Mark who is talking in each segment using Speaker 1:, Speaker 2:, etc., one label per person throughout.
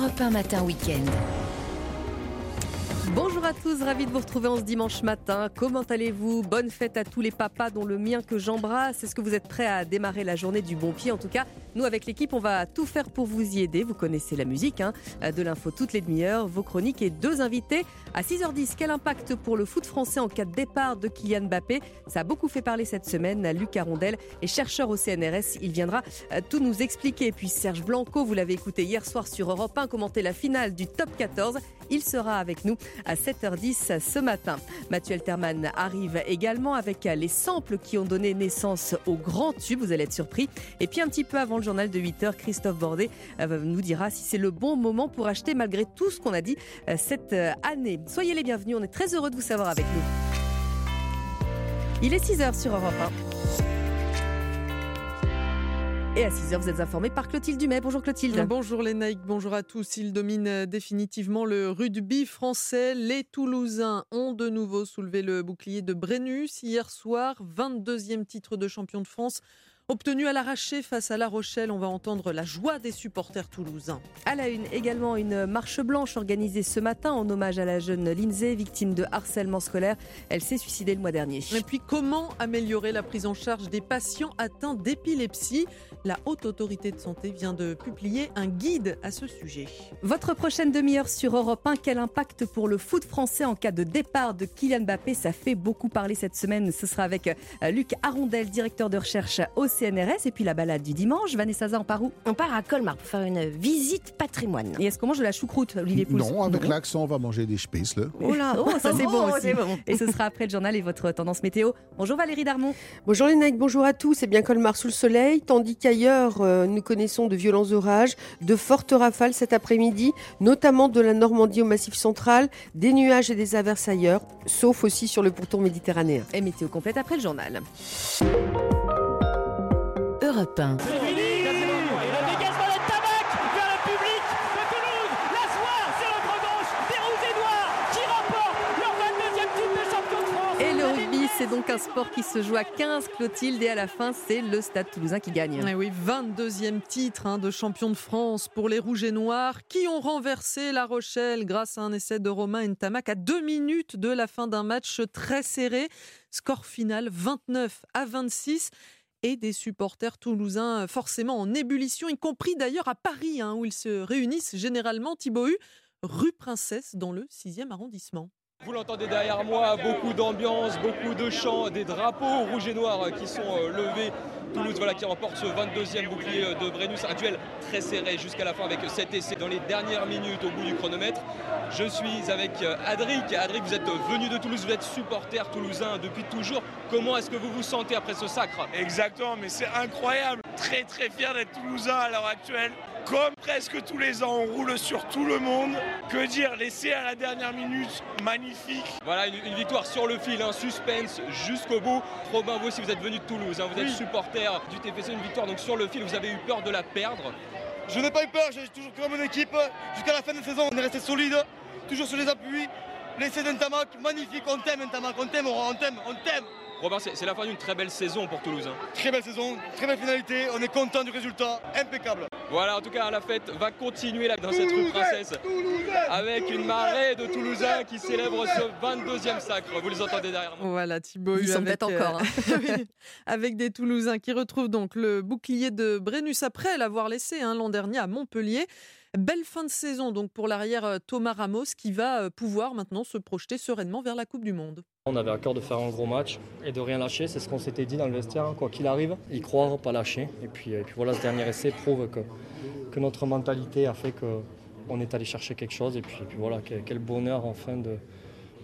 Speaker 1: Europe 1 Matin Week-end.
Speaker 2: Bonjour à tous, ravi de vous retrouver en ce dimanche matin. Comment allez-vous? Bonne fête à tous les papas, dont le mien que j'embrasse. Est-ce que vous êtes prêts à démarrer la journée du bon pied? En tout cas, nous, avec l'équipe, on va tout faire pour vous y aider. Vous connaissez la musique, hein de l'info toutes les demi-heures, vos chroniques et deux invités. À 6h10, quel impact pour le foot français en cas de départ de Kylian Mbappé? Ça a beaucoup fait parler cette semaine. Luc Arondel est chercheur au CNRS. Il viendra euh, tout nous expliquer. Puis Serge Blanco, vous l'avez écouté hier soir sur Europe 1, commenter la finale du top 14. Il sera avec nous à 7h10 ce matin. Mathieu Alterman arrive également avec les samples qui ont donné naissance au grand tube. Vous allez être surpris. Et puis un petit peu avant le journal de 8h, Christophe Bordet euh, nous dira si c'est le bon moment pour acheter malgré tout ce qu'on a dit euh, cette année. Soyez les bienvenus, on est très heureux de vous savoir avec nous. Il est 6h sur Europe 1. Et à 6h, vous êtes informés par Clotilde Dumais. Bonjour Clotilde.
Speaker 3: Bonjour les Nike, bonjour à tous. Il domine euh, définitivement le rugby français. Les Toulousains ont de nouveau soulevé le bouclier de Brennus hier soir. 22e titre de champion de France Obtenu à l'arraché face à La Rochelle, on va entendre la joie des supporters toulousains.
Speaker 2: À la une, également une marche blanche organisée ce matin en hommage à la jeune Lindsay, victime de harcèlement scolaire. Elle s'est suicidée le mois dernier.
Speaker 3: Et puis, comment améliorer la prise en charge des patients atteints d'épilepsie? La Haute Autorité de Santé vient de publier un guide à ce sujet.
Speaker 2: Votre prochaine demi-heure sur Europe 1, quel impact pour le foot français en cas de départ de Kylian Mbappé? Ça fait beaucoup parler cette semaine. Ce sera avec euh, Luc Arondel, directeur de recherche au CNRS. Et puis la balade du dimanche, Vanessa Zan, on part où
Speaker 4: On part à Colmar pour faire une visite patrimoine.
Speaker 2: Et est-ce qu'on mange de la choucroute, Olivier Pouls
Speaker 5: Non, avec l'accent, on va manger des. Là.
Speaker 2: Oh là, oh, ça c'est bon aussi. Et ce sera après le journal et votre tendance météo. Bonjour Valérie Darmon.
Speaker 6: Bonjour les Nike, bonjour à tous. C'est bien Colmar sous le soleil, tandis qu'ailleurs, euh, nous connaissons de violents orages, de fortes rafales cet après-midi, notamment de la Normandie au Massif central, des nuages et des averses ailleurs, sauf aussi sur le pourtour méditerranéen.
Speaker 2: Et météo complète après le journal.
Speaker 1: Europe 1.
Speaker 2: Et le rugby, c'est donc un sport qui se joue à 15 Clotilde et à la fin, c'est le Stade Toulousain qui gagne.
Speaker 3: Eh oui, 22e titre hein, de champion de France pour les Rouges et Noirs qui ont renversé La Rochelle grâce à un essai de Romain Ntamak à deux minutes de la fin d'un match très serré. Score final 29 à 26 et des supporters toulousains forcément en ébullition, y compris d'ailleurs à Paris, hein, où ils se réunissent généralement, Thibaut rue Princesse, dans le 6e arrondissement.
Speaker 7: Vous l'entendez derrière moi, beaucoup d'ambiance, beaucoup de chants, des drapeaux rouges et noirs qui sont levés. Toulouse voilà, qui remporte ce 22e bouclier de Brennus, un duel très serré jusqu'à la fin avec 7 essais dans les dernières minutes au bout du chronomètre. Je suis avec Adric. Adric, vous êtes venu de Toulouse, vous êtes supporter toulousain depuis toujours. Comment est-ce que vous vous sentez après ce sacre?
Speaker 8: Exactement, mais c'est incroyable. Très très fier d'être toulousain à l'heure actuelle. Comme presque tous les ans, on roule sur tout le monde. Que dire, l'essai à la dernière minute, magnifique.
Speaker 7: Voilà, une, une victoire sur le fil, un suspense jusqu'au bout. Robin, vous aussi, vous êtes venu de Toulouse, hein, vous êtes
Speaker 8: Oui.
Speaker 7: supporter du TFC, une victoire donc sur le fil. Vous avez eu peur de la perdre?
Speaker 9: Je n'ai pas eu peur, j'ai toujours cru à mon équipe. Jusqu'à la fin de saison, on est resté solide, toujours sur les appuis. L'essai d'Entamac, magnifique, on t'aime Entamac, on t'aime, on t'aime, on t'aime.
Speaker 7: Robin, c'est la fin d'une très belle saison pour Toulouse. hein.
Speaker 9: Très belle saison, très belle finalité, on est content du résultat, impeccable.
Speaker 7: Voilà, en tout cas, la fête va continuer là, dans cette rue Princesse avec une marée de Toulousains qui célèbrent ce 22e sacre. Vous les entendez derrière moi.
Speaker 3: Voilà, Thibaut
Speaker 2: Ils sont peut-être encore, hein.
Speaker 3: oui, avec des Toulousains qui retrouvent donc le bouclier de Brennus après l'avoir laissé hein, l'an dernier à Montpellier. Belle fin de saison donc pour l'arrière euh, Thomas Ramos qui va euh, pouvoir maintenant se projeter sereinement vers la Coupe du Monde.
Speaker 10: On avait à cœur de faire un gros match et de rien lâcher, c'est ce qu'on s'était dit dans le vestiaire, hein, quoi qu'il arrive, y croire, pas lâcher. Et puis, et puis voilà, ce dernier essai prouve que, que notre mentalité a fait qu'on est allé chercher quelque chose. Et puis, et puis voilà, quel, bonheur enfin de,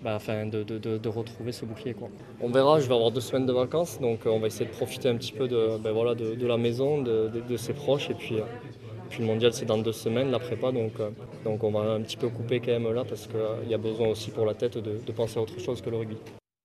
Speaker 10: bah, enfin, de, de- de- retrouver ce bouclier. Quoi. On verra, je vais avoir deux semaines de vacances, donc euh, on va essayer de profiter un petit peu de, ben voilà, de, la maison, de, ses proches. Et puis, euh, puis le mondial, c'est dans deux semaines, la prépa, donc, euh, donc on va un petit peu couper quand même là, parce qu'il y a besoin aussi pour la tête de, de penser à autre chose que le rugby.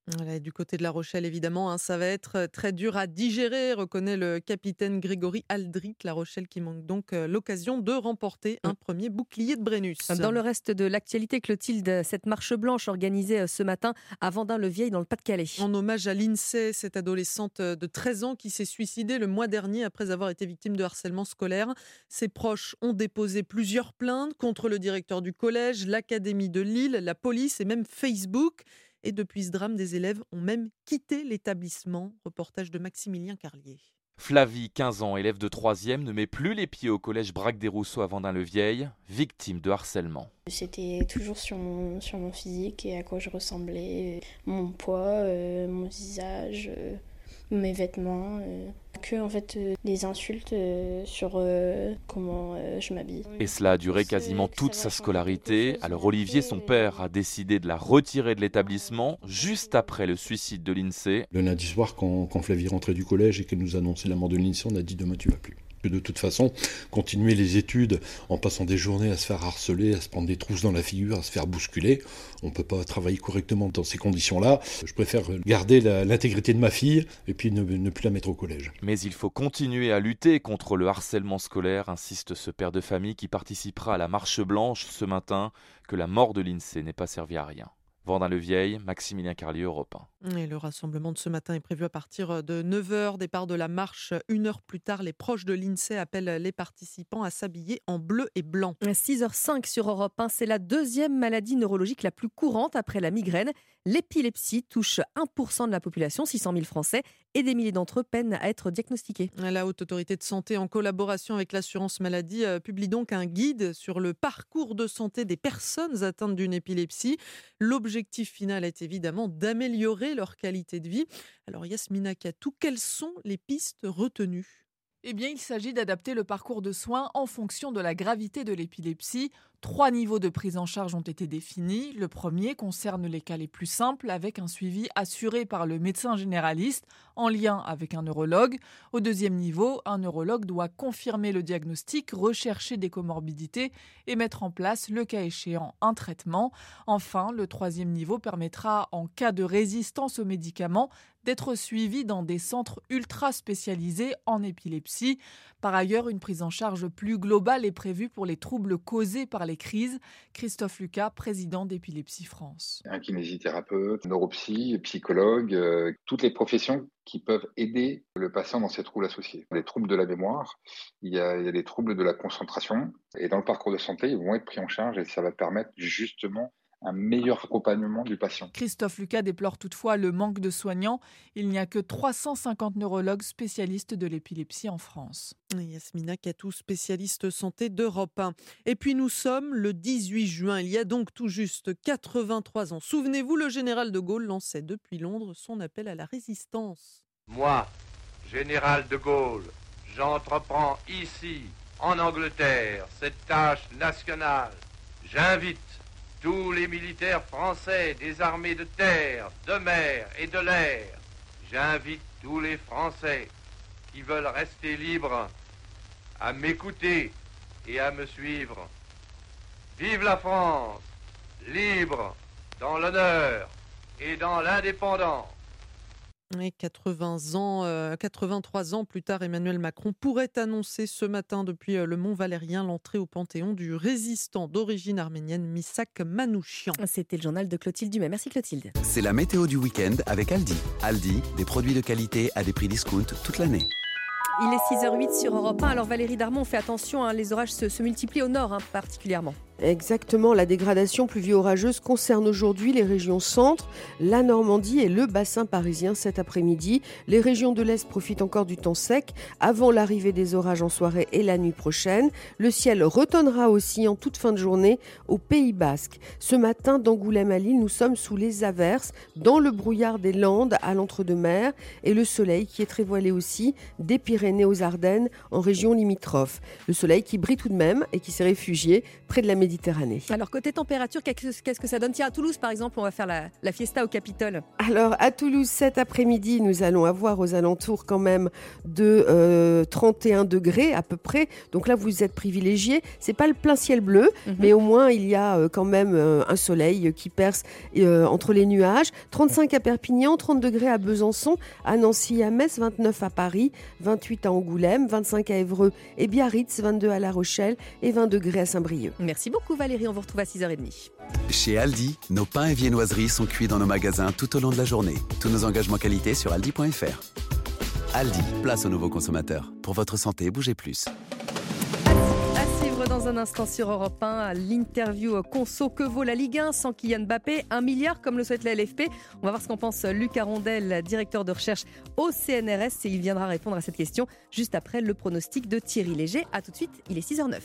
Speaker 3: Voilà, du côté de La Rochelle, évidemment, hein, ça va être euh, très dur à digérer, reconnaît le capitaine Grégory Aldrit. La Rochelle qui manque donc euh, l'occasion de remporter un premier bouclier de Brennus.
Speaker 2: Dans le reste de l'actualité, Clotilde, cette marche blanche organisée euh, ce matin à Vendin-le-Vieil dans le Pas-de-Calais.
Speaker 3: En hommage à l'INSEE, cette adolescente de 13 ans qui s'est suicidée le mois dernier après avoir été victime de harcèlement scolaire. Ses proches ont déposé plusieurs plaintes contre le directeur du collège, l'Académie de Lille, la police et même Facebook. Et depuis ce drame, des élèves ont même quitté l'établissement. Reportage de Maximilien Carlier.
Speaker 11: Flavie, 15 ans, élève de 3e, ne met plus les pieds au collège Braque des Rousseaux à Vendin-le-Vieil, victime de harcèlement.
Speaker 12: C'était toujours sur mon, sur mon physique et à quoi je ressemblais, mon poids, euh, mon visage. Euh, mes vêtements, euh, que en fait euh, des insultes euh, sur comment je m'habille.
Speaker 11: Et cela a duré quasiment toute sa scolarité. Alors Olivier, son père, a décidé de la retirer de l'établissement juste après le suicide de l'INSEE.
Speaker 13: Le lundi soir, quand, quand Flavie rentrait du collège et qu'elle nous annonçait la mort de l'INSEE, on a dit demain tu vas plus que de toute façon, continuer les études en passant des journées à se faire harceler, à se prendre des trousses dans la figure, à se faire bousculer, on ne peut pas travailler correctement dans ces conditions-là. Je préfère garder l'intégrité de ma fille et puis ne, plus la mettre au collège.
Speaker 11: Mais il faut continuer à lutter contre le harcèlement scolaire, insiste ce père de famille qui participera à la marche blanche ce matin, que la mort de l'INSEE n'ait pas servi à rien. Vendin-le-Vieil, Maximilien Carlier, Europe
Speaker 3: 1. Et le rassemblement de ce matin est prévu à partir de 9h. Départ de la marche. Une heure plus tard, les proches de l'INSEE appellent les participants à s'habiller en bleu et blanc.
Speaker 2: 6h05 sur Europe 1, c'est la deuxième maladie neurologique la plus courante après la migraine. L'épilepsie touche 1% de la population, 600 000 Français, et des milliers d'entre eux peinent à être diagnostiqués.
Speaker 3: La Haute Autorité de Santé, en collaboration avec l'assurance maladie, euh, publie donc un guide sur le parcours de santé des personnes atteintes d'une épilepsie. L'objectif final est évidemment d'améliorer leur qualité de vie. Alors Yasmina Katou, quelles sont les pistes retenues?
Speaker 14: Eh bien, il s'agit d'adapter le parcours de soins en fonction de la gravité de l'épilepsie. Trois niveaux de prise en charge ont été définis. Le premier concerne les cas les plus simples avec un suivi assuré par le médecin généraliste en lien avec un neurologue. Au deuxième niveau, un neurologue doit confirmer le diagnostic, rechercher des comorbidités et mettre en place, le cas échéant, un traitement. Enfin, le troisième niveau permettra, en cas de résistance aux médicaments, d'être suivi dans des centres ultra spécialisés en épilepsie. Par ailleurs, une prise en charge plus globale est prévue pour les troubles causés par les crises. Christophe Lucas, président d'Épilepsie France.
Speaker 15: Un kinésithérapeute, neuropsy, psychologue, euh, toutes les professions qui peuvent aider le patient dans ces troubles associés. Les troubles de la mémoire, il y, a, il y a des troubles de la concentration, et dans le parcours de santé, ils vont être pris en charge et ça va permettre justement un meilleur accompagnement du patient.
Speaker 14: Christophe Lucas déplore toutefois le manque de soignants. Il n'y a que 350 neurologues spécialistes de l'épilepsie en France.
Speaker 3: Yasmina Katou, spécialiste santé d'Europe 1. Et puis nous sommes le 18 juin, il y a donc tout juste 83 ans. Souvenez-vous, le général de Gaulle lançait depuis Londres son appel à la résistance.
Speaker 16: Moi, général de Gaulle, j'entreprends ici, en Angleterre, cette tâche nationale. J'invite tous les militaires français des armées de terre, de mer et de l'air. J'invite tous les Français qui veulent rester libres à m'écouter et à me suivre. Vive la France, libre dans l'honneur et dans l'indépendance.
Speaker 3: 80 ans, 83 euh, ans plus tard, Emmanuel Macron pourrait annoncer ce matin depuis euh, le Mont Valérien l'entrée au Panthéon du résistant d'origine arménienne Misak Manouchian.
Speaker 2: C'était le journal de Clotilde Dumais. Merci Clotilde.
Speaker 17: C'est la météo du week-end avec Aldi. Aldi, des produits de qualité à des prix discount toute l'année.
Speaker 2: Il est 6h08 sur Europe 1. Alors Valérie Darmon, fait attention, hein, les orages se, multiplient au nord hein, particulièrement.
Speaker 6: Exactement, la dégradation pluvio-orageuse concerne aujourd'hui les régions centre, la Normandie et le bassin parisien cet après-midi. Les régions de l'Est profitent encore du temps sec avant l'arrivée des orages en soirée et la nuit prochaine. Le ciel retonnera aussi en toute fin de journée au Pays Basque. Ce matin, d'Angoulême à Lille, nous sommes sous les averses, dans le brouillard des Landes à l'entre-deux-mer et le soleil qui est très voilé aussi des Pyrénées aux Ardennes en région limitrophe. Le soleil qui brille tout de même et qui s'est réfugié près de la Méditerranée Méditerranée.
Speaker 2: Alors côté température, qu'est-ce que ça donne? Tiens, à Toulouse par exemple, on va faire la, la fiesta au Capitole.
Speaker 6: Alors à Toulouse cet après-midi, nous allons avoir aux alentours quand même de euh, 31 degrés à peu près. Donc là, vous êtes privilégiés. C'est pas le plein ciel bleu,
Speaker 2: Mhm.
Speaker 6: mais au moins il y a euh, quand même euh, un soleil qui perce euh, entre les nuages. 35 à Perpignan, 30 degrés à Besançon, à Nancy, à Metz, 29 à Paris, 28 à Angoulême, 25 à Évreux et Biarritz, 22 à La Rochelle et 20 degrés à Saint-Brieuc.
Speaker 2: Merci beaucoup Valérie, on vous retrouve à 6h30.
Speaker 18: Chez Aldi, nos pains et viennoiseries sont cuits dans nos magasins tout au long de la journée. Tous nos engagements qualité sur aldi.fr. Aldi, place aux nouveaux consommateurs. Pour votre santé, bougez plus.
Speaker 2: À suivre dans un instant sur Europe 1, l'interview Conso que vaut la Ligue 1 sans Kylian Mbappé, un milliard comme le souhaite la LFP. On va voir ce qu'en pense Luc Arondel, directeur de recherche au CNRS et il viendra répondre à cette question juste après le pronostic de Thierry Léger. A tout de suite, il est 6h09.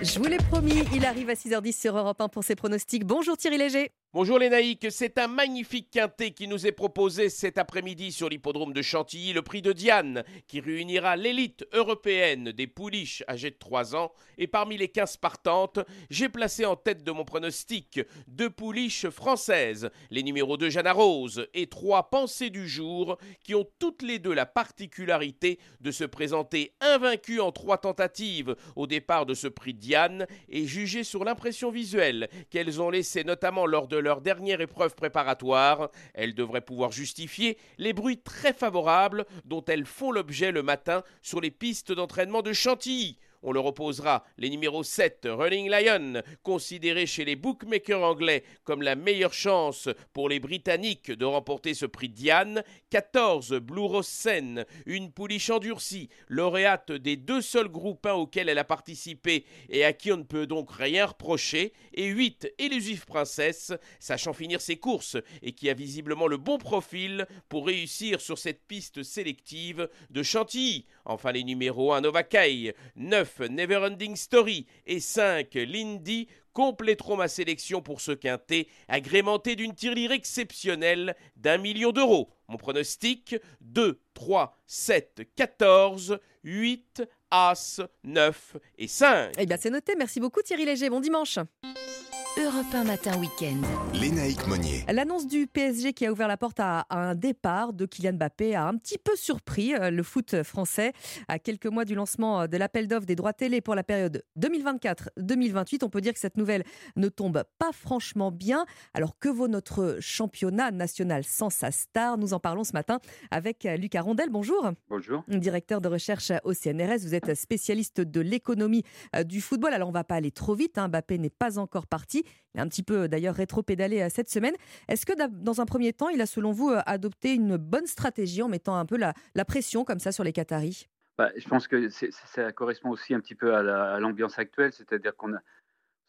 Speaker 2: Je vous l'ai promis, il arrive à 6h10 sur Europe 1 pour ses pronostics. Bonjour Thierry Léger.
Speaker 19: Bonjour les naïcs, c'est un magnifique quintet qui nous est proposé cet après-midi sur l'hippodrome de Chantilly, le prix de Diane, qui réunira l'élite européenne des pouliches âgées de 3 ans. Et parmi les 15 partantes, j'ai placé en tête de mon pronostic deux pouliches françaises, les numéros 2 Jeanne Rose et 3 Pensées du jour, qui ont toutes les deux la particularité de se présenter invaincues en trois tentatives au départ de ce prix de Diane et jugées sur l'impression visuelle qu'elles ont laissée notamment lors de leur dernière épreuve préparatoire, elles devraient pouvoir justifier les bruits très favorables dont elles font l'objet le matin sur les pistes d'entraînement de Chantilly. On leur opposera les numéros 7 Running Lion, considéré chez les bookmakers anglais comme la meilleure chance pour les Britanniques de remporter ce prix Diane, 14 Blue Rose Sen, une pouliche endurcie, lauréate des deux seuls groupes 1 auxquels elle a participé et à qui on ne peut donc rien reprocher, et 8 Elusive Princess, sachant finir ses courses et qui a visiblement le bon profil pour réussir sur cette piste sélective de Chantilly. Enfin les numéros 1 Novakai, 9 Neverending Story et 5 Lindy compléteront ma sélection pour ce quintet, agrémenté d'une tirelire exceptionnelle d'un million d'euros. Mon pronostic 2, 3, 7, 14, 8, As, 9 et 5.
Speaker 2: Eh bien c'est noté, merci beaucoup Thierry Léger, bon dimanche.
Speaker 20: Europe 1 matin week-end.
Speaker 21: Lénaïque Monnier.
Speaker 2: L'annonce du PSG qui a ouvert la porte à, à un départ de Kylian Mbappé a un petit peu surpris euh, le foot français. À quelques mois du lancement euh, de l'appel d'offres des droits télé pour la période 2024-2028, on peut dire que cette nouvelle ne tombe pas franchement bien. Alors que vaut notre championnat national sans sa star? Nous en parlons ce matin avec euh, Lucas Rondel. Bonjour.
Speaker 22: Bonjour.
Speaker 2: Directeur de recherche au CNRS, vous êtes spécialiste de l'économie du football. Alors on va pas aller trop vite, hein. Mbappé n'est pas encore parti. Il a un petit peu d'ailleurs rétro-pédalé euh, cette semaine. Est-ce que dans un premier temps, il a selon vous euh, adopté une bonne stratégie en mettant un peu la, pression comme ça sur les Qataris?
Speaker 22: Bah, Je pense que ça correspond aussi un petit peu à l'ambiance actuelle, c'est-à-dire qu'on a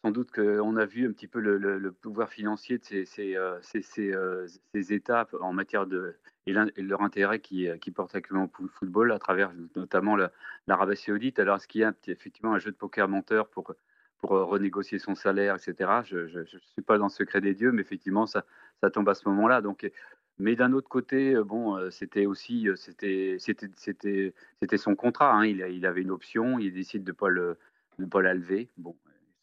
Speaker 22: sans doute qu'on a vu un petit peu le, pouvoir financier de ces, ces, euh, ces, ces, euh, étapes en matière de et leur intérêt qui, qui porte actuellement au football à travers notamment l'Arabie Saoudite. Alors, est-ce qu'il y a effectivement un jeu de poker menteur pour pour renégocier son salaire, etc. Je ne suis pas dans le secret des dieux, mais effectivement, ça, ça tombe à ce moment-là. Donc, mais d'un autre côté, bon, c'était aussi, c'était, c'était, c'était, c'était son contrat. Hein. Il, il, avait une option, il décide de ne pas, le, de pas la lever. Bon,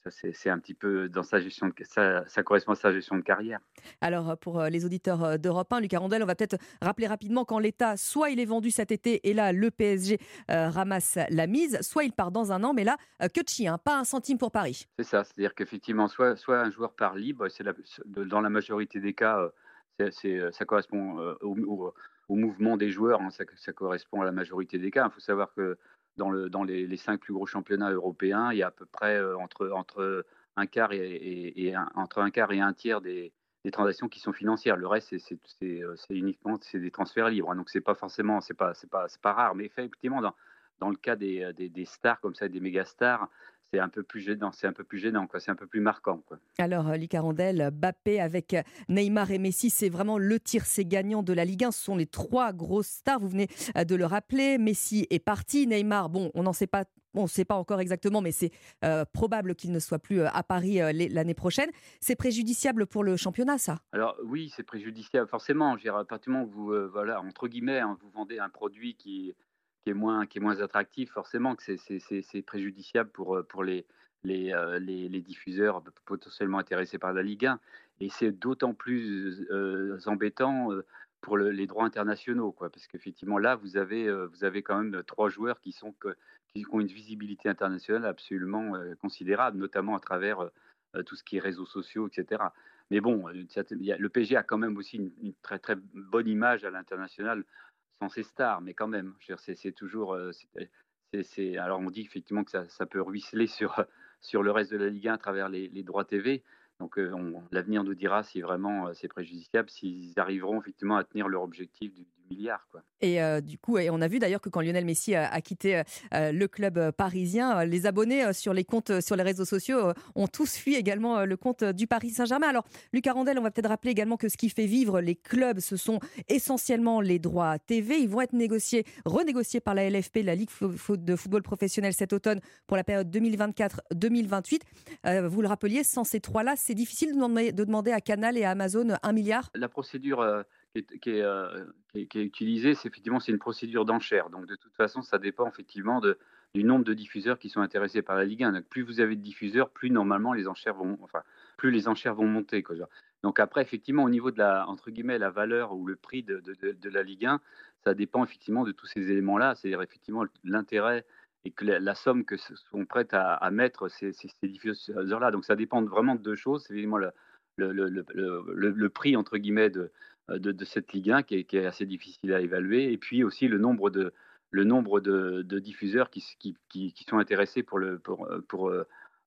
Speaker 22: c'est un petit peu dans sa gestion de ça, ça, correspond à sa gestion de carrière.
Speaker 2: Alors pour les auditeurs d'Europe 1, Lucas Rondel, on va peut-être rappeler rapidement qu'en l'état, soit il est vendu cet été et là le PSG euh, ramasse la mise, soit il part dans un an, mais là euh, que de chien, pas un centime pour Paris.
Speaker 22: C'est ça, c'est-à-dire qu'effectivement, soit, soit un joueur part libre, c'est dans la majorité des cas, euh, ça correspond au, au, au, mouvement des joueurs, hein, ça, ça, correspond à la majorité des cas. Il faut savoir que dans, le, dans les, cinq plus gros championnats européens, il y a à peu près euh, entre, un quart et, un, entre un quart et un tiers des, transactions qui sont financières. Le reste, c'est uniquement c'est des transferts libres. Donc, c'est pas forcément, c'est pas, pas, pas rare. Mais effectivement, dans, le cas des, des, des, stars comme ça, des méga stars, c'est un peu plus gênant, c'est un peu plus gênant, quoi. C'est un peu plus marquant, quoi.
Speaker 2: Alors, Lucas Rondel, Bappé avec Neymar et Messi, c'est vraiment le tir-c'est gagnant de la Ligue 1. Ce sont les trois grosses stars. Vous venez de le rappeler. Messi est parti. Neymar, bon, on n'en sait pas. On ne sait pas encore exactement, mais c'est euh, probable qu'il ne soit plus à Paris euh, l'année prochaine. C'est préjudiciable pour le championnat, ça?
Speaker 22: Alors oui, c'est préjudiciable, forcément. Je dirais, à partir du moment où vous, euh, voilà, entre guillemets, hein, vous vendez un produit qui, qui est moins, attractif, forcément que c'est préjudiciable pour, pour les, les, les, diffuseurs potentiellement intéressés par la Ligue 1. Et c'est d'autant plus embêtant pour les droits internationaux, quoi, parce qu'effectivement là, vous avez, vous avez quand même trois joueurs qui, sont, qui ont une visibilité internationale absolument considérable, notamment à travers tout ce qui est réseaux sociaux, etc. Mais bon, le PSG a quand même aussi une, très très bonne image à l'international sans ses stars, mais quand même, c'est toujours. c'est alors on dit effectivement que ça, peut ruisseler sur, sur le reste de la Ligue 1 à travers les, les droits TV, donc euh, l'avenir nous dira si vraiment euh, c'est préjudiciable, s'ils arriveront effectivement à tenir leur objectif du, Quoi.
Speaker 2: Et euh, du coup, et on a vu d'ailleurs que quand Lionel Messi a, quitté le club parisien, les abonnés sur les comptes, sur les réseaux sociaux ont tous fui également le compte du Paris Saint-Germain. Alors, Lucas Randel, on va peut-être rappeler également que ce qui fait vivre les clubs, ce sont essentiellement les droits TV. Ils vont être négociés, renégociés par la LFP, la Ligue de football professionnel cet automne pour la période 2024-2028. vous le rappeliez, sans ces trois-là, c'est difficile de demander, à Canal et à Amazon un milliard?
Speaker 22: La procédure euh, euh, qui, est, qui, est, utilisée, c'est effectivement c'est une procédure d'enchère. Donc de toute façon, ça dépend effectivement du nombre de diffuseurs qui sont intéressés par la Ligue 1. Donc, plus vous avez de diffuseurs, plus normalement les enchères vont, enfin, plus les enchères vont monter. Donc après, effectivement, au niveau de la entre guillemets la valeur ou le prix de, de, la Ligue 1, ça dépend effectivement de tous ces éléments-là. C'est-à-dire effectivement l'intérêt et que la, somme que sont prêtes à, mettre ces, ces, diffuseurs-là. Donc ça dépend vraiment de deux choses. C'est évidemment le, le, le, le, prix, entre guillemets, de, de, cette Ligue 1 qui est, qui est, assez difficile à évaluer, et puis aussi le nombre de, le nombre de, de diffuseurs qui, qui, qui, sont intéressés pour, le, pour, pour,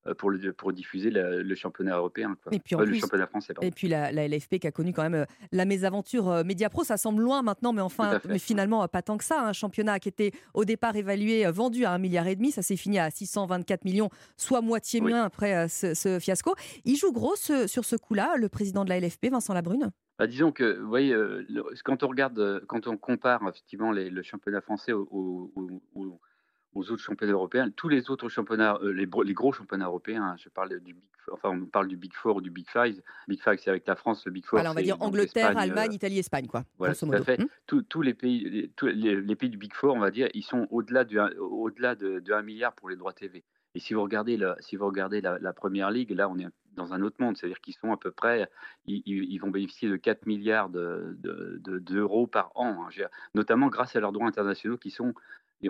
Speaker 22: euh, pour, le, pour diffuser le championnat européen.
Speaker 2: Et puis le championnat français. Et puis la, LFP qui a connu quand même euh, la mésaventure euh, Mediapro, ça semble loin maintenant, mais enfin, mais finalement pas tant que ça. Un championnat qui était au départ évalué, vendu à un milliard et demi, ça s'est fini à 624 millions, soit moitié moins après ce, fiasco. Il joue gros sur ce coup-là, le président de la LFP, Vincent Labrune?
Speaker 22: Bah, disons que, vous voyez, quand on regarde, quand on compare effectivement le championnat français au aux autres championnats européens. Tous les autres championnats, euh, les, les, gros championnats européens, hein, je parle du Big, enfin on parle du Big Four ou du Big Five. Big Five, c'est avec la France, le Big Four.
Speaker 2: Voilà, on va dire Angleterre, Allemagne, Italie, Espagne, quoi.
Speaker 22: Voilà, tout à fait. Hmm tous les pays, les, tous les, pays du Big Four, on va dire, ils sont au-delà au-delà de, de 1 milliard pour les droits TV. Et si vous regardez, la, si vous regardez la, première ligue, là, on est dans un autre monde. C'est-à-dire qu'ils sont à peu près, ils, ils, vont bénéficier de 4 milliards d'euros de, de, par an, hein, notamment grâce à leurs droits internationaux qui sont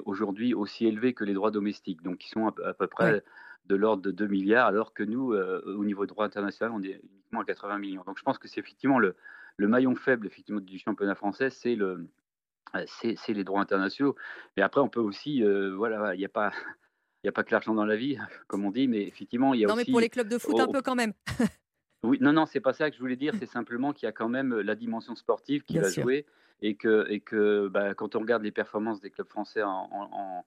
Speaker 22: aujourd'hui aussi élevés que les droits domestiques. Donc, ils sont à, peu près de l'ordre de 2 milliards, alors que nous, euh, au niveau droit international, on est uniquement à 80 millions. Donc, je pense que c'est effectivement le, le, maillon faible effectivement, du championnat français, c'est le, c'est les droits internationaux. Mais après, on peut aussi, euh, voilà, il n'y a pas. Il a pas que l'argent dans la vie, comme on dit, mais effectivement, il y a
Speaker 2: aussi.
Speaker 22: Non,
Speaker 2: mais pour les clubs de foot, un peu quand même.
Speaker 22: oui, non, non, c'est pas ça que je voulais dire. C'est simplement qu'il y a quand même la dimension sportive qui va jouer et que, et que bah, quand on regarde les performances des clubs français en, en,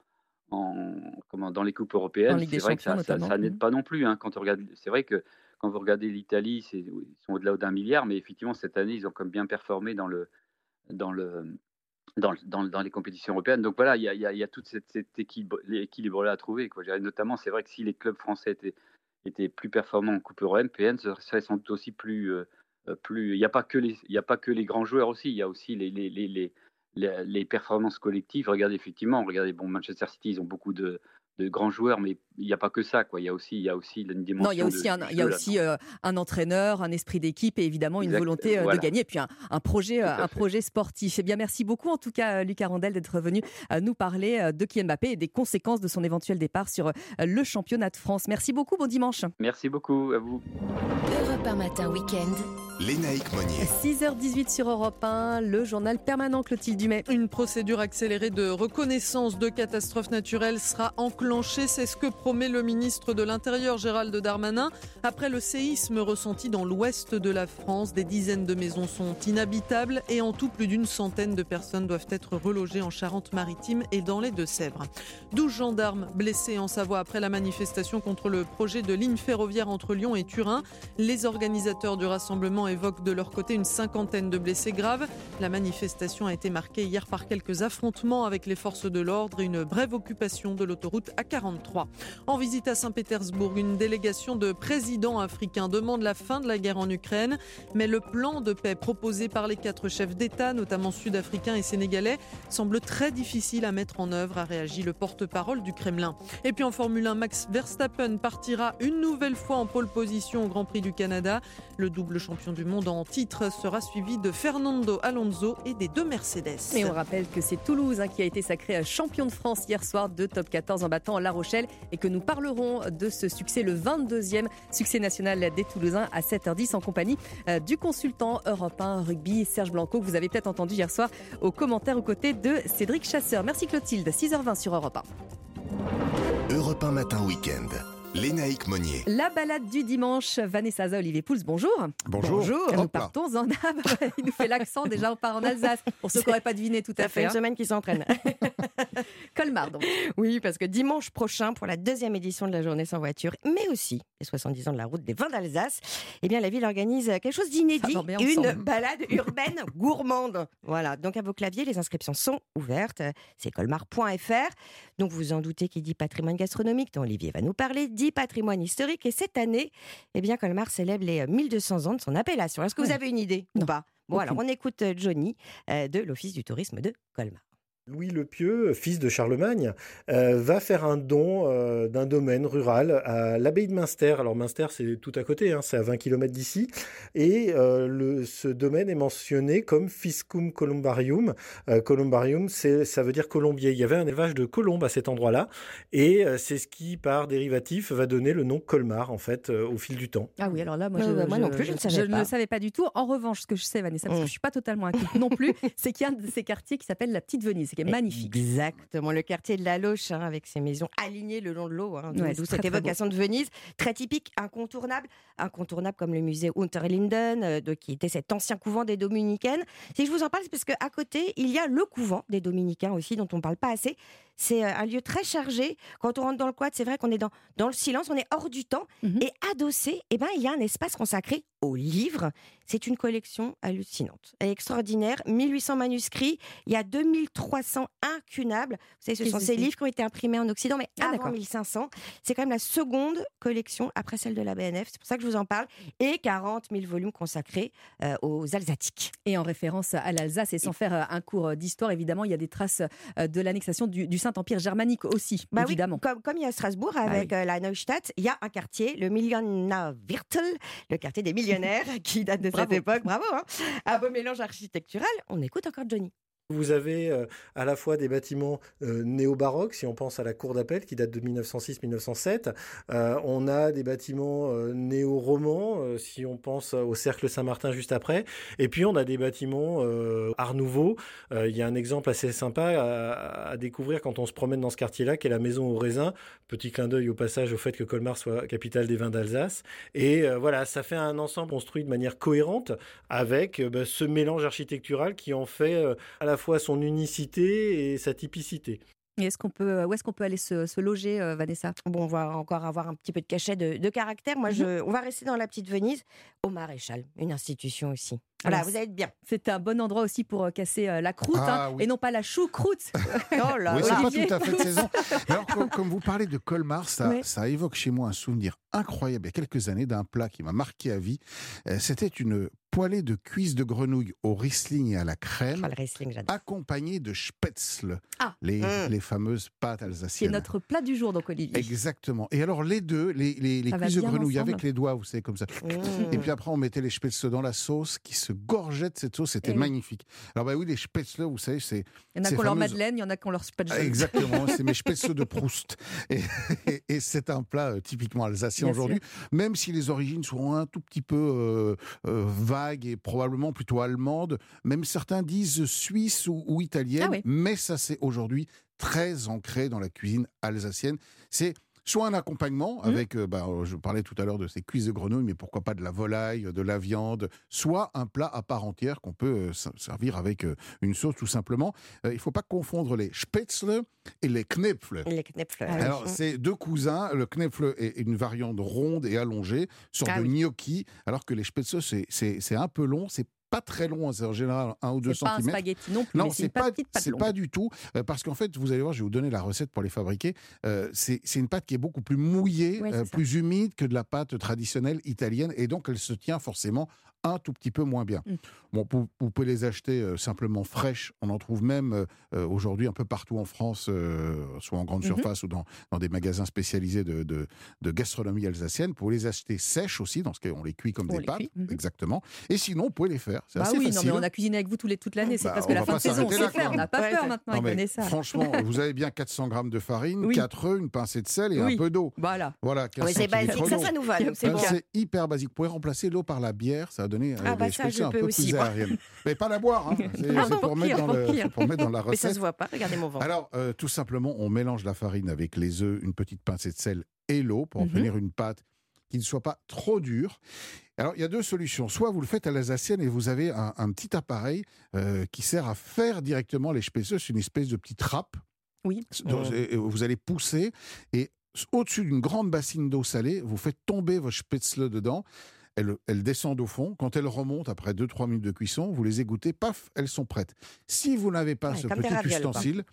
Speaker 22: comment, dans les coupes européennes, c'est vrai que ça, ça, n'aide pas non plus. Hein, quand on regarde, c'est vrai que quand vous regardez l'Italie, ils sont au-delà d'un milliard, mais effectivement cette année ils ont comme bien performé dans le dans le dans, dans, les compétitions européennes. Donc voilà, il y a, y a, tout cet, équilibre-là à trouver. Quoi. Notamment, c'est vrai que si les clubs français étaient, étaient plus performants en Coupe européenne, ce serait sans doute aussi plus, euh, euh, plus. Il n'y a pas que les, y a pas que les grands joueurs aussi. Il y a aussi les, les, les, les performances collectives. Regardez effectivement, regardez bon Manchester City, ils ont beaucoup de, de grands joueurs, mais il n'y a pas que ça. Quoi. Il y a aussi, il y a aussi une dimension.
Speaker 2: Non, il y a aussi, un, il y a aussi euh, un entraîneur, un esprit d'équipe et évidemment une volonté euh, de gagner, et puis un, un projet, un projet sportif. Eh bien, merci beaucoup en tout cas, Lucas Randel, d'être venu nous parler de Kylian Mbappé et des conséquences de son éventuel départ sur le championnat de France. Merci beaucoup, bon dimanche.
Speaker 22: Merci beaucoup à vous.
Speaker 20: Europe un matin week-end.
Speaker 21: Lénaïque Monnier.
Speaker 2: 6h18 sur Europe 1, le journal permanent Clotilde Dumais.
Speaker 23: Une procédure accélérée de reconnaissance de catastrophes naturelles sera enclenchée. C'est ce que promet le ministre de l'Intérieur Gérald Darmanin. Après le séisme ressenti dans l'ouest de la France, des dizaines de maisons sont inhabitables et en tout plus d'une centaine de personnes doivent être relogées en Charente-Maritime et dans les Deux-Sèvres. 12 gendarmes blessés en Savoie après la manifestation contre le projet de ligne ferroviaire entre Lyon et Turin. Les organisateurs du rassemblement évoquent de leur côté une cinquantaine de blessés graves. La manifestation a été marquée hier par quelques affrontements avec les forces de l'ordre et une brève occupation de l'autoroute à 43. En visite à Saint-Pétersbourg, une délégation de présidents africains demande la fin de la guerre en Ukraine, mais le plan de paix proposé par les quatre chefs d'État, notamment sud-africains et sénégalais, semble très difficile à mettre en œuvre, a réagi le porte-parole du Kremlin. Et puis en Formule 1, Max Verstappen partira une nouvelle fois en pole position au Grand Prix du Canada. Le double champion du monde en titre sera suivi de Fernando Alonso et des deux Mercedes.
Speaker 2: Et on rappelle que c'est Toulouse hein, qui a été sacré champion de France hier soir de top 14 en battant La Rochelle et que nous parlerons de ce succès, le 22e succès national des Toulousains à 7h10 en compagnie euh, du consultant européen rugby Serge Blanco que vous avez peut-être entendu hier soir aux commentaires aux côtés de Cédric Chasseur. Merci Clotilde, 6h20 sur Europe
Speaker 21: 1. Europe 1 matin week-end. Lénaïque Monnier.
Speaker 2: La balade du dimanche. Vanessa Olivier Pouls, bonjour.
Speaker 24: Bonjour.
Speaker 2: Bonjour. Nous partons en Il nous fait l'accent déjà, on part en Alsace. Pour ceux qui n'auraient pas deviné tout à
Speaker 4: Ça
Speaker 2: fait.
Speaker 4: fait une
Speaker 2: hein.
Speaker 4: semaine qu'ils s'entraînent.
Speaker 2: Colmar, donc.
Speaker 4: Oui, parce que dimanche prochain, pour la deuxième édition de la journée sans voiture, mais aussi les 70 ans de la route des vins d'Alsace, eh bien, la ville organise quelque chose d'inédit, une balade urbaine gourmande. Voilà, donc à vos claviers, les inscriptions sont ouvertes. C'est colmar.fr. Donc vous en doutez qui dit patrimoine gastronomique, dont Olivier va nous parler, dit patrimoine historique. Et cette année, eh bien, Colmar célèbre les euh, 1200 ans de son appellation. Est-ce que vous avez une idée ou pas? Bon,
Speaker 2: Aucune.
Speaker 4: alors on écoute euh, Johnny euh, de l'Office du tourisme de Colmar.
Speaker 24: Louis le Pieux, fils de Charlemagne, euh, va faire un don euh, d'un domaine rural à l'abbaye de Münster. Alors Münster, c'est tout à côté, hein, c'est à 20 km d'ici. Et euh, le, ce domaine est mentionné comme Fiscum Columbarium. Euh, columbarium, c'est, ça veut dire colombier. Il y avait un élevage de colombes à cet endroit-là. Et euh, c'est ce qui, par dérivatif, va donner le nom Colmar, en fait, euh, au fil du temps.
Speaker 2: Ah oui, alors là, moi, je,
Speaker 4: non plus, je ne savais
Speaker 2: je
Speaker 4: pas.
Speaker 2: ne savais pas du tout. En revanche, ce que je sais, Vanessa, parce que
Speaker 4: Mm.
Speaker 2: je ne suis pas totalement inquiète non plus, c'est qu'il y a un de ces quartiers qui s'appelle la Petite Venise, qui est magnifique.
Speaker 4: Exactement, le quartier de la Loche, hein, avec ses maisons alignées le long de l'eau, hein, d'où
Speaker 2: Ouais,
Speaker 4: d'où
Speaker 2: c'est très,
Speaker 4: cette
Speaker 2: très
Speaker 4: évocation de Venise, très typique, incontournable, incontournable comme le musée Unterlinden, euh, de, qui était cet ancien couvent des Dominicaines. Si je vous en parle, c'est parce qu'à côté, il y a le couvent des Dominicains aussi, dont on ne parle pas assez. C'est euh, un lieu très chargé. Quand on rentre dans le quad, c'est vrai qu'on est dans, dans le silence, on est hors du temps.
Speaker 2: Mhm.
Speaker 4: Et adossé, eh ben, il y a un espace consacré aux livres. C'est une collection hallucinante. Extraordinaire. 1800 manuscrits. Il y a 2300 incunables. Vous savez, ce sont ces livres qui ont été imprimés en Occident, mais
Speaker 2: Ah,
Speaker 4: avant
Speaker 2: d'accord.
Speaker 4: 1500. C'est quand même la seconde collection après celle de la BNF. C'est pour ça que je vous en parle. Et 40 000 volumes consacrés euh, aux Alsatiques.
Speaker 2: Et en référence à l'Alsace, et sans faire euh, un cours d'histoire, évidemment, il y a des traces euh, de l'annexation du, du Saint-Empire germanique aussi,
Speaker 4: Bah
Speaker 2: évidemment.
Speaker 4: oui, comme, comme il y a Strasbourg avec
Speaker 2: oui.
Speaker 4: euh, la Neustadt, il y a un quartier, le Millionaviertel, le quartier des qui date de cette
Speaker 2: Bravo.
Speaker 4: époque. Bravo, hein Un beau mélange architectural. On écoute encore Johnny.
Speaker 24: Vous avez euh, à la fois des bâtiments euh, néo-baroques, si on pense à la cour d'appel qui date de 1906-1907. Euh, on a des bâtiments euh, néo-romans, si on pense au cercle Saint-Martin juste après. Et puis on a des bâtiments art nouveau. Il y a un exemple assez sympa à, découvrir quand on se promène dans ce quartier-là, qui est la maison au raisin. Petit clin d'œil au passage au fait que Colmar soit capitale des vins d'Alsace. Et voilà, ça fait un ensemble construit de manière cohérente avec bah, ce mélange architectural qui en fait à la fois son unicité et sa typicité.
Speaker 2: Et est-ce qu'on peut, où est-ce qu'on peut aller se, se loger, euh, Vanessa?
Speaker 4: Bon, on va encore avoir un petit peu de cachet de, de caractère. Moi, je, on va rester dans la petite Venise, au Maréchal, une institution aussi. Voilà,
Speaker 2: Alors,
Speaker 4: vous allez être bien.
Speaker 2: C'est un bon endroit aussi pour euh, casser euh, la croûte,
Speaker 5: Ah,
Speaker 2: hein,
Speaker 5: oui.
Speaker 2: et non pas la choucroute. oh là
Speaker 5: oui, c'est pas tout à fait de saison. Alors, comme, comme vous parlez de Colmar, ça, ça évoque chez moi un souvenir incroyable il y a quelques années d'un plat qui m'a marqué à vie. Euh, C'était une poêlée de cuisses de grenouille au Riesling et à la crème,
Speaker 4: Oh,
Speaker 5: accompagnée de spätzle,
Speaker 2: Ah.
Speaker 5: les,
Speaker 4: Mm.
Speaker 5: les fameuses pâtes alsaciennes.
Speaker 2: notre plat du jour, donc Olivier.
Speaker 5: Exactement. Et alors les deux, les, les, les cuisses de grenouille
Speaker 2: ensemble.
Speaker 5: avec les doigts, vous savez, comme ça.
Speaker 4: Mmh.
Speaker 5: Et puis après, on mettait les spätzle dans la sauce qui se gorgeait de cette sauce. C'était
Speaker 2: oui.
Speaker 5: magnifique. Alors bah oui, les spätzle, vous savez, c'est...
Speaker 2: Il y en a qui ont leur
Speaker 5: fameuses-
Speaker 2: madeleine, il y en a qui ont leur spätzle.
Speaker 5: Exactement, c'est mes spätzle de Proust. Et, et- et c'est un plat euh, typiquement alsacien aujourd'hui, même si les origines sont un tout petit peu euh, euh, vagues et probablement plutôt allemandes. Même certains disent suisse ou, ou italienne,
Speaker 2: Ah oui.
Speaker 5: mais ça c'est aujourd'hui très ancré dans la cuisine alsacienne. C'est soit un accompagnement
Speaker 2: Mmh.
Speaker 5: avec, euh, bah, je parlais tout à l'heure de ces cuisses de grenouille, mais pourquoi pas de la volaille, de la viande, soit un plat à part entière qu'on peut euh, servir avec euh, une sauce tout simplement. Euh, il ne faut pas confondre les spätzle et les knepfle.
Speaker 4: Les knepfle.
Speaker 2: Ah
Speaker 5: Alors, c'est deux cousins. Le knepfle est une variante ronde et allongée, sorte
Speaker 4: Ah
Speaker 5: de
Speaker 4: oui.
Speaker 5: gnocchi, alors que les spätzle, c'est un peu long, c'est pas très long, c'est en général 1 ou 2
Speaker 2: C'est pas un
Speaker 5: cm.
Speaker 2: spaghetti non plus,
Speaker 5: Non,
Speaker 2: c'est
Speaker 5: pas, c'est pas du tout, euh, parce qu'en fait, vous allez voir, je vais vous donner la recette pour les fabriquer. Euh, c'est une pâte qui est beaucoup plus mouillée,
Speaker 2: Ouais,
Speaker 5: euh, plus humide que de la pâte traditionnelle italienne, et donc elle se tient forcément un tout petit peu moins bien.
Speaker 2: Mm.
Speaker 5: Bon, vous, vous pouvez les acheter euh, simplement fraîches. On en trouve même euh, euh, aujourd'hui un peu partout en France, euh, soit en grande
Speaker 2: Mhm.
Speaker 5: surface ou dans, dans des magasins spécialisés de, de, de gastronomie alsacienne. Vous pouvez les acheter sèches aussi, dans ce cas, on les cuit comme
Speaker 2: On
Speaker 5: des pâtes,
Speaker 2: mhm.
Speaker 5: exactement. Et sinon, vous pouvez les faire.
Speaker 2: Bah
Speaker 5: assez
Speaker 2: oui, non, mais on a cuisiné avec vous tous les, toute l'année, c'est
Speaker 5: Bah,
Speaker 2: presque
Speaker 5: on
Speaker 2: la fin de saison, on sait faire, on n'a pas
Speaker 5: Ouais,
Speaker 2: peur
Speaker 5: ouais.
Speaker 2: maintenant,
Speaker 5: Non, mais
Speaker 2: ça.
Speaker 5: Franchement, vous avez bien 400 grammes de farine,
Speaker 2: Oui.
Speaker 5: 4 œufs, une pincée de sel et
Speaker 2: Oui.
Speaker 5: un peu d'eau.
Speaker 2: Voilà.
Speaker 5: Voilà, 15
Speaker 4: Oui, c'est basique, ça, ça nous va. C'est
Speaker 5: hyper basique. Vous pouvez remplacer l'eau par la bière, ça donner euh,
Speaker 4: Ah, bah, ça, je
Speaker 5: un
Speaker 4: peux
Speaker 5: peu
Speaker 4: aussi.
Speaker 5: Mais pas la boire, hein. c'est
Speaker 4: Ah, bon,
Speaker 5: pour,
Speaker 4: pour
Speaker 5: mettre dans la
Speaker 4: Mais
Speaker 5: recette.
Speaker 4: ça se voit pas, regardez mon ventre.
Speaker 5: Alors, euh, tout simplement, on mélange la farine avec les œufs, une petite pincée de sel et l'eau pour
Speaker 4: Mhm.
Speaker 5: obtenir une pâte qui ne soit pas trop dure. Alors, il y a deux solutions. Soit vous le faites à l'alsacienne et vous avez un, un petit appareil euh, qui sert à faire directement les. C'est une espèce de petite trappe.
Speaker 2: Oui.
Speaker 5: Donc,
Speaker 2: Oh.
Speaker 5: vous allez pousser et au-dessus d'une grande bassine d'eau salée, vous faites tomber vos spätzle dedans. Elles, elles descendent au fond. Quand elles remontent, après 2-3 minutes de cuisson, vous les égouttez, paf, elles sont prêtes. Si vous n'avez pas
Speaker 4: Ouais,
Speaker 5: ce petit ustensile,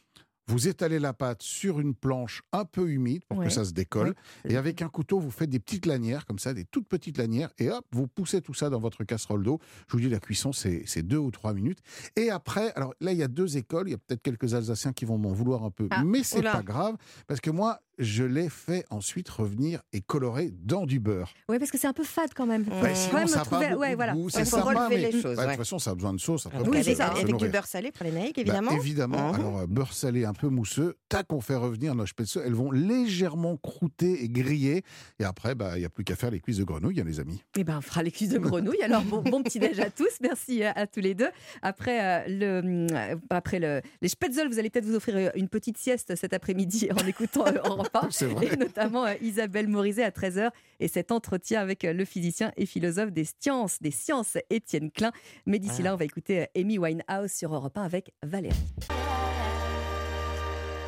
Speaker 5: vous étalez la pâte sur une planche un peu humide pour
Speaker 4: Ouais.
Speaker 5: que ça se décolle. Et avec un couteau, vous faites des petites lanières, comme ça, des toutes petites lanières. Et hop, vous poussez tout ça dans votre casserole d'eau. Je vous dis, la cuisson, c'est c'est deux ou trois minutes. Et après, alors là, il y a deux écoles. Il y a peut-être quelques Alsaciens qui vont m'en vouloir un peu.
Speaker 2: Ah,
Speaker 5: mais c'est pas grave. Parce que moi, je l'ai fait ensuite revenir et colorer dans du beurre.
Speaker 2: Oui, parce que c'est un peu fade quand même.
Speaker 5: Bah, sinon, ça
Speaker 2: trouver- ouais,
Speaker 5: de
Speaker 2: voilà.
Speaker 5: c'est sympa, mais-
Speaker 2: les choses.
Speaker 5: bah, de toute façon, ça a besoin de sauce. Après, pour
Speaker 4: avec,
Speaker 5: se
Speaker 4: avec du beurre salé pour les naïcs,
Speaker 5: Bah,
Speaker 4: évidemment.
Speaker 5: évidemment.
Speaker 4: Mhm.
Speaker 5: Alors, euh, beurre salé un peu mousseux. Tac, on fait revenir nos spätzle. Elles vont légèrement croûter et griller. Et après, bah, il n'y a plus qu'à faire les cuisses de grenouille, hein, les amis.
Speaker 2: Eh ben, on fera les cuisses de grenouille. Alors, bon, bon petit déj à tous. Merci à, à tous les deux. Après, euh, le, euh, après le, les Spätzle, vous allez peut-être vous offrir euh, une petite sieste cet après-midi en écoutant euh, Europe 1.
Speaker 5: C'est vrai.
Speaker 2: Et notamment euh, Isabelle Morizet à 13h et cet entretien avec euh, le physicien et philosophe des sciences, des sciences Étienne Klein. Mais d'ici là, on va écouter euh, Amy Winehouse sur Europe 1 avec Valérie.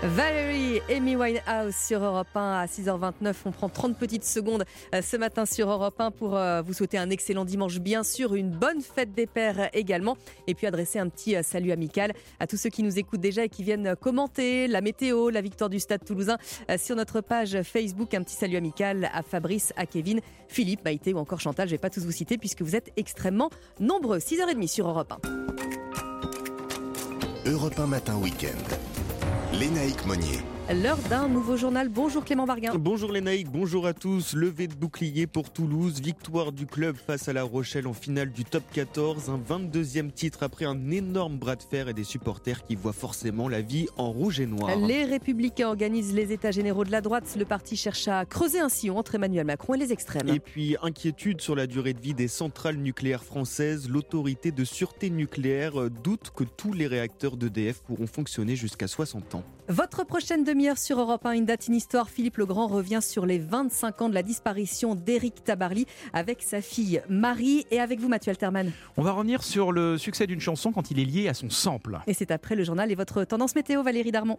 Speaker 2: Valérie, Amy Winehouse sur Europe 1 à 6h29. On prend 30 petites secondes euh, ce matin sur Europe 1 pour euh, vous souhaiter un excellent dimanche, bien sûr, une bonne fête des pères également. Et puis adresser un petit euh, salut amical à tous ceux qui nous écoutent déjà et qui viennent commenter la météo, la victoire du Stade toulousain sur notre page Facebook. Un petit salut amical à Fabrice, à Kevin, Philippe, Maïté ou encore Chantal. Je ne vais pas tous vous citer puisque vous êtes extrêmement nombreux. 6h30 sur Europe 1.
Speaker 21: Europe 1 Matin Week-end. Lénaïque Monnier.
Speaker 2: L'heure d'un nouveau journal. Bonjour Clément Barguin.
Speaker 25: Bonjour les naïcs, bonjour à tous. Levée de bouclier pour Toulouse, victoire du club face à La Rochelle en finale du top 14, un 22e titre après un énorme bras de fer et des supporters qui voient forcément la vie en rouge et noir.
Speaker 2: Les Républicains organisent les États généraux de la droite. Le parti cherche à creuser un sillon entre Emmanuel Macron et les extrêmes.
Speaker 25: Et puis, inquiétude sur la durée de vie des centrales nucléaires françaises. L'autorité de sûreté nucléaire euh, doute que tous les réacteurs d'EDF pourront fonctionner jusqu'à 60 ans.
Speaker 2: Votre prochaine demi-heure sur Europe 1, une date, une histoire. Philippe Legrand revient sur les 25 ans de la disparition d'Éric Tabarly avec sa fille Marie et avec vous Mathieu Alterman.
Speaker 26: On va revenir sur le succès d'une chanson quand il est lié à son sample.
Speaker 2: Et c'est après le journal et votre tendance météo Valérie Darmon.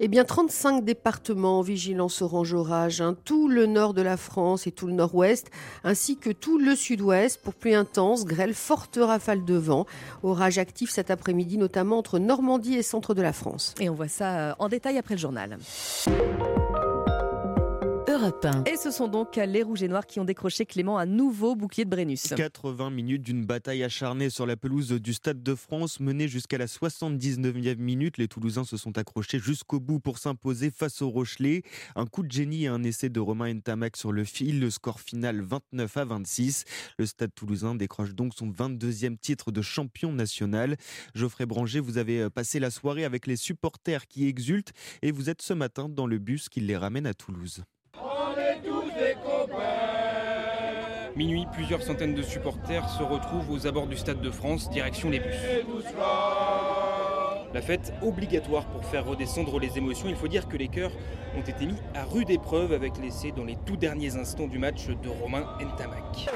Speaker 6: Eh bien, 35 départements en vigilance orange orage, hein, tout le nord de la France et tout le nord-ouest, ainsi que tout le sud-ouest pour pluie intense, grêle, forte rafale de vent. Orage actif cet après-midi, notamment entre Normandie et centre de la France.
Speaker 2: Et on voit ça euh, en détail après le journal.
Speaker 20: Europe 1.
Speaker 2: Et ce sont donc les Rouges et Noirs qui ont décroché Clément un nouveau bouclier de Brennus.
Speaker 25: 80 minutes d'une bataille acharnée sur la pelouse du Stade de France, menée jusqu'à la 79e minute. Les Toulousains se sont accrochés jusqu'au bout pour s'imposer face aux Rochelais. Un coup de génie et un essai de Romain Ntamak sur le fil. Le score final 29 à 26. Le Stade toulousain décroche donc son 22e titre de champion national. Geoffrey Branger, vous avez euh, passé la soirée avec les supporters qui exultent et vous êtes ce matin dans le bus qui les ramène à Toulouse.
Speaker 27: Minuit, plusieurs centaines de supporters se retrouvent aux abords du Stade de France, direction les bus. La fête obligatoire pour faire redescendre les émotions. Il faut dire que les cœurs ont été mis à rude épreuve avec l'essai dans les tout derniers instants du match de Romain Ntamak.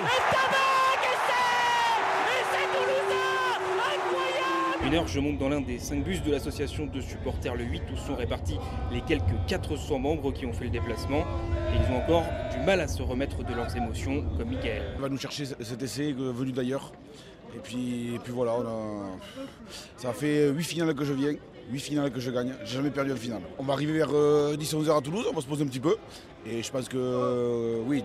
Speaker 27: Une heure, je monte dans l'un des cinq bus de l'association de supporters le 8 où sont répartis les quelques 400 membres qui ont fait le déplacement. Et ils ont encore du mal à se remettre de leurs émotions, comme Michael.
Speaker 28: On va nous chercher cet essai venu d'ailleurs.
Speaker 29: Et puis, et puis voilà, ça fait 8 finales que je viens. 8 finales que je gagne, j'ai jamais perdu une finale. On va arriver vers 10-11h à Toulouse, on va se poser un petit peu. Et je pense que euh, oui,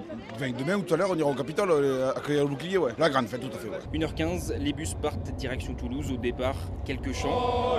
Speaker 29: demain ou tout à l'heure, on ira au Capitole euh, accueillir le bouclier, ouais. La grande fête, tout à fait. Ouais.
Speaker 27: 1h15, les bus partent direction Toulouse. Au départ, quelques chants.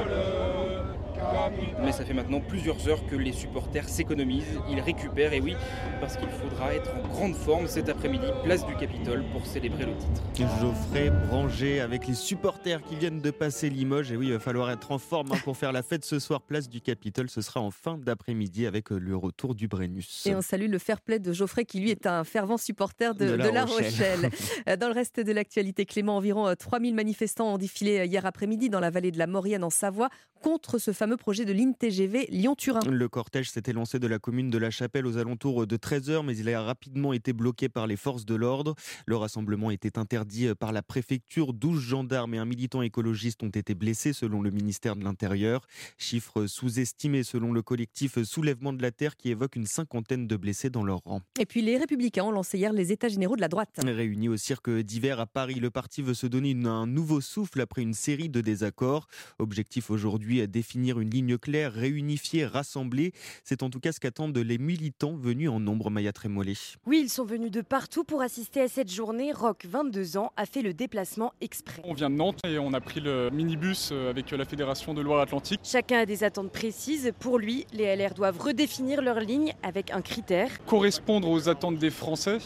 Speaker 27: Mais ça fait maintenant plusieurs heures que les supporters s'économisent, ils récupèrent, et oui, parce qu'il faudra être en grande forme cet après-midi, place du Capitole, pour célébrer le titre.
Speaker 25: Geoffrey Branger avec les supporters qui viennent de passer Limoges, et oui, il va falloir être en forme hein, pour faire la fête ce soir, place du Capitole. Ce sera en fin d'après-midi avec euh, le retour du Brennus.
Speaker 2: Et on salue le fair play de Geoffrey qui lui est un fervent supporter de, La, Rochelle. dans le reste de l'actualité, Clément, environ 3000 manifestants ont défilé hier après-midi dans la vallée de la Maurienne en Savoie contre ce fameux projet de ligne TGV Lyon-Turin.
Speaker 25: Le cortège s'était lancé de la commune de La Chapelle aux alentours de 13h, mais il a rapidement été bloqué par les forces de l'ordre. Le rassemblement était interdit par la préfecture. 12 gendarmes et un militant écologiste ont été blessés selon le ministère de l'Intérieur. Chiffre sous-estimé selon le collectif Soulèvement de la Terre qui évoque une cinquantaine de blessés dans leur rang.
Speaker 2: Et puis les Républicains ont lancé hier les États généraux de la droite.
Speaker 25: Réunis au cirque d'hiver à Paris, le parti veut se donner un nouveau souffle après une série de désaccords. Objectif aujourd'hui définir une ligne claire, réunifiée, rassemblée. C'est en tout cas ce qu'attendent les militants venus en nombre, Maya Trémollet.
Speaker 30: Oui, ils sont venus de partout pour assister à cette journée. Rock, 22 ans, a fait le déplacement exprès.
Speaker 31: On vient de Nantes et on a pris le minibus euh, avec la Fédération de Loire-Atlantique.
Speaker 30: Chacun a des attentes précises. Pour lui, les LR doivent redéfinir leur ligne avec un critère.
Speaker 31: Correspondre aux attentes des Français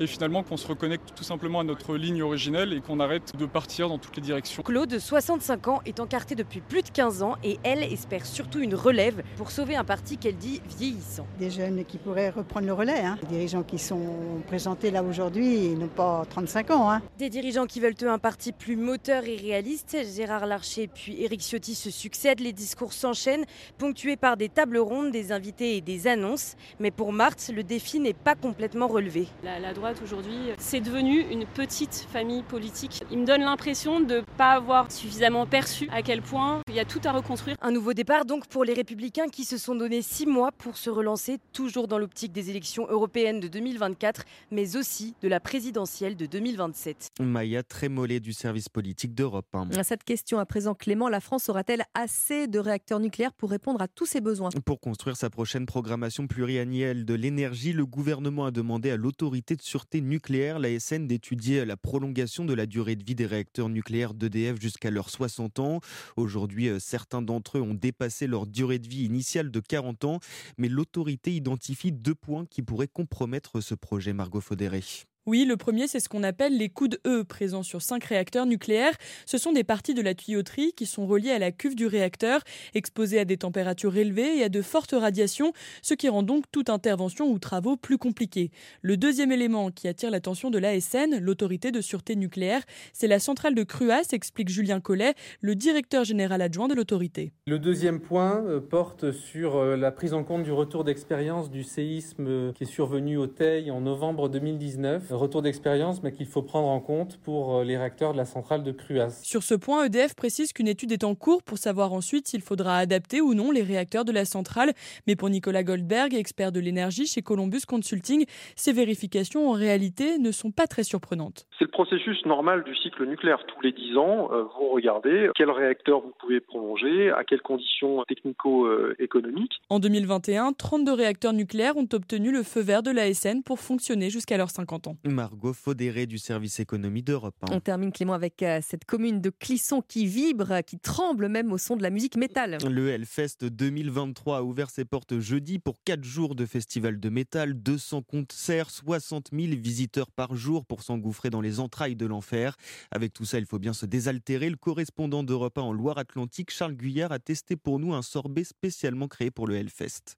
Speaker 31: et finalement qu'on se reconnecte tout simplement à notre ligne originelle et qu'on arrête de partir dans toutes les directions.
Speaker 30: Claude, 65 ans, est encarté depuis plus de 15 ans et elle espère surtout une relève pour sauver un parti qu'elle dit vieillissant.
Speaker 28: Des jeunes qui pourraient reprendre le relais. Hein. Des dirigeants qui sont présentés là aujourd'hui n'ont pas 35 ans. Hein.
Speaker 30: Des dirigeants qui veulent un parti plus moteur et réaliste. Gérard Larcher puis Éric Ciotti se succèdent. Les discours s'enchaînent, ponctués par des tables rondes, des invités et des annonces. Mais pour Marthe, le défi n'est pas complètement relevé.
Speaker 1: La, la droite aujourd'hui, c'est devenu une petite famille politique. Il me donne l'impression de ne pas avoir suffisamment perçu à quel point il y a tout à reconstruire.
Speaker 30: Un nouveau départ donc pour les républicains qui se sont donné six mois pour se relancer, toujours dans l'optique des élections européennes de 2024, mais aussi de la présidentielle de 2027.
Speaker 25: Maya Trémollet du service politique d'Europe.
Speaker 2: À cette question à présent, Clément, la France aura-t-elle assez de réacteurs nucléaires pour répondre à tous ses besoins?
Speaker 25: Pour construire sa prochaine programmation pluriannuelle de l'énergie, le gouvernement a demandé à l'autorité de sûreté nucléaire, l'ASN, d'étudier la prolongation de la durée de vie des réacteurs nucléaires d'EDF jusqu'à leurs 60 ans. Aujourd'hui, euh, certains d'entre eux ont dépassé leur durée de vie initiale de 40 ans, mais l'autorité identifie deux points qui pourraient compromettre ce projet, Margot Faudéré.
Speaker 32: Oui, le premier, c'est ce qu'on appelle les coups de E présents sur cinq réacteurs nucléaires. Ce sont des parties de la tuyauterie qui sont reliées à la cuve du réacteur, exposées à des températures élevées et à de fortes radiations, ce qui rend donc toute intervention ou travaux plus compliqués. Le deuxième élément qui attire l'attention de l'ASN, l'autorité de sûreté nucléaire, c'est la centrale de Cruas, explique Julien Collet, le directeur général adjoint de l'autorité.
Speaker 33: Le deuxième point euh, porte sur euh, la prise en compte du retour d'expérience du séisme euh, qui est survenu au Teil en novembre 2019 retour d'expérience, mais qu'il faut prendre en compte pour euh, les réacteurs de la centrale de Cruas.
Speaker 32: Sur ce point, EDF précise qu'une étude est en cours pour savoir ensuite s'il faudra adapter ou non les réacteurs de la centrale. Mais pour Nicolas Goldberg, expert de l'énergie chez Columbus Consulting, ces vérifications en réalité ne sont pas très surprenantes.
Speaker 34: C'est le processus normal du cycle nucléaire. Tous les 10 ans, euh, vous regardez quel réacteur vous pouvez prolonger, à quelles conditions technico-économiques.
Speaker 32: En 2021, 32 réacteurs nucléaires ont obtenu le feu vert de l'ASN pour fonctionner jusqu'à leurs 50 ans.
Speaker 25: Margot Faudéré du service économie d'Europe.
Speaker 2: On termine Clément avec euh, cette commune de Clisson qui vibre, qui tremble même au son de la musique métal.
Speaker 25: Le Hellfest 2023 a ouvert ses portes jeudi pour 4 jours de festival de métal, 200 concerts, 60 000 visiteurs par jour pour s'engouffrer dans les entrailles de l'enfer. Avec tout ça, il faut bien se désaltérer. Le correspondant d'Europe 1 en Loire-Atlantique, Charles Guyard, a testé pour nous un sorbet spécialement créé pour le Hellfest.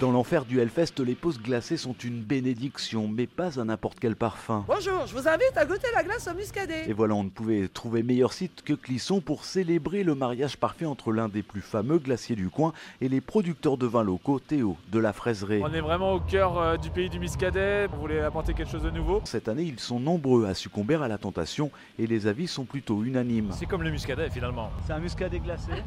Speaker 35: Dans l'enfer du Hellfest, les pauses glacées sont une bénédiction, mais pas à n'importe quel parfum.
Speaker 36: Bonjour, je vous invite à goûter la glace au muscadet.
Speaker 35: Et voilà, on ne pouvait trouver meilleur site que Clisson pour célébrer le mariage parfait entre l'un des plus fameux glaciers du coin et les producteurs de vins locaux, Théo, de la Fraiserie.
Speaker 37: On est vraiment au cœur euh, du pays du muscadet, on voulait apporter quelque chose de nouveau?
Speaker 35: Cette année, ils sont nombreux à succomber à la tentation et les avis sont plutôt unanimes.
Speaker 37: C'est comme le muscadet finalement.
Speaker 36: C'est un muscadet glacé.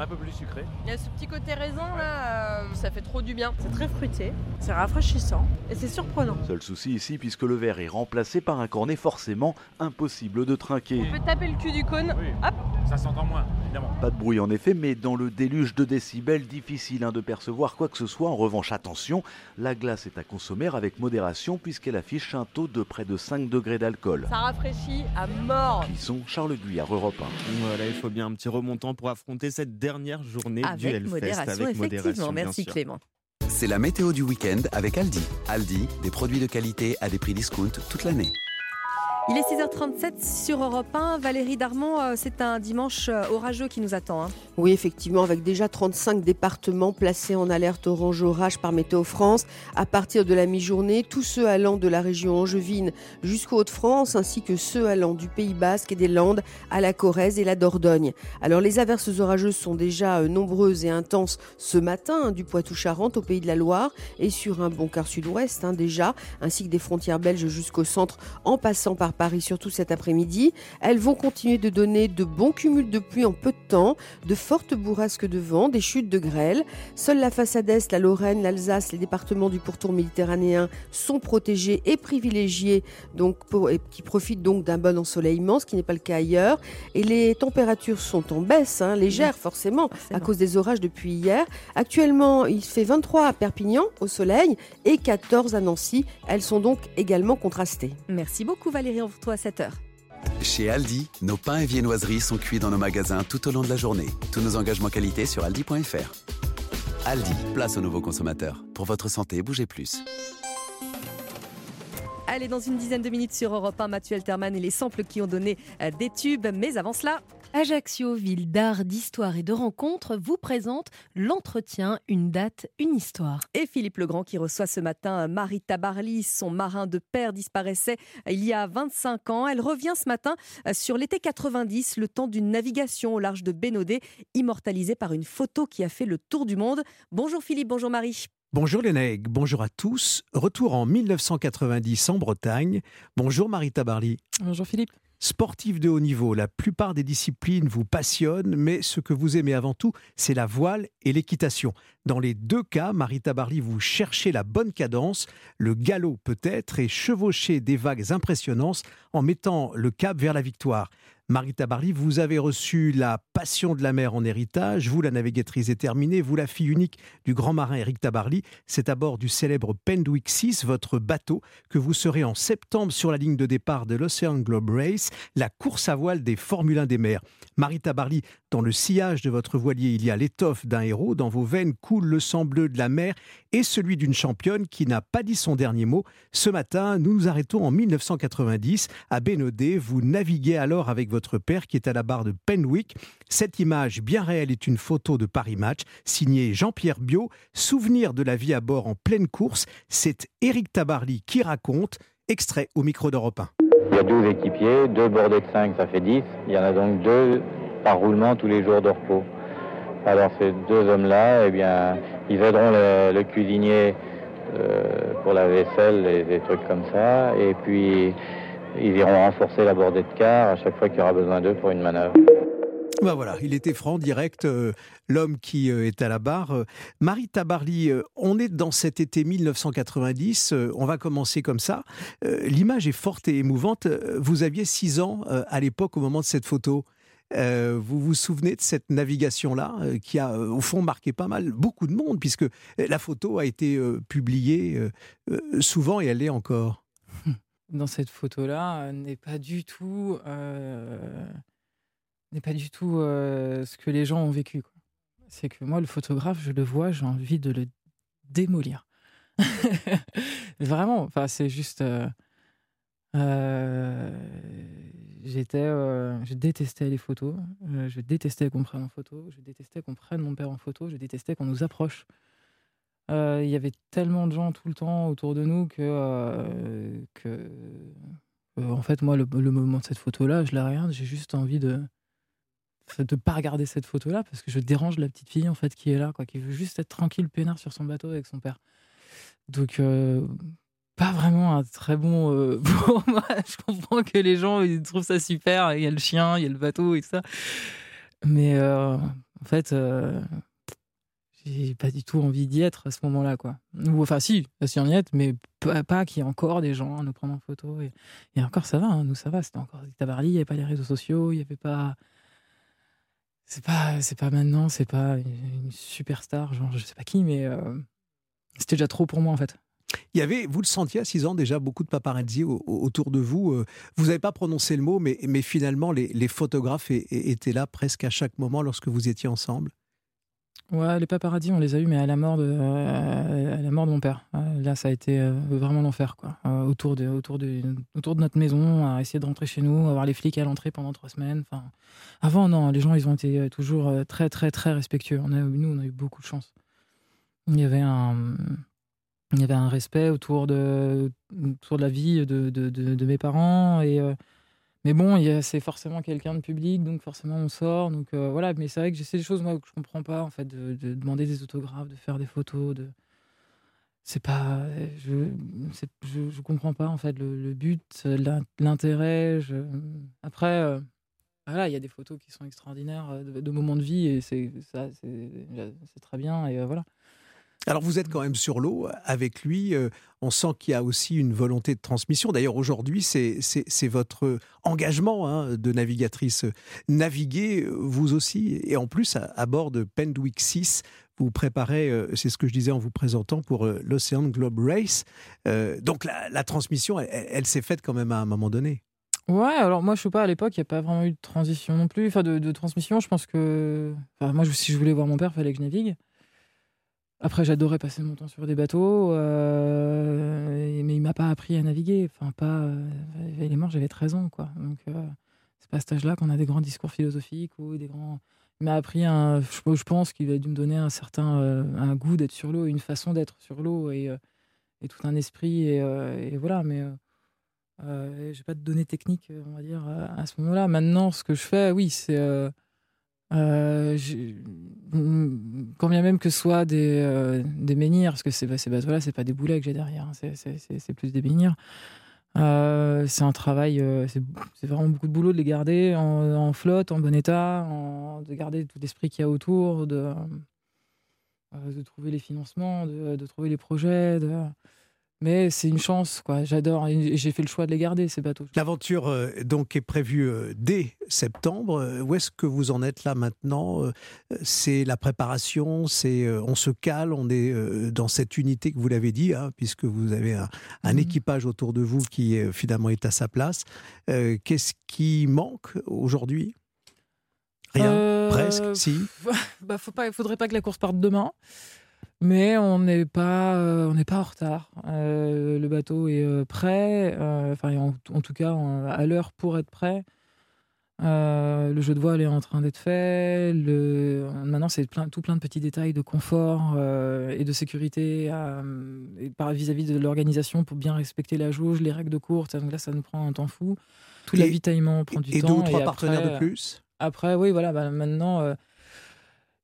Speaker 37: un peu plus sucré.
Speaker 38: Il y a ce petit côté raisin là, euh,
Speaker 1: ça fait trop du bien.
Speaker 39: C'est très fruité, c'est rafraîchissant et c'est surprenant.
Speaker 35: Seul souci ici, puisque le verre est remplacé par un cornet forcément impossible de trinquer.
Speaker 1: On peut taper le cul du cône, hop
Speaker 40: Ça s'entend moins, évidemment.
Speaker 35: Pas de bruit en effet, mais dans le déluge de décibels, difficile hein, de percevoir quoi que ce soit. En revanche, attention, la glace est à consommer avec modération puisqu'elle affiche un taux de près de 5 degrés d'alcool.
Speaker 1: Ça rafraîchit à mort.
Speaker 35: Cuisson Charles Guyard, Europe 1.
Speaker 25: Voilà, il faut bien un petit remontant pour affronter cette dernière journée du
Speaker 2: Avec
Speaker 25: Hellfest.
Speaker 2: modération,
Speaker 25: avec
Speaker 2: effectivement.
Speaker 25: modération, bien
Speaker 2: Merci. Clément.
Speaker 17: C'est la météo du week-end avec Aldi. Aldi, des produits de qualité à des prix discount toute l'année.
Speaker 2: Il est 6h37 sur Europe 1. Valérie Darmon, euh, c'est un dimanche euh, orageux qui nous attend. hein.
Speaker 6: Oui, effectivement, avec déjà 35 départements placés en alerte orange orage par Météo France. À partir de la mi-journée, tous ceux allant de la région angevine jusqu'aux Hauts-de-France, ainsi que ceux allant du Pays Basque et des Landes à la Corrèze et la Dordogne. Alors, les averses orageuses sont déjà euh, nombreuses et intenses ce matin, hein, du Poitou-Charentes au Pays de la Loire et sur un bon quart sud-ouest hein, déjà, ainsi que des frontières belges jusqu'au centre, en passant par Paris, surtout cet après-midi. Elles vont continuer de donner de bons cumuls de pluie en peu de temps, de fortes bourrasques de vent, des chutes de grêle. Seule la façade est, la Lorraine, l'Alsace, les départements du pourtour méditerranéen sont protégés et privilégiés, donc pour- et qui profitent donc d'un bon ensoleillement, ce qui n'est pas le cas ailleurs. Et les températures sont en baisse, hein, légères forcément, à cause des orages depuis hier. Actuellement, il fait 23 à Perpignan au soleil et 14 à Nancy. Elles sont donc également contrastées.
Speaker 2: Merci beaucoup Valérie, on vous retrouve à 7h.
Speaker 17: Chez Aldi, nos pains et viennoiseries sont cuits dans nos magasins tout au long de la journée. Tous nos engagements qualité sur aldi.fr. Aldi, place aux nouveaux consommateurs. Pour votre santé, bougez plus.
Speaker 2: Allez, dans une dizaine de minutes sur Europe 1, Mathieu Alterman et les samples qui ont donné euh, des tubes. Mais avant cela,
Speaker 41: Ajaccio, ville d'art, d'histoire et de rencontres, vous présente l'entretien Une date, une histoire.
Speaker 2: Et Philippe Legrand qui reçoit ce matin euh, Marie Tabarly, son marin de père disparaissait euh, il y a 25 ans. Elle revient ce matin euh, sur l'été 90, le temps d'une navigation au large de Bénodet, immortalisée par une photo qui a fait le tour du monde. Bonjour Philippe, bonjour Marie.
Speaker 42: Bonjour Lénègue, bonjour à tous. Retour en 1990 en Bretagne. Bonjour Marie Tabarly.
Speaker 43: Bonjour Philippe.
Speaker 42: Sportif de haut niveau, la plupart des disciplines vous passionnent, mais ce que vous aimez avant tout, c'est la voile et l'équitation. Dans les deux cas, Marie Tabarly, vous cherchez la bonne cadence, le galop peut-être, et chevaucher des vagues impressionnantes en mettant le cap vers la victoire. Marie Tabarly, vous avez reçu la passion de la mer en héritage. Vous, la navigatrice est terminée. Vous, la fille unique du grand marin Eric Tabarly. C'est à bord du célèbre Pendwick 6, votre bateau, que vous serez en septembre sur la ligne de départ de l'Ocean Globe Race, la course à voile des Formule 1 des mers. Marie Tabarly, dans le sillage de votre voilier, il y a l'étoffe d'un héros. Dans vos veines coule le sang bleu de la mer et celui d'une championne qui n'a pas dit son dernier mot. Ce matin, nous nous arrêtons en 1990 à Bénodet. Vous naviguez alors avec votre père qui est à la barre de Penwick. Cette image bien réelle est une photo de Paris Match signée Jean-Pierre Biot. Souvenir de la vie à bord en pleine course. C'est Éric Tabarly qui raconte. Extrait au micro d'Europe 1.
Speaker 44: Il y a 12 équipiers, deux bordées de 5, ça fait 10. Il y en a donc deux par roulement tous les jours de repos. Alors ces deux hommes-là, eh bien, ils aideront le, cuisinier euh, pour la vaisselle et des trucs comme ça. Et puis, ils iront renforcer la bordée de quart à chaque fois qu'il y aura besoin d'eux pour une manœuvre.
Speaker 42: Ben voilà, il était franc, direct, euh, l'homme qui euh, est à la barre. Marie Tabarly, on est dans cet été 1990, euh, on va commencer comme ça. L'image est forte et émouvante. Vous aviez six ans à l'époque au moment de cette photo. Euh, vous vous souvenez de cette navigation-là euh, qui a euh, au fond marqué pas mal, beaucoup de monde, puisque la photo a été publiée souvent et elle l'est encore.
Speaker 43: dans cette photo-là n'est pas du tout n'est pas du tout ce que les gens ont vécu. C'est que moi, le photographe, je le vois, j'ai envie de le démolir. Vraiment, enfin, c'est juste. J'étais, euh, je détestais les photos, euh, je détestais qu'on prenne en photo, je détestais qu'on prenne mon père en photo, je détestais qu'on nous approche. Euh, Il y avait tellement de gens tout le temps autour de nous que, en fait, moi, le, moment de cette photo-là, je la regarde, j'ai juste envie de de pas regarder cette photo-là parce que je dérange la petite fille en fait qui est là, quoi, qui veut juste être tranquille, peinard sur son bateau avec son père. Donc pas vraiment un très bon euh, pour moi. Je comprends que les gens ils trouvent ça super. Il y a le chien, il y a le bateau et tout ça. Mais euh, en fait, euh, j'ai pas du tout envie d'y être à ce moment-là, quoi. Enfin, si, si on y est, mais pas, qu'il y ait encore des gens à nous prendre en photo. Et, encore, ça va, hein, nous, ça va. C'était encore Tabarly, il n'y avait pas les réseaux sociaux, il n'y avait pas. C'est pas, pas maintenant, c'est pas une superstar, genre je sais pas qui, mais euh, c'était déjà trop pour moi en fait.
Speaker 42: Il y avait, vous le sentiez à 6 ans déjà, beaucoup de paparazzi autour de vous. Euh, vous n'avez pas prononcé le mot, mais, finalement, les, photographes étaient là presque à chaque moment lorsque vous étiez ensemble?
Speaker 43: Ouais, les paparazzis, on les a eus, mais à la mort de, euh, à la mort de mon père. Euh, là, ça a été vraiment l'enfer, quoi. autour, de, autour, de, autour de notre maison, à essayer de rentrer chez nous, avoir les flics à l'entrée pendant trois semaines. Enfin, avant, non, les gens, ils ont été toujours très, très, très respectueux. Nous, on a eu beaucoup de chance. Il y avait un, il y avait un respect autour de, autour de la vie de, de, de mes parents et mais bon, c'est forcément quelqu'un de public, donc forcément on sort. Donc euh, voilà, mais c'est vrai que c'est des choses moi que je comprends pas en fait, de, demander des autographes, de faire des photos, de c'est pas, je, je, je comprends pas en fait le, but, l'intérêt. Après, euh, voilà, il y a des photos qui sont extraordinaires euh, de, de moments de vie et c'est ça, c'est très bien et voilà.
Speaker 42: Alors vous êtes quand même sur l'eau avec lui. Euh, on sent qu'il y a aussi une volonté de transmission. D'ailleurs aujourd'hui, c'est votre engagement hein, de navigatrice. Naviguer vous aussi. Et en plus, à, bord de Pendwick 6, vous préparez, euh, c'est ce que je disais en vous présentant, pour euh, l'Ocean Globe Race. donc la, transmission, elle, s'est faite quand même à un moment donné.
Speaker 43: Ouais, alors moi je sais pas, à l'époque, il n'y a pas vraiment eu de transition non plus, enfin de, transmission. Je pense que. moi, si je voulais voir mon père, il fallait que je navigue. Après, j'adorais passer mon temps sur des bateaux, euh, mais il m'a pas appris à naviguer. Enfin, pas. Euh, j'avais 13 ans, quoi. Donc, euh, c'est pas à cet âge-là qu'on a des grands discours philosophiques ou des grands. Il m'a appris. Je, pense qu'il a dû me donner un certain un goût d'être sur l'eau, une façon d'être sur l'eau et, tout un esprit et, voilà. Mais euh, j'ai pas de données techniques, on va dire, à, ce moment-là. Maintenant, ce que je fais, oui, c'est euh, quand bien même que ce soit des, euh, des menhirs, parce que ces, ces pas des boulets que j'ai derrière, hein, c'est plus des menhirs. Euh, c'est un travail, euh, c'est vraiment beaucoup de boulot de les garder en, flotte, en bon état, de garder tout l'esprit qu'il y a autour, de, de trouver les financements, de, de trouver les projets. De, mais c'est une chance, quoi. J'adore. Et j'ai fait le choix de les garder, ces bateaux.
Speaker 42: L'aventure, euh, donc, est prévue euh, dès septembre. Euh, où est-ce que vous en êtes là maintenant C'est la préparation, c'est on se cale, on est dans cette unité que vous l'avez dit, hein, puisque vous avez un, mmh. équipage autour de vous qui finalement est à sa place. Qu'est-ce qui manque aujourd'hui? Rien? Presque Si?
Speaker 43: Bah, faut pas, Il faudrait pas que la course parte demain. Mais on n'est pas, euh, on n'est pas en retard. Euh, le bateau est euh, prêt, enfin en, tout cas à l'heure pour être prêt. le jeu de voile est en train d'être fait. Le... Maintenant, c'est plein, tout plein de petits détails de confort et de sécurité vis-à-vis de l'organisation pour bien respecter la jauge, les règles de course. Donc là, ça nous prend un temps fou. Tout l'avitaillement prend du temps.
Speaker 42: Et deux ou trois partenaires de plus?
Speaker 43: Après, oui, voilà. Bah, maintenant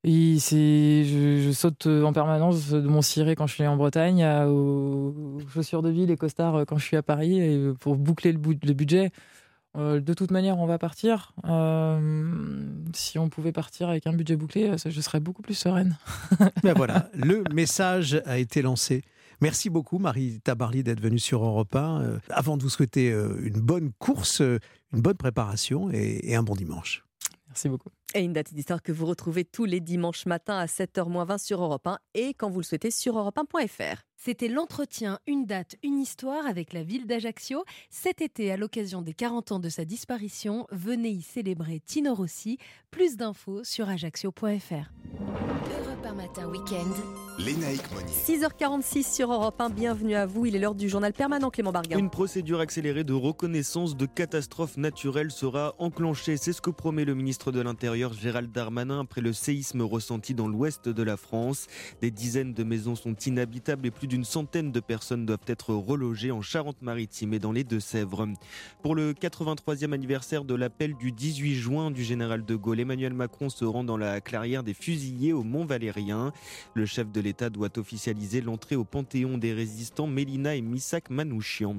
Speaker 43: je, saute en permanence de mon ciré quand je suis en Bretagne, aux, chaussures de ville et costards euh, quand je suis à Paris, et pour boucler le, budget. Euh, de toute manière, on va partir. Euh, si on pouvait partir avec un budget bouclé, je serais beaucoup plus sereine.
Speaker 42: Ben voilà, le message a été lancé. Merci beaucoup, Marie Tabarly, d'être venue sur Europe 1. avant de vous souhaiter une bonne course, une bonne préparation et un bon dimanche.
Speaker 43: Merci beaucoup.
Speaker 2: Et une date d'histoire que vous retrouvez tous les dimanches matins à 7h20 sur Europe 1 et quand vous le souhaitez sur europe1.fr.
Speaker 20: C'était l'entretien Une date, une histoire avec la ville d'Ajaccio. Cet été, à l'occasion des 40 ans de sa disparition, venez y célébrer Tino Rossi. Plus d'infos sur ajaccio.fr.
Speaker 2: Europe 1 matin week-end. Lénaïque 6h46 sur Europe 1, bienvenue à vous. Il est l'heure du journal permanent Clément Bargain.
Speaker 25: Une procédure accélérée de reconnaissance de catastrophes naturelles sera enclenchée. C'est ce que promet le ministre de l'Intérieur Gérald Darmanin après le séisme ressenti dans l'ouest de la France. Des dizaines de maisons sont inhabitables et plus d'une centaine de personnes doivent être relogées en Charente-Maritime et dans les Deux-Sèvres. Pour le 83e anniversaire de l'appel du 18 juin du général de Gaulle, Emmanuel Macron se rend dans la clairière des fusillés au Mont-Valérien. aérien. Le chef de l'État doit officialiser l'entrée au Panthéon des résistants Mélina et Misak Manouchian.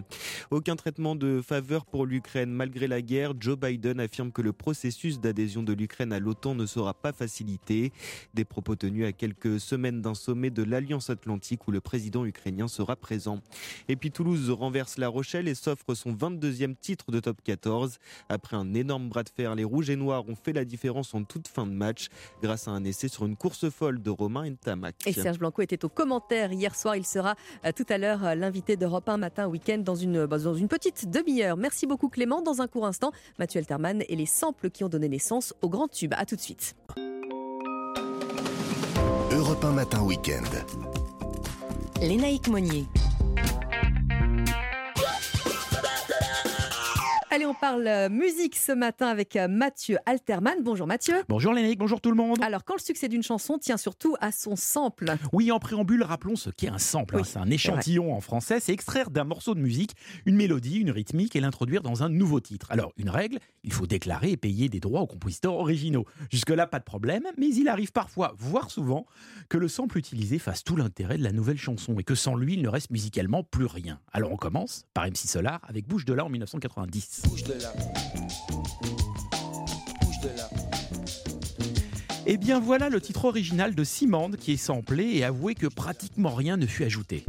Speaker 25: Aucun traitement de faveur pour l'Ukraine. Malgré la guerre, Joe Biden affirme que le processus d'adhésion de l'Ukraine à l'OTAN ne sera pas facilité. Des propos tenus à quelques semaines d'un sommet de l'Alliance Atlantique où le président ukrainien sera présent. Et puis Toulouse renverse La Rochelle et s'offre son 22e titre de top 14. Après un énorme bras de fer, les Rouges et Noirs ont fait la différence en toute fin de match grâce à un essai sur une course folle de Romain Ntamak.
Speaker 2: Et Serge Blanco était au commentaire hier soir. Il sera euh, tout à l'heure euh, l'invité d'Europe 1 matin week-end dans une, bah, dans une petite demi-heure. Merci beaucoup Clément. Dans un court instant, Mathieu Alterman et les samples qui ont donné naissance au grand tube. A tout de suite.
Speaker 45: Europe 1 matin week-end.
Speaker 46: Lénaïque Monnier.
Speaker 2: Allez, on parle euh, musique ce matin avec euh, Mathieu Alterman. Bonjour Mathieu.
Speaker 47: Bonjour Lénique, bonjour tout le monde.
Speaker 2: Alors, quand le succès d'une chanson tient surtout à son sample.
Speaker 47: Oui, en préambule, rappelons ce qu'est un sample. hein.
Speaker 2: Oui,
Speaker 47: c'est un échantillon en français. C'est extraire d'un morceau de musique une mélodie, une rythmique et l'introduire dans un nouveau titre. Alors, une règle, il faut déclarer et payer des droits aux compositeurs originaux. Jusque-là, pas de problème, mais il arrive parfois, voire souvent, que le sample utilisé fasse tout l'intérêt de la nouvelle chanson et que sans lui, il ne reste musicalement plus rien. Alors, on commence par MC Solar avec Bouche de là en 1990.
Speaker 48: Bouge de là. Bouge de là.
Speaker 47: Eh bien voilà le titre original de Simande qui est samplé et avoué que pratiquement rien ne fut ajouté.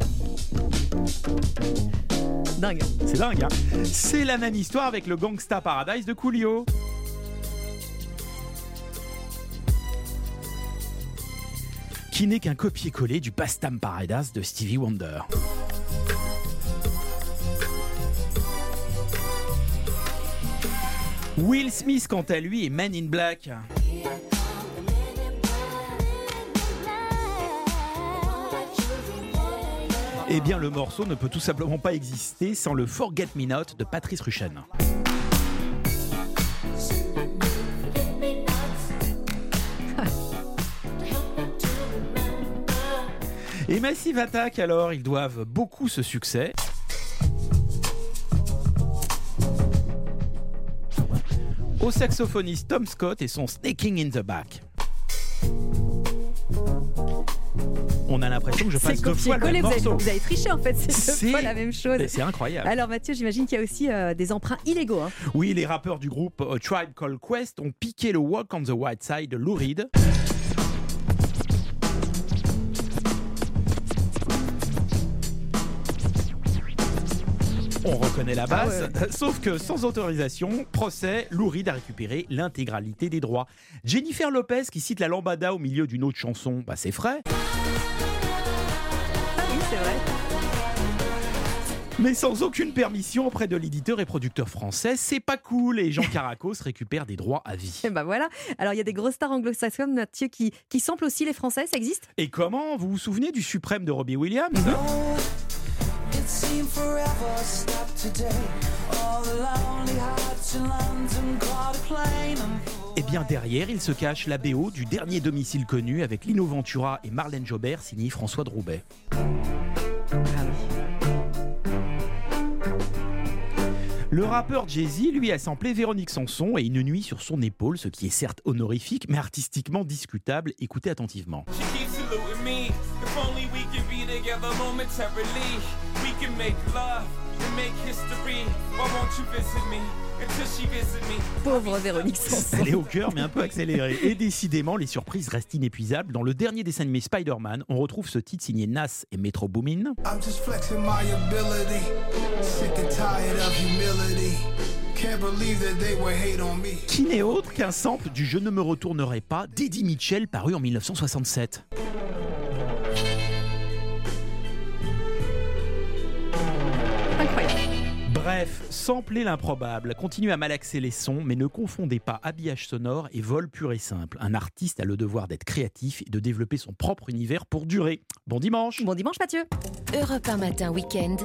Speaker 2: Dingue.
Speaker 47: C'est dingue, hein C'est la même histoire avec le Gangsta Paradise de Coolio. Qui n'est qu'un copier-coller du Pastam Paradise de Stevie Wonder. Will Smith, quant à lui, est Man in Black. Eh bien, le morceau ne peut tout simplement pas exister sans le Forget Me Not de Patrice Rushen. Et Massive Attack, alors, ils doivent beaucoup ce succès. Au saxophoniste Tom Scott et son Snaking in the Back. On a l'impression que je passe deux fois le
Speaker 2: vous, avez- vous avez triché en fait, c'est deux fois la même chose.
Speaker 47: C'est incroyable.
Speaker 2: Alors Mathieu, j'imagine qu'il y a aussi euh, des emprunts illégaux. hein.
Speaker 47: Oui, les rappeurs du groupe A Tribe Called Quest ont piqué le Walk on the White Side de Lou Reed. On reconnaît la base, sauf que sans autorisation, procès, Lou Reed a récupéré l'intégralité des droits. Jennifer Lopez, qui cite la lambada au milieu d'une autre chanson, bah c'est frais.
Speaker 2: Ah oui, c'est vrai.
Speaker 47: Mais sans aucune permission auprès de l'éditeur et producteur français, c'est pas cool et Jean Caracos récupère des droits à vie.
Speaker 2: Et bah voilà. Alors il y a des grosses stars anglo-saxonnes, Mathieu, qui, qui samplent aussi les Français, ça existe?
Speaker 47: Et comment? Vous vous souvenez du suprême de Robbie Williams?
Speaker 48: It seemed forever stopped today. All the lonely hearts in London caught a plane and
Speaker 47: Eh bien derrière, il se cache la BO du dernier domicile connu avec Lino Ventura et Marlène Jobert signé François de Roubaix. Le rappeur Jay-Z, lui, a samplé Véronique Sanson et Une nuit sur son épaule, ce qui est certes honorifique, mais artistiquement discutable. Écoutez attentivement.
Speaker 48: She keeps can make love and make history. Why won't you visit me?
Speaker 2: Pauvre Véronique Sanson.
Speaker 47: Elle est au cœur, mais un peu accélérée. Et décidément, les surprises restent inépuisables. Dans le dernier dessin animé Spider-Man, on retrouve ce titre signé Nas et Metro Boomin.
Speaker 48: I'm just flexing my ability. Sick and tired of humility. Can't believe that they would hate on me.
Speaker 47: qui n'est autre qu'un sample du Je ne me retournerai pas d'Eddie Mitchell paru en 1967. Bref, sampler l'improbable, continuez à malaxer les sons, mais ne confondez pas habillage sonore et vol pur et simple. Un artiste a le devoir d'être créatif et de développer son propre univers pour durer. Bon dimanche
Speaker 2: Bon dimanche Mathieu
Speaker 46: Europe 1 matin week-end.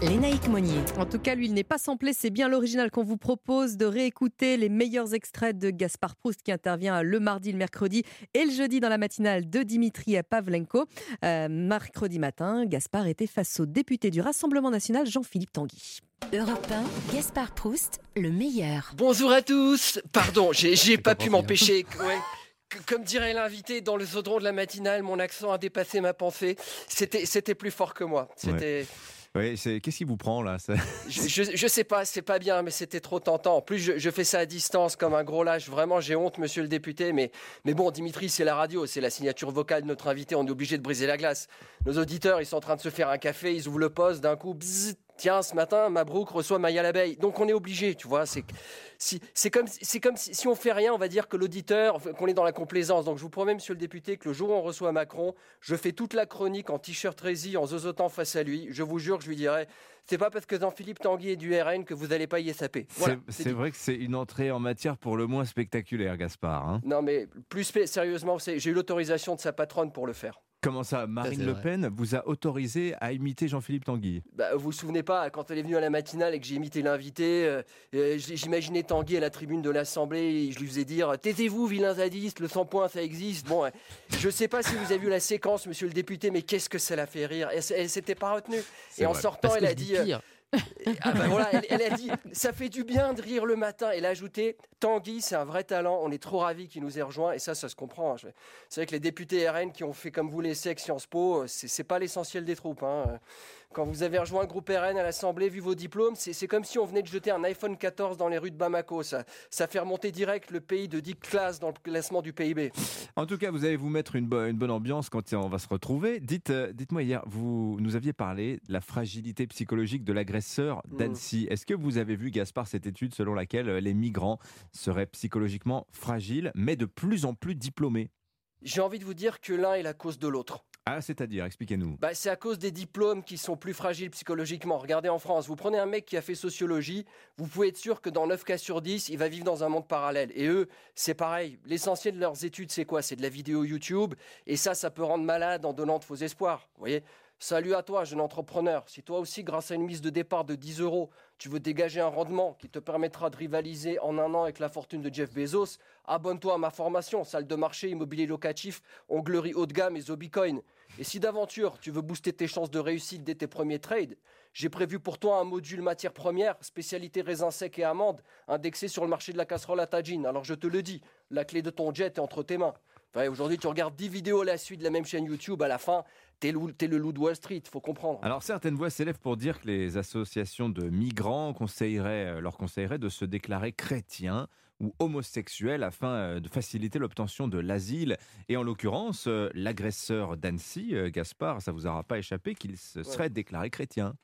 Speaker 46: Lénaïque Monnier.
Speaker 2: En tout cas, lui, il n'est pas samplé, c'est bien l'original qu'on vous propose de réécouter les meilleurs extraits de Gaspard Proust qui intervient le mardi, le mercredi et le jeudi dans la matinale de Dimitri Pavlenko. Euh, mercredi matin, Gaspard était face au député du Rassemblement national Jean-Philippe Tanguy.
Speaker 46: Europe 1, Gaspard Proust, le meilleur.
Speaker 49: Bonjour à tous. Pardon, j'ai pas pu m'empêcher. ouais, comme dirait l'invité, dans le zodron de la matinale, mon accent a dépassé ma pensée. C'était, c'était plus fort que moi. C'était.
Speaker 11: Ouais, qu'est-ce qui vous prend là ça-
Speaker 49: Je, je, je sais pas, c'est pas bien, mais c'était trop tentant. En plus, je, je fais ça à distance comme un gros lâche. Vraiment, j'ai honte, monsieur le député. Mais, mais bon, Dimitri, c'est la radio, c'est la signature vocale de notre invité. On est obligé de briser la glace. Nos auditeurs, ils sont en train de se faire un café, ils ouvrent le poste, d'un coup, bzzz, tiens, ce matin, Mabrouk reçoit Maya l'abeille. Donc on est obligé, tu vois. C'est si, comme, comme si, si on fait rien, on va dire que l'auditeur, qu'on est dans la complaisance. Donc je vous promets, monsieur le député, que le jour où on reçoit Macron, je fais toute la chronique en t-shirt Rési, en zozotant face à lui. Je vous jure je lui dirai, c'est pas parce que Jean-Philippe Tanguy est du RN que vous n'allez pas y échapper. Voilà,
Speaker 11: C'est- vrai que c'est une entrée en matière pour le moins spectaculaire, Gaspard. hein.
Speaker 49: Non, mais plus sérieusement, j'ai eu l'autorisation de sa patronne pour le faire.
Speaker 11: Comment ça, Marine Le
Speaker 49: vrai.
Speaker 11: Pen vous a autorisé à imiter Jean-Philippe Tanguy?
Speaker 49: Bah, vous vous souvenez pas, quand elle est venue à la matinale et que j'ai imité l'invité, euh, euh, j'imaginais Tanguy à la tribune de l'Assemblée et je lui faisais dire Taisez-vous, vilains zadistes, le 100 points, ça existe. Bon, euh, je sais pas si vous avez vu la séquence, monsieur le député, mais qu'est-ce que ça l'a fait rire Elle, elle s'était pas retenue. Et en
Speaker 50: vrai.
Speaker 49: sortant,
Speaker 50: Parce
Speaker 49: elle
Speaker 50: que
Speaker 49: a
Speaker 50: je dis
Speaker 49: dit. euh,
Speaker 50: pire.
Speaker 49: Ah bah voilà, elle, a dit ça fait du bien de rire le matin. Elle a ajouté Tanguy, c'est un vrai talent. On est trop ravis qu'il nous ait rejoint et ça, ça se comprend. hein. C'est vrai que les députés RN qui ont fait comme vous l'essai avec Sciences Po, euh, c'est pas l'essentiel des troupes. hein. Quand vous avez rejoint le groupe RN à l'Assemblée, vu vos diplômes, c'est comme si on venait de jeter un iPhone 14 dans les rues de Bamako. Ça, ça fait remonter direct le pays de 10 classes dans le classement du PIB.
Speaker 11: En tout cas, vous allez vous mettre une, bo- une bonne ambiance quand on va se retrouver. Dites, euh, dites-moi hier, vous nous aviez parlé de la fragilité psychologique de l'agresseur
Speaker 49: Mm.
Speaker 11: d'Annecy. Est-ce que vous avez vu, Gaspard, cette étude selon laquelle euh, les migrants seraient psychologiquement fragiles, mais de plus en plus diplômés?
Speaker 49: J'ai envie de vous dire que l'un est la cause de l'autre.
Speaker 11: Ah, c'est-à-dire, expliquez-nous.
Speaker 49: Bah, c'est à cause des diplômes qui sont plus fragiles psychologiquement. Regardez en France, vous prenez un mec qui a fait sociologie, vous pouvez être sûr que dans 9 cas sur 10, il va vivre dans un monde parallèle. Et eux, c'est pareil. L'essentiel de leurs études, c'est quoi? C'est de la vidéo YouTube. Et ça, ça peut rendre malade en donnant de faux espoirs. Vous voyez? Salut à toi, jeune entrepreneur. Si toi aussi, grâce à une mise de départ de 10 euros, tu veux dégager un rendement qui te permettra de rivaliser en un an avec la fortune de Jeff Bezos, abonne-toi à ma formation, salle de marché, immobilier locatif, onglerie haut de gamme et Zobicoin. Et si d'aventure, tu veux booster tes chances de réussite dès tes premiers trades, j'ai prévu pour toi un module matière première, spécialité raisin sec et amandes, indexé sur le marché de la casserole à tagine. Alors je te le dis, la clé de ton jet est entre tes mains. Ouais, Aujourd'hui, tu regardes 10 vidéos à la suite de la même chaîne YouTube, à la fin, t'es le, le loup de Wall Street, faut comprendre.
Speaker 11: Alors certaines voix s'élèvent pour dire que les associations de migrants conseilleraient, euh, leur conseilleraient de se déclarer chrétiens ou homosexuels afin euh, de faciliter l'obtention de l'asile. Et en l'occurrence, euh, l'agresseur d'Annecy, Gaspard, ça vous aura pas échappé qu'il se serait déclaré chrétien.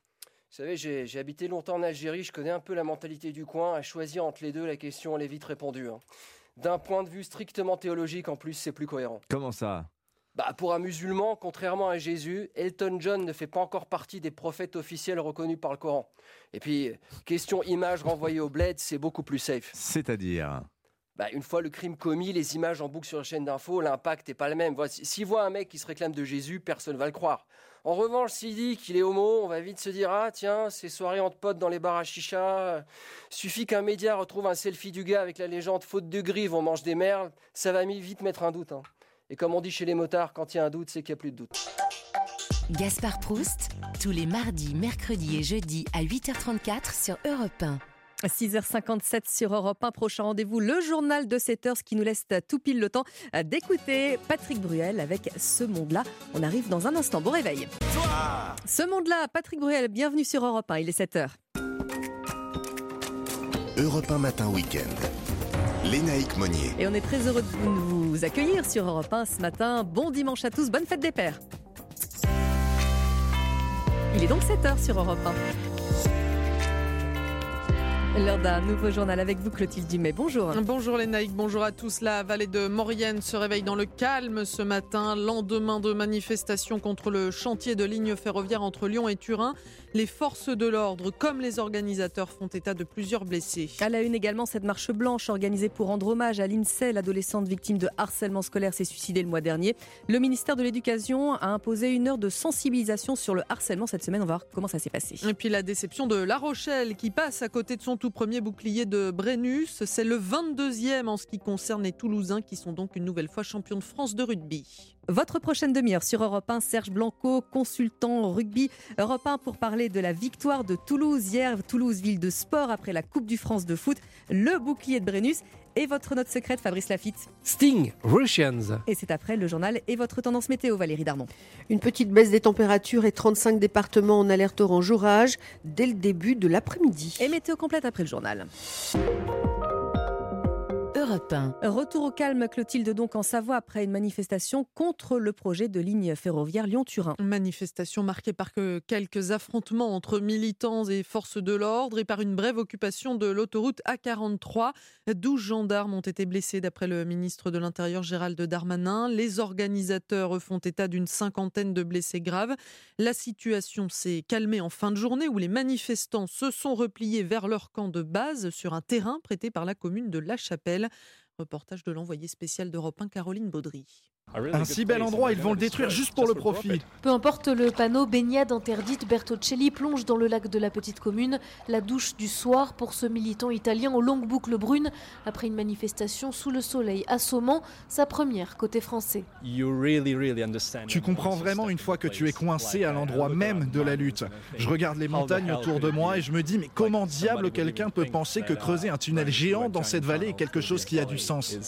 Speaker 49: Vous savez, j'ai j'ai habité longtemps en Algérie, je connais un peu la mentalité du coin. À choisir entre les deux, la question, elle est vite répondue. hein. D'un point de vue strictement théologique, en plus, c'est plus cohérent.
Speaker 11: Comment ça?
Speaker 49: Bah, pour un musulman, contrairement à Jésus, Elton John ne fait pas encore partie des prophètes officiels reconnus par le Coran. Et puis, question image renvoyée au bled, c'est beaucoup plus safe.
Speaker 11: C'est-à-dire?
Speaker 49: Bah, une fois le crime commis, les images en boucle sur la chaîne d'info, l'impact n'est pas le même. S'il voit un mec qui se réclame de Jésus, personne va le croire. En revanche, s'il dit qu'il est homo, on va vite se dire Ah, tiens, ces soirées entre potes dans les bars à chicha. euh, Suffit qu'un média retrouve un selfie du gars avec la légende faute de grive, on mange des merdes, ça va vite mettre un doute. hein. Et comme on dit chez les motards, quand il y a un doute, c'est qu'il n'y a plus de doute.
Speaker 46: Gaspard Proust, tous les mardis, mercredis et jeudis à 8h34 sur Europe 1.
Speaker 2: 6h57 sur Europe 1, prochain rendez-vous, le journal de 7h, ce qui nous laisse tout pile le temps d'écouter Patrick Bruel avec Ce Monde-là. On arrive dans un instant. Bon réveil. Ce Monde-là, Patrick Bruel, bienvenue sur Europe 1, il est 7h.
Speaker 45: Europe 1 Matin Week-end. Lénaïque Monnier.
Speaker 2: Et on est très heureux de vous vous accueillir sur Europe 1 ce matin. Bon dimanche à tous, bonne fête des pères. Il est donc 7h sur Europe 1. L'heure d'un nouveau journal avec vous, Clotilde Dumais. Bonjour.
Speaker 3: Bonjour les Naïcs, bonjour à tous. La vallée de Maurienne se réveille dans le calme ce matin, lendemain de manifestations contre le chantier de ligne ferroviaire entre Lyon et Turin. Les forces de l'ordre, comme les organisateurs, font état de plusieurs blessés.
Speaker 2: À la une également, cette marche blanche organisée pour rendre hommage à l'INSEE, l'adolescente victime de harcèlement scolaire s'est suicidée le mois dernier. Le ministère de l'Éducation a imposé une heure de sensibilisation sur le harcèlement cette semaine. On va voir comment ça s'est passé.
Speaker 3: Et puis la déception de La Rochelle qui passe à côté de son tout premier bouclier de Brennus. C'est le 22e en ce qui concerne les Toulousains qui sont donc une nouvelle fois champions de France de rugby.
Speaker 2: Votre prochaine demi-heure sur Europe 1, Serge Blanco, consultant rugby. Europe 1 pour parler de la victoire de Toulouse hier. Toulouse, ville de sport après la Coupe du France de foot. Le bouclier de Brennus Et votre note secrète, Fabrice Lafitte
Speaker 51: Sting, Russians.
Speaker 2: Et c'est après le journal et votre tendance météo, Valérie Darmon.
Speaker 6: Une petite baisse des températures et 35 départements en alerte orange orage dès le début de l'après-midi.
Speaker 2: Et météo complète après le journal.
Speaker 46: Europe 1.
Speaker 2: Retour au calme, Clotilde, donc en Savoie, après une manifestation contre le projet de ligne ferroviaire Lyon-Turin.
Speaker 3: Manifestation marquée par que quelques affrontements entre militants et forces de l'ordre et par une brève occupation de l'autoroute A43. 12 gendarmes ont été blessés d'après le ministre de l'Intérieur Gérald Darmanin. Les organisateurs font état d'une cinquantaine de blessés graves. La situation s'est calmée en fin de journée où les manifestants se sont repliés vers leur camp de base sur un terrain prêté par la commune de La Chapelle. Reportage de l'envoyé spécial d'Europe 1, Caroline Baudry.
Speaker 50: Un si bel endroit, ils vont le détruire juste pour le profit.
Speaker 52: Peu importe le panneau baignade interdite, Bertocelli plonge dans le lac de la petite commune, la douche du soir pour ce militant italien aux longues boucles brunes, après une manifestation sous le soleil assommant, sa première côté français.
Speaker 50: Tu comprends vraiment une fois que tu es coincé à l'endroit même de la lutte. Je regarde les montagnes autour de moi et je me dis, mais comment diable quelqu'un peut penser que creuser un tunnel géant dans cette vallée est quelque chose qui a du sens?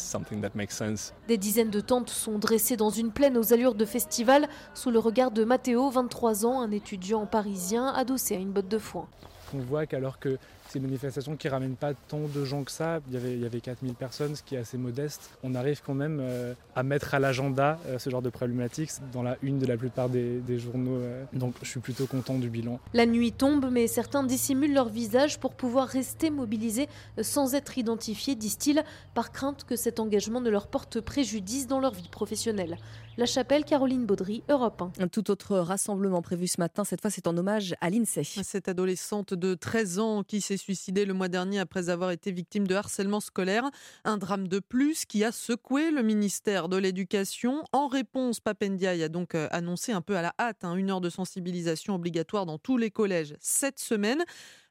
Speaker 52: Des dizaines de tentes sont dressées dans une plaine aux allures de festival sous le regard de Matteo, 23 ans, un étudiant parisien adossé à une botte de foin.
Speaker 53: On voit qu'alors que c'est une manifestation qui ramène pas tant de gens que ça, il y avait, il y avait 4000 personnes, ce qui est assez modeste, on arrive quand même euh, à mettre à l'agenda euh, ce genre de problématiques dans la une de la plupart des, des journaux, euh, donc je suis plutôt content du bilan.
Speaker 52: La nuit tombe, mais certains dissimulent leur visage pour pouvoir rester mobilisés sans être identifiés, disent-ils, par crainte que cet engagement ne leur porte préjudice dans leur vie professionnelle. La Chapelle, Caroline Baudry, Europe 1.
Speaker 2: Un tout autre rassemblement prévu ce matin, cette fois c'est en hommage à l'INSEE.
Speaker 3: Cette adolescente de 13 ans qui s'est suicidée le mois dernier après avoir été victime de harcèlement scolaire. Un drame de plus qui a secoué le ministère de l'Éducation. En réponse, Papendiaï a donc euh, annoncé un peu à la hâte hein, une heure de sensibilisation obligatoire dans tous les collèges cette semaine.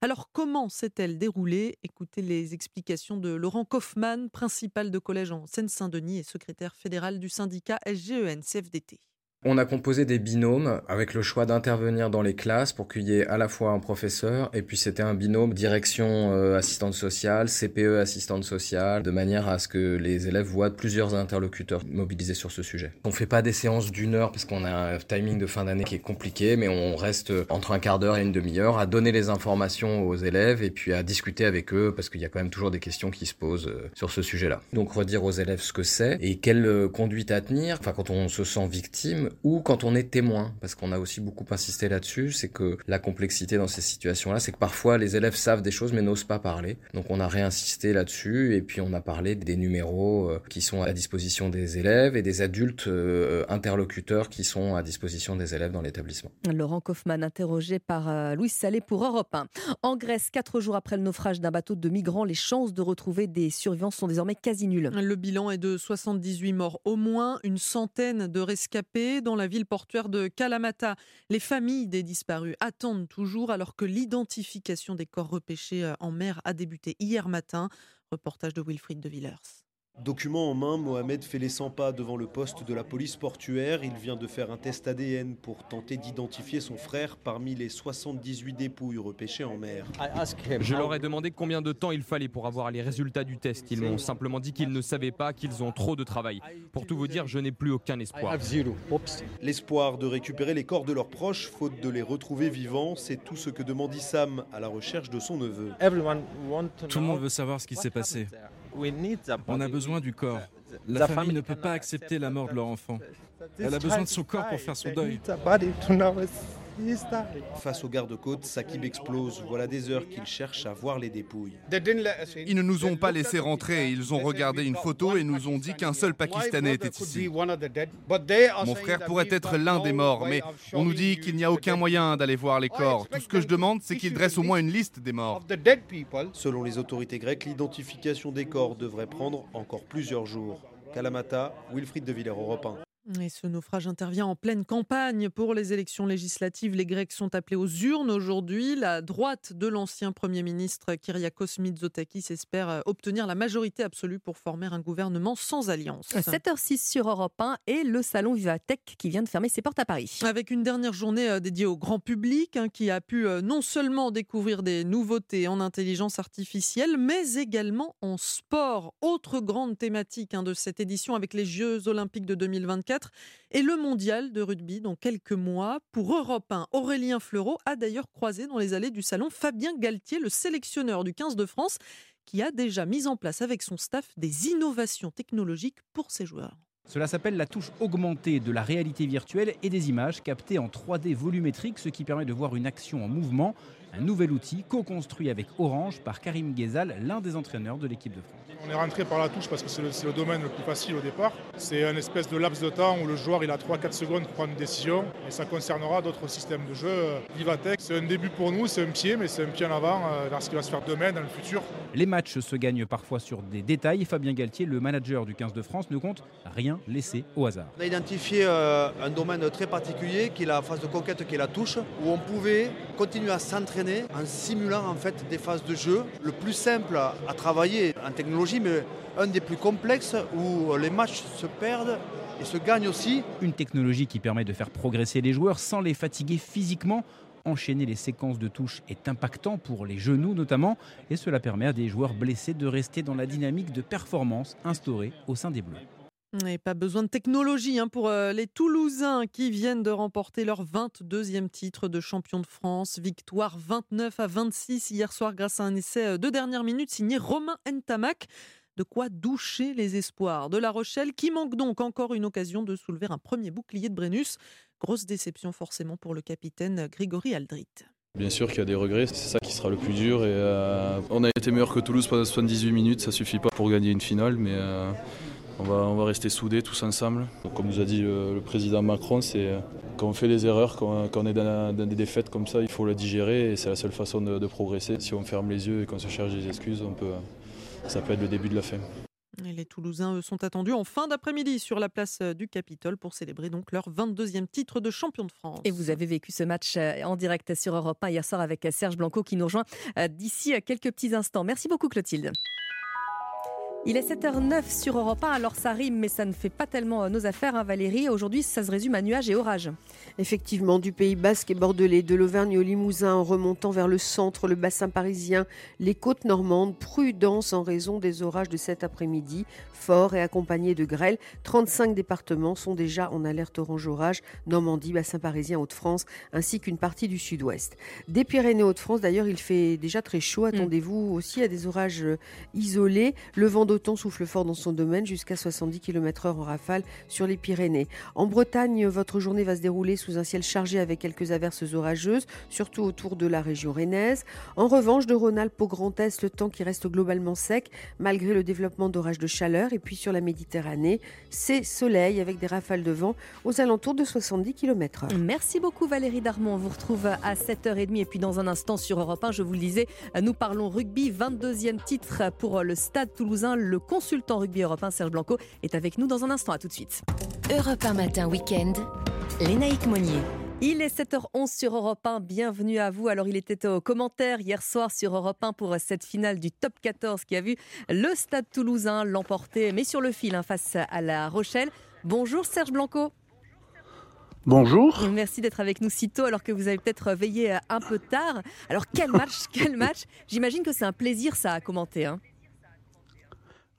Speaker 3: Alors comment s'est-elle déroulée? Écoutez les explications de Laurent Kaufmann, principal de collège en Seine-Saint-Denis et secrétaire fédéral du syndicat SGEN-CFDT.
Speaker 54: On a composé des binômes avec le choix d'intervenir dans les classes pour qu'il y ait à la fois un professeur et puis c'était un binôme direction euh, assistante sociale, CPE assistante sociale, de manière à ce que les élèves voient plusieurs interlocuteurs mobilisés sur ce sujet. On fait pas des séances d'une heure parce qu'on a un timing de fin d'année qui est compliqué, mais on reste entre un quart d'heure et une demi-heure à donner les informations aux élèves et puis à discuter avec eux parce qu'il y a quand même toujours des questions qui se posent euh, sur ce sujet-là. Donc redire aux élèves ce que c'est et quelle euh, conduite à tenir, enfin quand on se sent victime ou quand on est témoin, parce qu'on a aussi beaucoup insisté là-dessus, c'est que la complexité dans ces situations-là, c'est que parfois les élèves savent des choses mais n'osent pas parler. Donc on a réinsisté là-dessus et puis on a parlé des numéros euh, qui sont à disposition des élèves et des adultes euh, interlocuteurs qui sont à disposition des élèves dans l'établissement.
Speaker 2: Laurent Kaufmann, interrogé par euh, Louis Salé pour Europe 1. En Grèce, quatre jours après le naufrage d'un bateau de migrants, les chances de retrouver des survivants sont désormais quasi nulles.
Speaker 3: Le bilan est de 78 morts au moins, une centaine de rescapés dans la ville portuaire de Kalamata. Les familles des disparus attendent toujours alors que l'identification des corps repêchés euh, en mer a débuté hier matin. Reportage de Wilfried de Villers.
Speaker 48: Document en main, Mohamed fait les 100 pas devant le poste de la police portuaire. Il vient de faire un test ADN pour tenter d'identifier son frère parmi les 78 dépouilles repêchées en mer.
Speaker 55: Je leur ai demandé combien de temps il fallait pour avoir les résultats du test. Ils m'ont simplement dit qu'ils ne savaient pas, qu'ils ont trop de travail. Pour tout vous dire, je n'ai plus aucun espoir.
Speaker 48: L'espoir de récupérer les corps de leurs proches, faute de les retrouver vivants, c'est tout ce que demande Issam à la recherche de son neveu.
Speaker 56: Tout le monde veut savoir ce qui s'est passé. On a besoin du corps. La famille ne peut pas accepter la mort de leur enfant. Elle a besoin de son corps pour faire son deuil.
Speaker 48: Face aux gardes-côtes, Sakib explose. Voilà des heures qu'il cherche à voir les dépouilles.
Speaker 57: Ils ne nous ont pas laissé rentrer. Ils ont regardé une photo et nous ont dit qu'un seul Pakistanais était ici. Mon frère pourrait être l'un des morts, mais on nous dit qu'il n'y a aucun moyen d'aller voir les corps. Tout ce que je demande, c'est qu'ils dressent au moins une liste des morts.
Speaker 48: Selon les autorités grecques, l'identification des corps devrait prendre encore plusieurs jours. Kalamata, Wilfried de Villers, Europe 1.
Speaker 3: Et ce naufrage intervient en pleine campagne pour les élections législatives. Les Grecs sont appelés aux urnes aujourd'hui. La droite de l'ancien Premier ministre Kyriakos Mitsotakis espère euh, obtenir la majorité absolue pour former un gouvernement sans alliance.
Speaker 2: 7h06 sur Europe 1 et le salon Vivatech qui vient de fermer ses portes à Paris.
Speaker 3: Avec une dernière journée euh, dédiée au grand public hein, qui a pu euh, non seulement découvrir des nouveautés en intelligence artificielle, mais également en sport. Autre grande thématique hein, de cette édition avec les Jeux olympiques de 2024 et le mondial de rugby dans quelques mois. Pour Europe 1, Aurélien Fleureau a d'ailleurs croisé dans les allées du salon Fabien Galtier, le sélectionneur du 15 de France, qui a déjà mis en place avec son staff des innovations technologiques pour ses joueurs.
Speaker 58: Cela s'appelle la touche augmentée de la réalité virtuelle et des images captées en 3D volumétrique, ce qui permet de voir une action en mouvement un nouvel outil co-construit avec Orange par Karim Ghezal, l'un des entraîneurs de l'équipe de France.
Speaker 59: On est rentré par la touche parce que c'est le, domaine le plus facile au départ. C'est un espèce de laps de temps où le joueur il a 3-4 secondes pour prendre une décision et ça concernera d'autres systèmes de jeu. Vivatech, c'est un début pour nous, c'est un pied, mais c'est un pied en avant euh, vers ce qui va se faire demain dans le futur.
Speaker 58: Les matchs se gagnent parfois sur des détails. Fabien Galtier, le manager du 15 de France, ne compte rien laisser au hasard.
Speaker 60: On a identifié euh, un domaine très particulier qui est la phase de conquête, qui est la touche, où on pouvait continuer à s'entraîner en simulant en fait des phases de jeu. Le plus simple à, travailler en technologie, mais un des plus complexes où les matchs se perdent et se gagnent aussi.
Speaker 58: Une technologie qui permet de faire progresser les joueurs sans les fatiguer physiquement. Enchaîner les séquences de touches est impactant pour les genoux notamment, et cela permet à des joueurs blessés de rester dans la dynamique de performance instaurée au sein des Bleus.
Speaker 3: Et pas besoin de technologie hein, pour euh, les Toulousains qui viennent de remporter leur 22e titre de champion de France. Victoire 29 à 26 hier soir grâce à un essai euh, de dernière minute signé Romain Ntamak. De quoi doucher les espoirs de La Rochelle qui manque donc encore une occasion de soulever un premier bouclier de Brennus. Grosse déception forcément pour le capitaine Grégory Aldrit.
Speaker 61: Bien sûr qu'il y a des regrets, c'est ça qui sera le plus dur. Et, euh, on a été meilleur que Toulouse pendant 78 minutes, ça suffit pas pour gagner une finale, mais on va, rester soudés tous ensemble. Comme nous a dit le, président Macron, c'est euh, quand on fait des erreurs, quand, on est dans, des défaites comme ça, il faut la digérer et c'est la seule façon de, progresser. Si on ferme les yeux et qu'on se cherche des excuses, on peut, ça peut être le début de la fin.
Speaker 3: les Toulousains sont attendus en fin d'après-midi sur la place euh, du Capitole pour célébrer donc leur 22e titre de champion de France.
Speaker 2: Et vous avez vécu ce match euh, en direct sur Europe 1 hier soir avec Serge Blanco qui nous rejoint d'ici quelques petits instants. Merci beaucoup Clotilde. Il est 7h09 sur Europe 1, alors ça rime, mais ça ne fait pas tellement euh, nos affaires, hein, Valérie. Aujourd'hui, ça se résume à nuages et orages.
Speaker 6: Effectivement, du Pays Basque et Bordelais, de l'Auvergne au Limousin, en remontant vers le centre, le bassin parisien, les côtes normandes, prudence en raison des orages de cet après-midi, forts et accompagnés de grêles. 35 départements sont déjà en alerte orange orage, Normandie, bassin parisien, Hauts-de-France, ainsi qu'une partie du sud-ouest. Des Pyrénées, Hauts-de-France, d'ailleurs, il fait déjà très chaud. Mm. Attendez-vous aussi à des orages euh, isolés. Le vent d'automne souffle fort dans son domaine jusqu'à 70 km/h en rafale sur les Pyrénées. En Bretagne, votre journée va se dérouler sous un ciel chargé avec quelques averses orageuses, surtout autour de la région rennaise. En revanche, de Rhône-Alpes au Grand Est, le temps qui reste globalement sec malgré le développement d'orages de chaleur. Et puis sur la Méditerranée, c'est soleil avec des rafales de vent aux alentours de 70 km/h.
Speaker 2: Merci beaucoup Valérie Darmon. On vous retrouve à 7h30 et puis dans un instant sur Europe 1, je vous le disais, nous parlons rugby, 22e titre pour le Stade toulousain, le consultant rugby européen Serge Blanco est avec nous dans un instant. À tout de suite.
Speaker 46: Europe 1 matin week-end. Lénaïque Monnier.
Speaker 2: Il est 7h11 sur Europe 1. Bienvenue à vous. Alors, il était au commentaire hier soir sur Europe 1 pour cette finale du top 14 qui a vu le Stade toulousain l'emporter, mais sur le fil hein, face à La Rochelle. Bonjour Serge Blanco.
Speaker 62: Bonjour.
Speaker 2: Merci d'être avec nous si tôt alors que vous avez peut-être veillé un peu tard. Alors quel match, quel match? J'imagine que c'est un plaisir ça à commenter. Hein.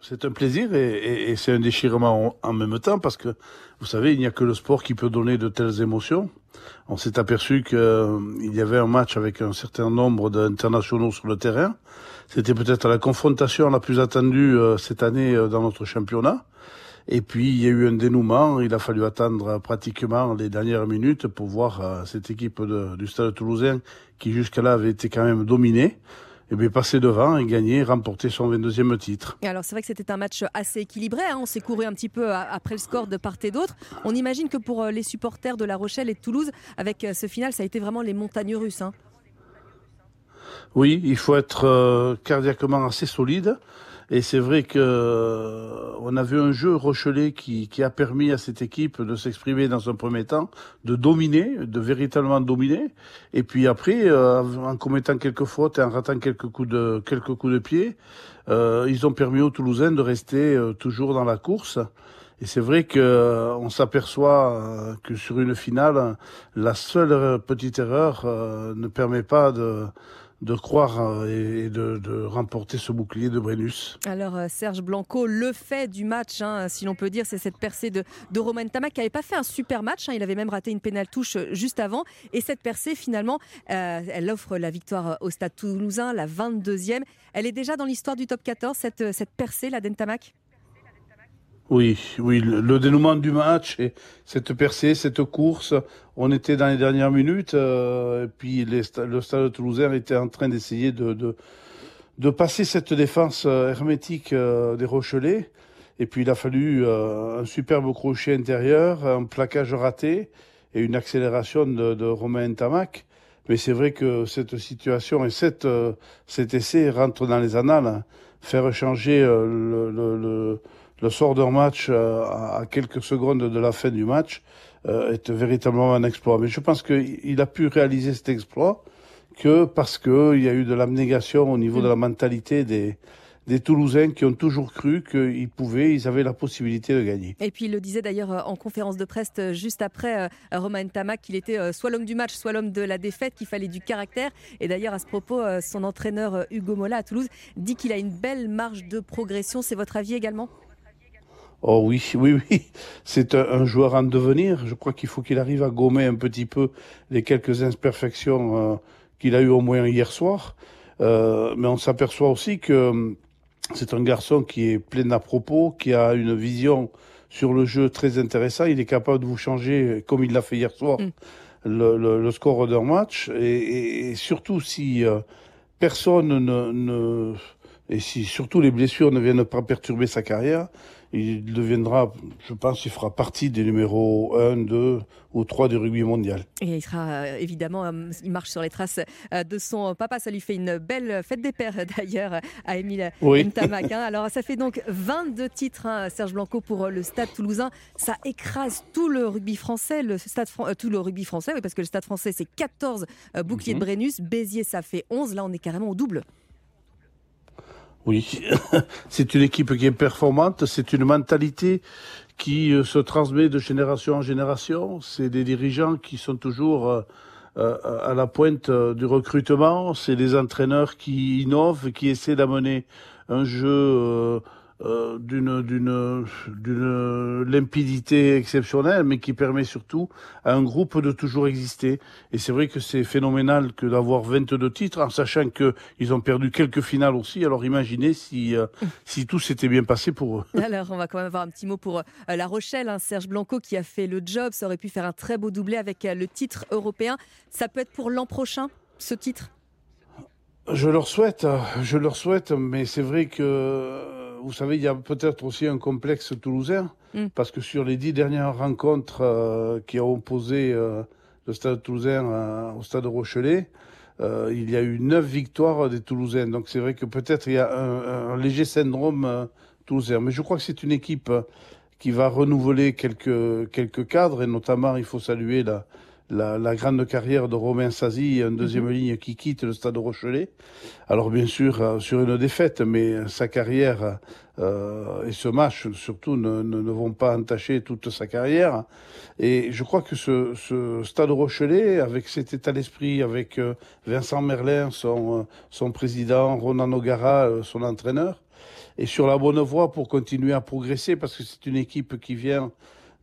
Speaker 62: C'est un plaisir et, c'est un déchirement en, même temps parce que, vous savez, il n'y a que le sport qui peut donner de telles émotions. On s'est aperçu qu'il euh, y avait un match avec un certain nombre d'internationaux sur le terrain. C'était peut-être la confrontation la plus attendue euh, cette année euh, dans notre championnat. Et puis, il y a eu un dénouement. Il a fallu attendre pratiquement les dernières minutes pour voir cette équipe du Stade toulousain qui jusqu'à-là avait été quand même dominée eh bien, passer devant et gagner, remporter son 22e titre.
Speaker 2: Et alors c'est vrai que c'était un match assez équilibré, hein. on s'est couru un petit peu après le score de part et d'autre. On imagine que pour euh, les supporters de La Rochelle et de Toulouse, avec euh, ce final, ça a été vraiment les montagnes russes. Hein.
Speaker 62: Oui, il faut être euh, cardiaquement assez solide Et c'est vrai que euh, on a vu un jeu Rochelet qui, qui a permis à cette équipe de s'exprimer dans un premier temps, de dominer, de véritablement dominer. Et puis après, euh, en commettant quelques fautes et en ratant quelques coups de quelques coups de pied, euh, ils ont permis aux Toulousains de rester toujours dans la course. Et c'est vrai que on s'aperçoit que sur une finale, la seule petite erreur ne permet pas de de croire euh, et de, remporter ce bouclier de Brennus.
Speaker 2: Alors euh, Serge Blanco, le fait du match, hein, si l'on peut dire, c'est cette percée de, de Romain Tamac qui n'avait pas fait un super match. Hein. il avait même raté une pénale touche euh, juste avant. Et cette percée, finalement, elle offre la victoire au Stade Toulousain, la 22e. Elle est déjà dans l'histoire du top 14, cette, cette percée, la d'Entamac
Speaker 62: oui, oui, le, dénouement du match et cette percée, cette course, on était dans les dernières minutes, euh, et puis le stade toulousain était en train d'essayer de, de, passer cette défense euh, hermétique euh, des Rochelais, et puis il a fallu un superbe crochet intérieur, un plaquage raté et une accélération de, Romain Tamac. Mais c'est vrai que cette situation et cet essai rentrent dans les annales, faire changer le sort d'un match euh, à quelques secondes de la fin du match euh, est véritablement un exploit. Mais je pense qu'il a pu réaliser cet exploit que parce qu'il y a eu de l'abnégation au niveau de la mentalité des, des Toulousains qui ont toujours cru qu'ils pouvaient, ils avaient la possibilité de gagner.
Speaker 2: Et puis il le disait d'ailleurs euh, en conférence de presse juste après Romain Tamac qu'il était soit l'homme du match, soit l'homme de la défaite, qu'il fallait du caractère. Et d'ailleurs à ce propos, son entraîneur Hugo Mola à Toulouse dit qu'il a une belle marge de progression. C'est votre avis également?
Speaker 62: Oh oui, oui, oui. C'est un, joueur en devenir. Je crois qu'il faut qu'il arrive à gommer un petit peu les quelques imperfections euh, qu'il a eues au moins hier soir. Euh, mais on s'aperçoit aussi que euh, c'est un garçon qui est plein à propos, qui a une vision sur le jeu très intéressante. Il est capable de vous changer, comme il l'a fait hier soir, mm. le, score d'un match. Et, surtout si personne ne, ne, et si surtout les blessures ne viennent pas perturber sa carrière, il deviendra, je pense, il fera partie des numéros 1, 2 ou 3 du rugby mondial.
Speaker 2: Et il sera euh, évidemment, euh, il marche sur les traces euh, de son papa. Ça lui fait une belle fête des pères d'ailleurs à Émile oui. Ntamak. Hein. Alors ça fait donc 22 titres, hein, Serge Blanco, pour le Stade toulousain. Ça écrase tout le rugby français, le stade tout le rugby français, oui, parce que le Stade français c'est 14 boucliers de mhm. Brennus. Béziers ça fait 11. Là on est carrément au double.
Speaker 62: Oui, c'est une équipe qui est performante, c'est une mentalité qui euh, se transmet de génération en génération, c'est des dirigeants qui sont toujours euh, euh, à la pointe du recrutement, c'est des entraîneurs qui innovent, qui essaient d'amener un jeu euh, d'une d'une d'une limpidité exceptionnelle, mais qui permet surtout à un groupe de toujours exister. Et c'est vrai que c'est phénoménal que d'avoir 22 titres, en sachant que ils ont perdu quelques finales aussi. Alors imaginez si euh, si tout s'était bien passé pour eux.
Speaker 2: Alors on va quand même avoir un petit mot pour euh, La Rochelle. Hein. Serge Blanco qui a fait le job, ça aurait pu faire un très beau doublé avec le titre européen. Ça peut être pour l'an prochain ce titre?
Speaker 62: Je leur souhaite, je leur souhaite, mais c'est vrai que vous savez, il y a peut-être aussi un complexe toulousain, mm. parce que sur les dix dernières rencontres euh, qui ont opposé euh, le stade toulousain euh, au stade Rochelet, il y a eu neuf victoires des Toulousains. Donc c'est vrai que peut-être il y a un, léger syndrome toulousain. Mais je crois que c'est une équipe qui va renouveler quelques, quelques cadres, et notamment il faut saluer la, la, grande carrière de Romain Sazi, deuxième mhm. ligne qui quitte le stade Rochelet. Alors bien sûr, euh, sur une défaite, mais sa carrière euh, et ce match surtout ne, ne, vont pas entacher toute sa carrière. Et je crois que ce, ce stade Rochelet, avec cet état d'esprit, avec euh, Vincent Merlin, son, son président, Ronan Nogara, son entraîneur, est sur la bonne voie pour continuer à progresser parce que c'est une équipe qui vient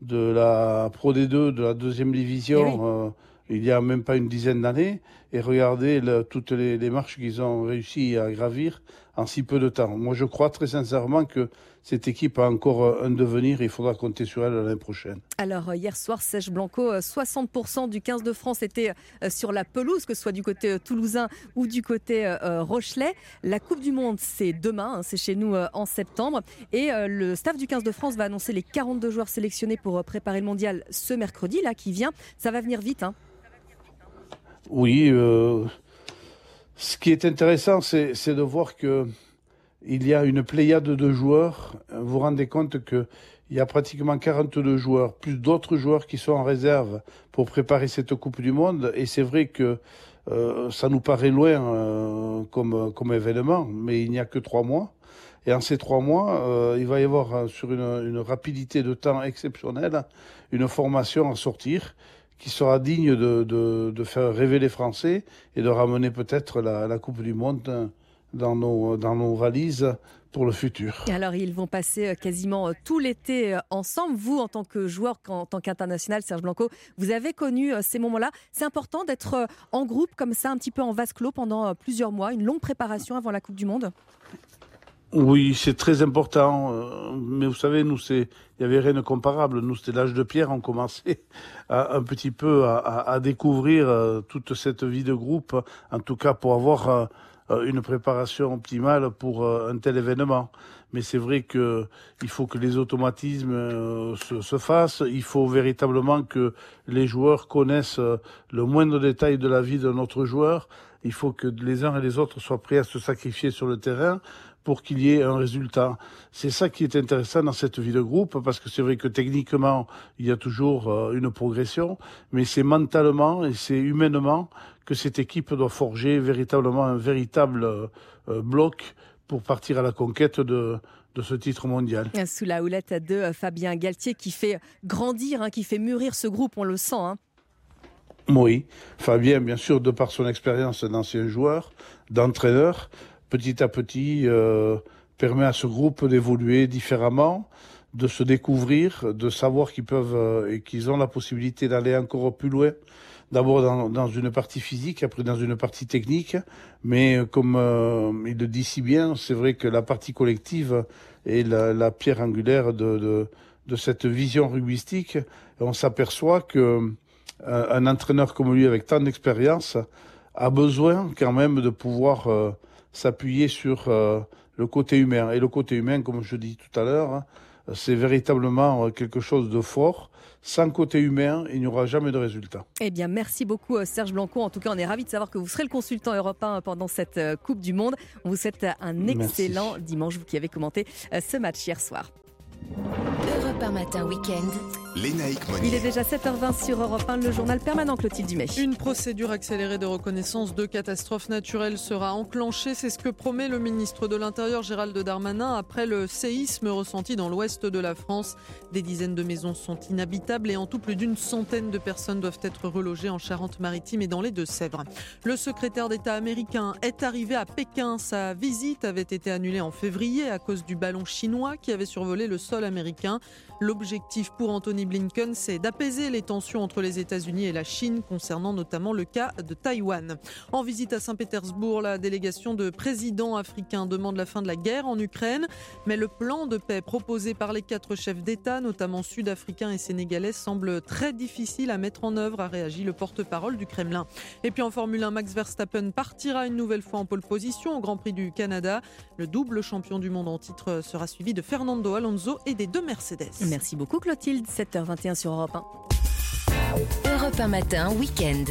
Speaker 62: de la Pro D2, de la deuxième division, eh euh, il y a même pas une dizaine d'années, et regardez toutes les, les marches qu'ils ont réussi à gravir en si peu de temps. Moi, je crois très sincèrement que cette équipe a encore euh, un devenir et il faudra compter sur elle l'année prochaine.
Speaker 2: Alors, euh, hier soir, Serge Blanco, 60% du 15 de France était sur la pelouse, que ce soit du côté toulousain ou du côté Rochelet. La Coupe du Monde, c'est demain, hein, c'est chez nous en septembre. Et le staff du 15 de France va annoncer les 42 joueurs sélectionnés pour préparer le mondial ce mercredi, là, qui vient. Ça va venir vite. Hein.
Speaker 62: Oui, euh, ce qui est intéressant, c'est de voir que il y a une pléiade de joueurs. Vous vous rendez compte qu'il y a pratiquement 42 joueurs, plus d'autres joueurs qui sont en réserve pour préparer cette Coupe du Monde. Et c'est vrai que euh, ça nous paraît loin euh, comme, événement, mais il n'y a que trois mois. Et en ces trois mois, euh, il va y avoir sur une, rapidité de temps exceptionnelle une formation à sortir qui sera digne de, faire rêver les Français et de ramener peut-être la, Coupe du Monde dans nos, dans nos valises pour le futur.
Speaker 2: alors, ils vont passer quasiment tout l'été ensemble. Vous, en tant que joueur, en tant qu'international, Serge Blanco, vous avez connu ces moments-là. C'est important d'être en groupe comme ça, un petit peu en vase clos pendant plusieurs mois, une longue préparation avant la Coupe du Monde?
Speaker 62: Oui, c'est très important. Mais vous savez, nous, c'est, il y avait rien de comparable. Nous, c'était l'âge de pierre. On commençait un petit peu à, à, découvrir toute cette vie de groupe. En tout cas, pour avoir une préparation optimale pour un tel événement. Mais c'est vrai que il faut que les automatismes se, se, fassent. Il faut véritablement que les joueurs connaissent le moindre détail de la vie de notre joueur. Il faut que les uns et les autres soient prêts à se sacrifier sur le terrain pour qu'il y ait un résultat. C'est ça qui est intéressant dans cette vie de groupe, parce que c'est vrai que techniquement, il y a toujours une progression, mais c'est mentalement et c'est humainement que cette équipe doit forger véritablement un véritable bloc pour partir à la conquête de, de ce titre mondial.
Speaker 2: Sous la houlette de Fabien Galtier qui fait grandir, hein, qui fait mûrir ce groupe, on le sent. Hein.
Speaker 62: Oui, Fabien, bien sûr, de par son expérience d'ancien joueur, d'entraîneur, petit à petit euh, permet à ce groupe d'évoluer différemment, de se découvrir, de savoir qu'ils peuvent euh, et qu'ils ont la possibilité d'aller encore plus loin. D'abord dans, dans, une partie physique, après dans une partie technique, mais comme euh, il le dit si bien, c'est vrai que la partie collective est la, la pierre angulaire de, de, de, cette vision rugbystique. Et on s'aperçoit que un entraîneur comme lui, avec tant d'expérience, a besoin quand même de pouvoir s'appuyer sur euh, le côté humain. Et le côté humain, comme je dis tout à l'heure, hein, c'est véritablement quelque chose de fort. Sans côté humain, il n'y aura jamais de résultat.
Speaker 2: Eh bien, merci beaucoup Serge Blanco. En tout cas, on est ravis de savoir que vous serez le consultant européen pendant cette Coupe du Monde. On vous souhaite un excellent merci. dimanche, vous qui avez commenté ce match hier soir.
Speaker 46: Europe 1 matin week-end.
Speaker 2: Il est déjà 7h20 sur Europe 1, le journal permanent Clotilde Dumais.
Speaker 3: Une procédure accélérée de reconnaissance de catastrophes naturelles sera enclenchée. C'est ce que promet le ministre de l'Intérieur Gérald Darmanin après le séisme ressenti dans l'ouest de la France. Des dizaines de maisons sont inhabitables et en tout plus d'une centaine de personnes doivent être relogées en Charente-Maritime et dans les Deux-Sèvres. Le secrétaire d'État américain est arrivé à Pékin. Sa visite avait été annulée en février à cause du ballon chinois qui avait survolé le sol américain. L'objectif pour Anthony Blinken, c'est d'apaiser les tensions entre les États-Unis et la Chine concernant notamment le cas de Taïwan. En visite à Saint-Pétersbourg, la délégation de présidents africains demande la fin de la guerre en Ukraine, mais le plan de paix proposé par les quatre chefs d'État, notamment sud-africains et sénégalais, semble très difficile à mettre en œuvre, a réagi le porte-parole du Kremlin. Et puis en Formule 1, Max Verstappen partira une nouvelle fois en pole position au Grand Prix du Canada. Le double champion du monde en titre sera suivi de Fernando Alonso et des deux Mercedes.
Speaker 2: Merci beaucoup Clotilde, 7h21 sur Europe
Speaker 46: 1. Europe 1 matin, week-end.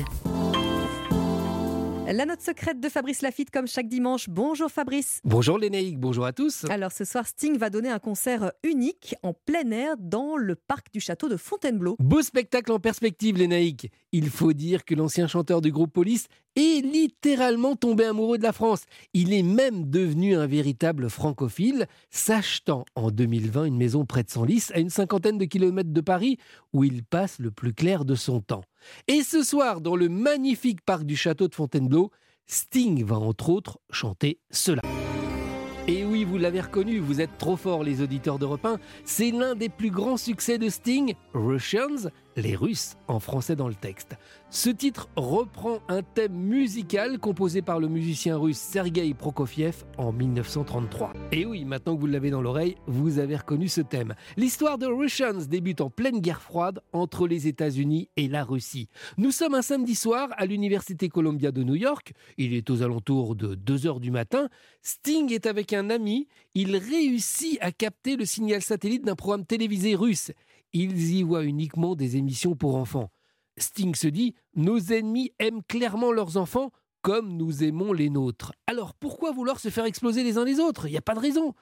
Speaker 2: La note secrète de Fabrice Lafitte, comme chaque dimanche. Bonjour Fabrice.
Speaker 51: Bonjour Lénaïque, bonjour à tous.
Speaker 2: Alors ce soir, Sting va donner un concert unique en plein air dans le parc du château de Fontainebleau.
Speaker 51: Beau spectacle en perspective, Lénaïque. Il faut dire que l'ancien chanteur du groupe Police est littéralement tombé amoureux de la France. Il est même devenu un véritable francophile, s'achetant en 2020 une maison près de Senlis, à une cinquantaine de kilomètres de Paris, où il passe le plus clair de son temps. Et ce soir, dans le magnifique parc du château de Fontainebleau, Sting va entre autres chanter cela. Et oui, vous l'avez reconnu, vous êtes trop forts les auditeurs d'Europe 1, c'est l'un des plus grands succès de Sting, Russians, les Russes en français dans le texte. Ce titre reprend un thème musical composé par le musicien russe Sergei Prokofiev en 1933. Et oui, maintenant que vous l'avez dans l'oreille, vous avez reconnu ce thème. L'histoire de Russians débute en pleine guerre froide entre les États-Unis et la Russie. Nous sommes un samedi soir à l'Université Columbia de New York. Il est aux alentours de 2 heures du matin. Sting est avec un ami. Il réussit à capter le signal satellite d'un programme télévisé russe. Ils y voient uniquement des émissions pour enfants. Sting se dit Nos ennemis aiment clairement leurs enfants, comme nous aimons les nôtres. Alors pourquoi vouloir se faire exploser les uns les autres? Il n'y a pas de raison.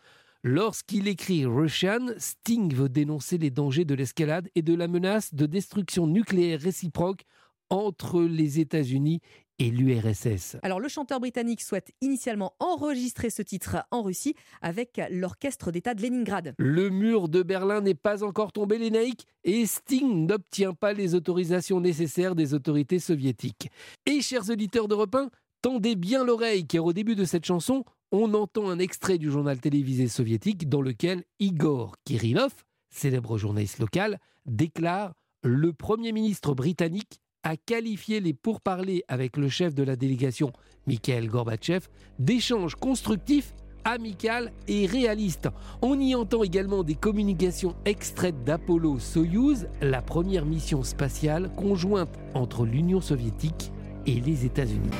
Speaker 51: Lorsqu'il écrit Russian, Sting veut dénoncer les dangers de l'escalade et de la menace de destruction nucléaire réciproque entre les États-Unis et l'URSS.
Speaker 2: Alors le chanteur britannique souhaite initialement enregistrer ce titre en Russie avec l'orchestre d'État de Leningrad.
Speaker 51: Le mur de Berlin n'est pas encore tombé, les naïcs, et Sting n'obtient pas les autorisations nécessaires des autorités soviétiques. Et chers auditeurs d'Europe 1, tendez bien l'oreille car au début de cette chanson, on entend un extrait du journal télévisé soviétique dans lequel Igor Kirillov, célèbre journaliste local, déclare Le Premier ministre britannique a qualifié les pourparlers avec le chef de la délégation, Mikhail Gorbatchev, d'échanges constructifs, amicaux et réalistes. On y entend également des communications extraites d'Apollo Soyuz, la première mission spatiale conjointe entre l'Union soviétique et les États-Unis.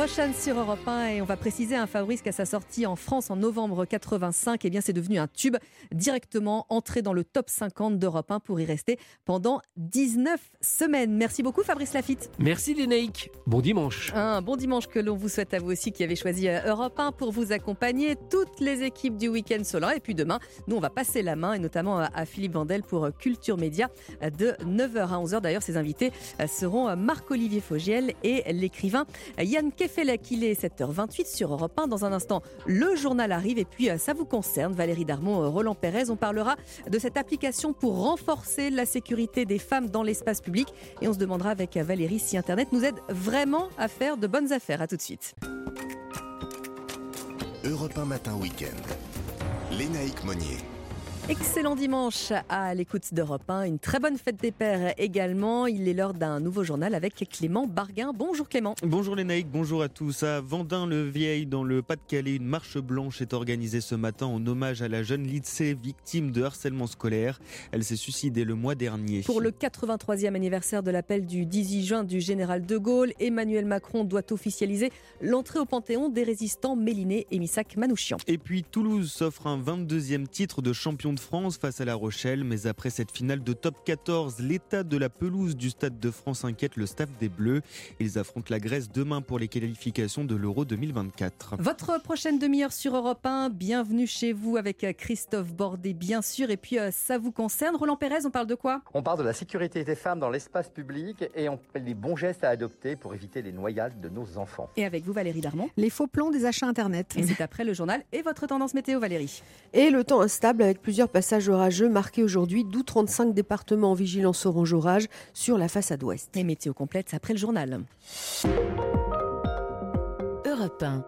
Speaker 2: Russian sur Europe 1 et on va préciser un Fabrice qu'à sa sortie en France en novembre 85, eh bien c'est devenu un tube directement entré dans le top 50 d'Europe 1 pour y rester pendant 19 semaines. Merci beaucoup Fabrice Lafitte.
Speaker 51: Merci Lénaïque. Bon dimanche.
Speaker 2: Un bon dimanche que l'on vous souhaite à vous aussi qui avez choisi euh, Europe 1 pour vous accompagner. Toutes les équipes du week-end là et puis demain, nous on va passer la main et notamment à Philippe Vandel pour euh, Culture Média euh, de 9h à 11h. D'ailleurs, ses invités seront Marc-Olivier Fogiel et l'écrivain Yann Yann qu'il est 7h28 sur Europe 1. Dans un instant, le journal arrive et puis euh, ça vous concerne. Valérie Darmon, euh, Roland Pérez, on parlera de cette application pour renforcer la sécurité des femmes dans l'espace public. Et on se demandera avec Valérie si Internet nous aide vraiment à faire de bonnes affaires. A tout de suite.
Speaker 45: Europe 1 matin week-end. Lénaïque Monnier.
Speaker 2: Excellent dimanche à l'écoute d'Europe 1. Une très bonne fête des pères également. Il est l'heure d'un nouveau journal avec Clément Barguin. Bonjour Clément.
Speaker 25: Bonjour les naïcs, bonjour à tous. À Vendin-le-Vieil, dans le Pas-de-Calais, une marche blanche est organisée ce matin en hommage à la jeune lycée victime de harcèlement scolaire. Elle s'est suicidée le mois dernier.
Speaker 2: Pour le 83e anniversaire de l'appel du 18 juin du général de Gaulle, Emmanuel Macron doit officialiser l'entrée au Panthéon des résistants Méliné et Missak Manouchian.
Speaker 25: Et puis Toulouse s'offre un 22e titre de champion de France face à La Rochelle, mais après cette finale de top 14, l'état de la pelouse du Stade de France inquiète le staff des Bleus. Ils affrontent la Grèce demain pour les qualifications de l'Euro 2024.
Speaker 2: Votre prochaine demi-heure sur Europe 1, bienvenue chez vous avec Christophe Bordet bien sûr, et puis euh, ça vous concerne. Roland Pérez, on parle de quoi?
Speaker 63: On parle de la sécurité des femmes dans l'espace public et on des bons gestes à adopter pour éviter les noyades de nos enfants.
Speaker 2: Et avec vous Valérie Darmon
Speaker 64: Les faux plans des achats Internet.
Speaker 2: Et c'est après le journal et votre tendance météo Valérie.
Speaker 6: Et le temps instable avec plusieurs passage orageux marqué aujourd'hui, d'où 35 départements en vigilance orange orage sur la façade ouest.
Speaker 2: Et météo complète après le journal.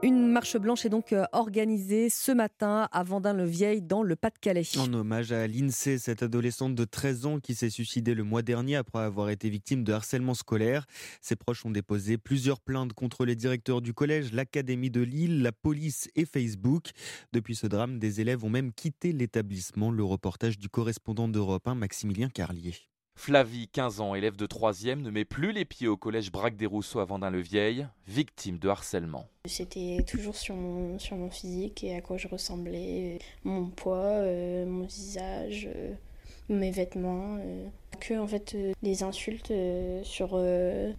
Speaker 2: Une marche blanche est donc euh, organisée ce matin à Vendin-le-Vieil dans le Pas-de-Calais.
Speaker 25: En hommage à l'INSEE, cette adolescente de 13 ans qui s'est suicidée le mois dernier après avoir été victime de harcèlement scolaire. Ses proches ont déposé plusieurs plaintes contre les directeurs du collège, l'Académie de Lille, la police et Facebook. Depuis ce drame, des élèves ont même quitté l'établissement. Le reportage du correspondant d'Europe 1, Maximilien Carlier.
Speaker 11: Flavie, 15 ans, élève de 3e, ne met plus les pieds au collège Braque des Rousseaux à Vendin-le-Vieil, victime de harcèlement.
Speaker 12: C'était toujours sur mon, physique et à quoi je ressemblais, mon poids, euh, mon visage. Euh, mes vêtements, euh, que en fait euh, des insultes euh, sur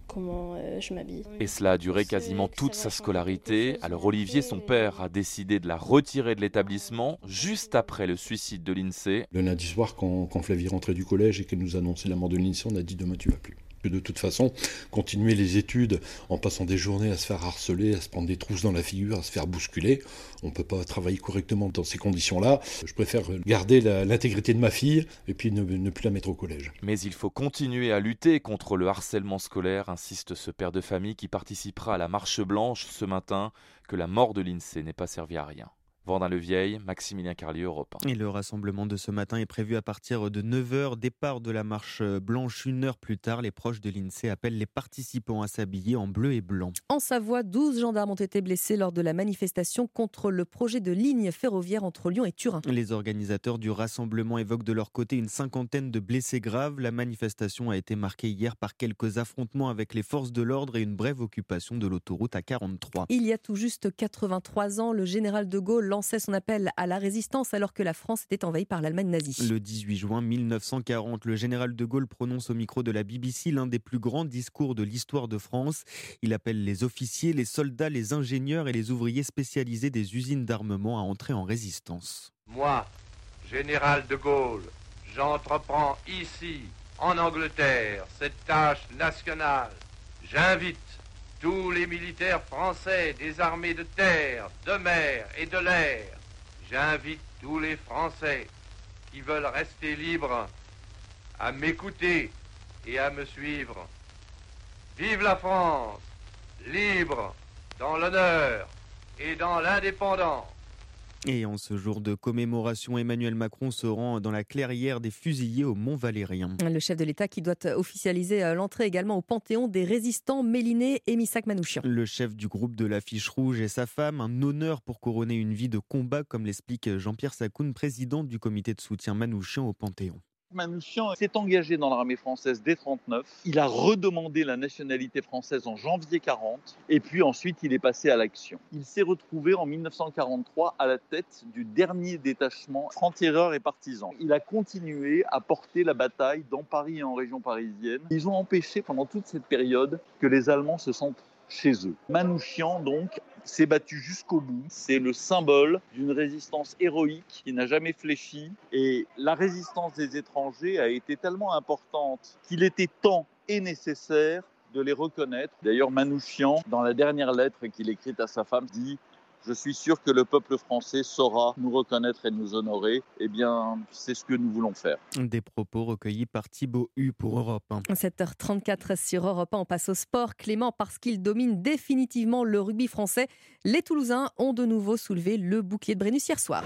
Speaker 12: comment je m'habille.
Speaker 11: Et cela a duré quasiment toute sa scolarité. Alors Olivier, son père, a décidé de la retirer de l'établissement juste après le suicide de l'INSEE.
Speaker 13: Le lundi soir, quand, quand Flavie rentrait du collège et qu'elle nous annonçait la mort de l'INSEE, on a dit demain tu vas plus de toute façon, continuer les études en passant des journées à se faire harceler, à se prendre des trousses dans la figure, à se faire bousculer, on ne peut pas travailler correctement dans ces conditions-là. Je préfère garder l'intégrité de ma fille et puis ne, plus la mettre au collège.
Speaker 11: Mais il faut continuer à lutter contre le harcèlement scolaire, insiste ce père de famille qui participera à la marche blanche ce matin, que la mort de l'INSEE n'ait pas servi à rien. Vendin-le-Vieil, Maximilien Carlier, Europe
Speaker 25: Et le rassemblement de ce matin est prévu à partir de 9h, départ de la marche blanche. Une heure plus tard, les proches de l'INSEE appellent les participants à s'habiller en bleu et blanc.
Speaker 2: En Savoie, 12 gendarmes ont été blessés lors de la manifestation contre le projet de ligne ferroviaire entre Lyon et Turin.
Speaker 25: Les organisateurs du rassemblement évoquent de leur côté une cinquantaine de blessés graves. La manifestation a été marquée hier par quelques affrontements avec les forces de l'ordre et une brève occupation de l'autoroute A43.
Speaker 2: Il y a tout juste 83 ans, le général de Gaulle lançait son appel à la résistance alors que la France était envahie par l'Allemagne nazie.
Speaker 25: Le 18 juin 1940, le général de Gaulle prononce au micro de la BBC l'un des plus grands discours de l'histoire de France. Il appelle les officiers, les soldats, les ingénieurs et les ouvriers spécialisés des usines d'armement à entrer en résistance.
Speaker 65: Moi, général de Gaulle, j'entreprends ici, en Angleterre, cette tâche nationale. J'invite tous les militaires français des armées de terre, de mer et de l'air. J'invite tous les Français qui veulent rester libres à m'écouter et à me suivre. Vive la France, libre, dans l'honneur et dans l'indépendance.
Speaker 25: Et en ce jour de commémoration, Emmanuel Macron se rend dans la clairière des fusillés au Mont Valérien.
Speaker 2: Le chef de l'État qui doit officialiser euh, l'entrée également au Panthéon des résistants Méliné et Missak Manouchian.
Speaker 25: Le chef du groupe de l'affiche rouge et sa femme, un honneur pour couronner une vie de combat, comme l'explique Jean-Pierre Sakoun, président du comité de soutien Manouchian au Panthéon.
Speaker 66: Manouchian s'est engagé dans l'armée française dès 39. Il a redemandé la nationalité française en janvier 40 et puis ensuite il est passé à l'action. Il s'est retrouvé en 1943 à la tête du dernier détachement franc-tireurs et partisans. Il a continué à porter la bataille dans Paris et en région parisienne. Ils ont empêché pendant toute cette période que les Allemands se sentent chez eux. Manouchian, donc, s'est battu jusqu'au bout. C'est le symbole d'une résistance héroïque qui n'a jamais fléchi. Et la résistance des étrangers a été tellement importante qu'il était temps et nécessaire de les reconnaître. D'ailleurs, Manouchian, dans la dernière lettre qu'il écrit à sa femme, dit je suis sûr que le peuple français saura nous reconnaître et nous honorer. Eh bien, c'est ce que nous voulons faire.
Speaker 25: Des propos recueillis par Thibaut Hu pour Europe 1.
Speaker 2: 7h34 sur Europe 1, on passe au sport. Clément, parce qu'il domine définitivement le rugby français, les Toulousains ont de nouveau soulevé le bouclier de Brennus hier soir.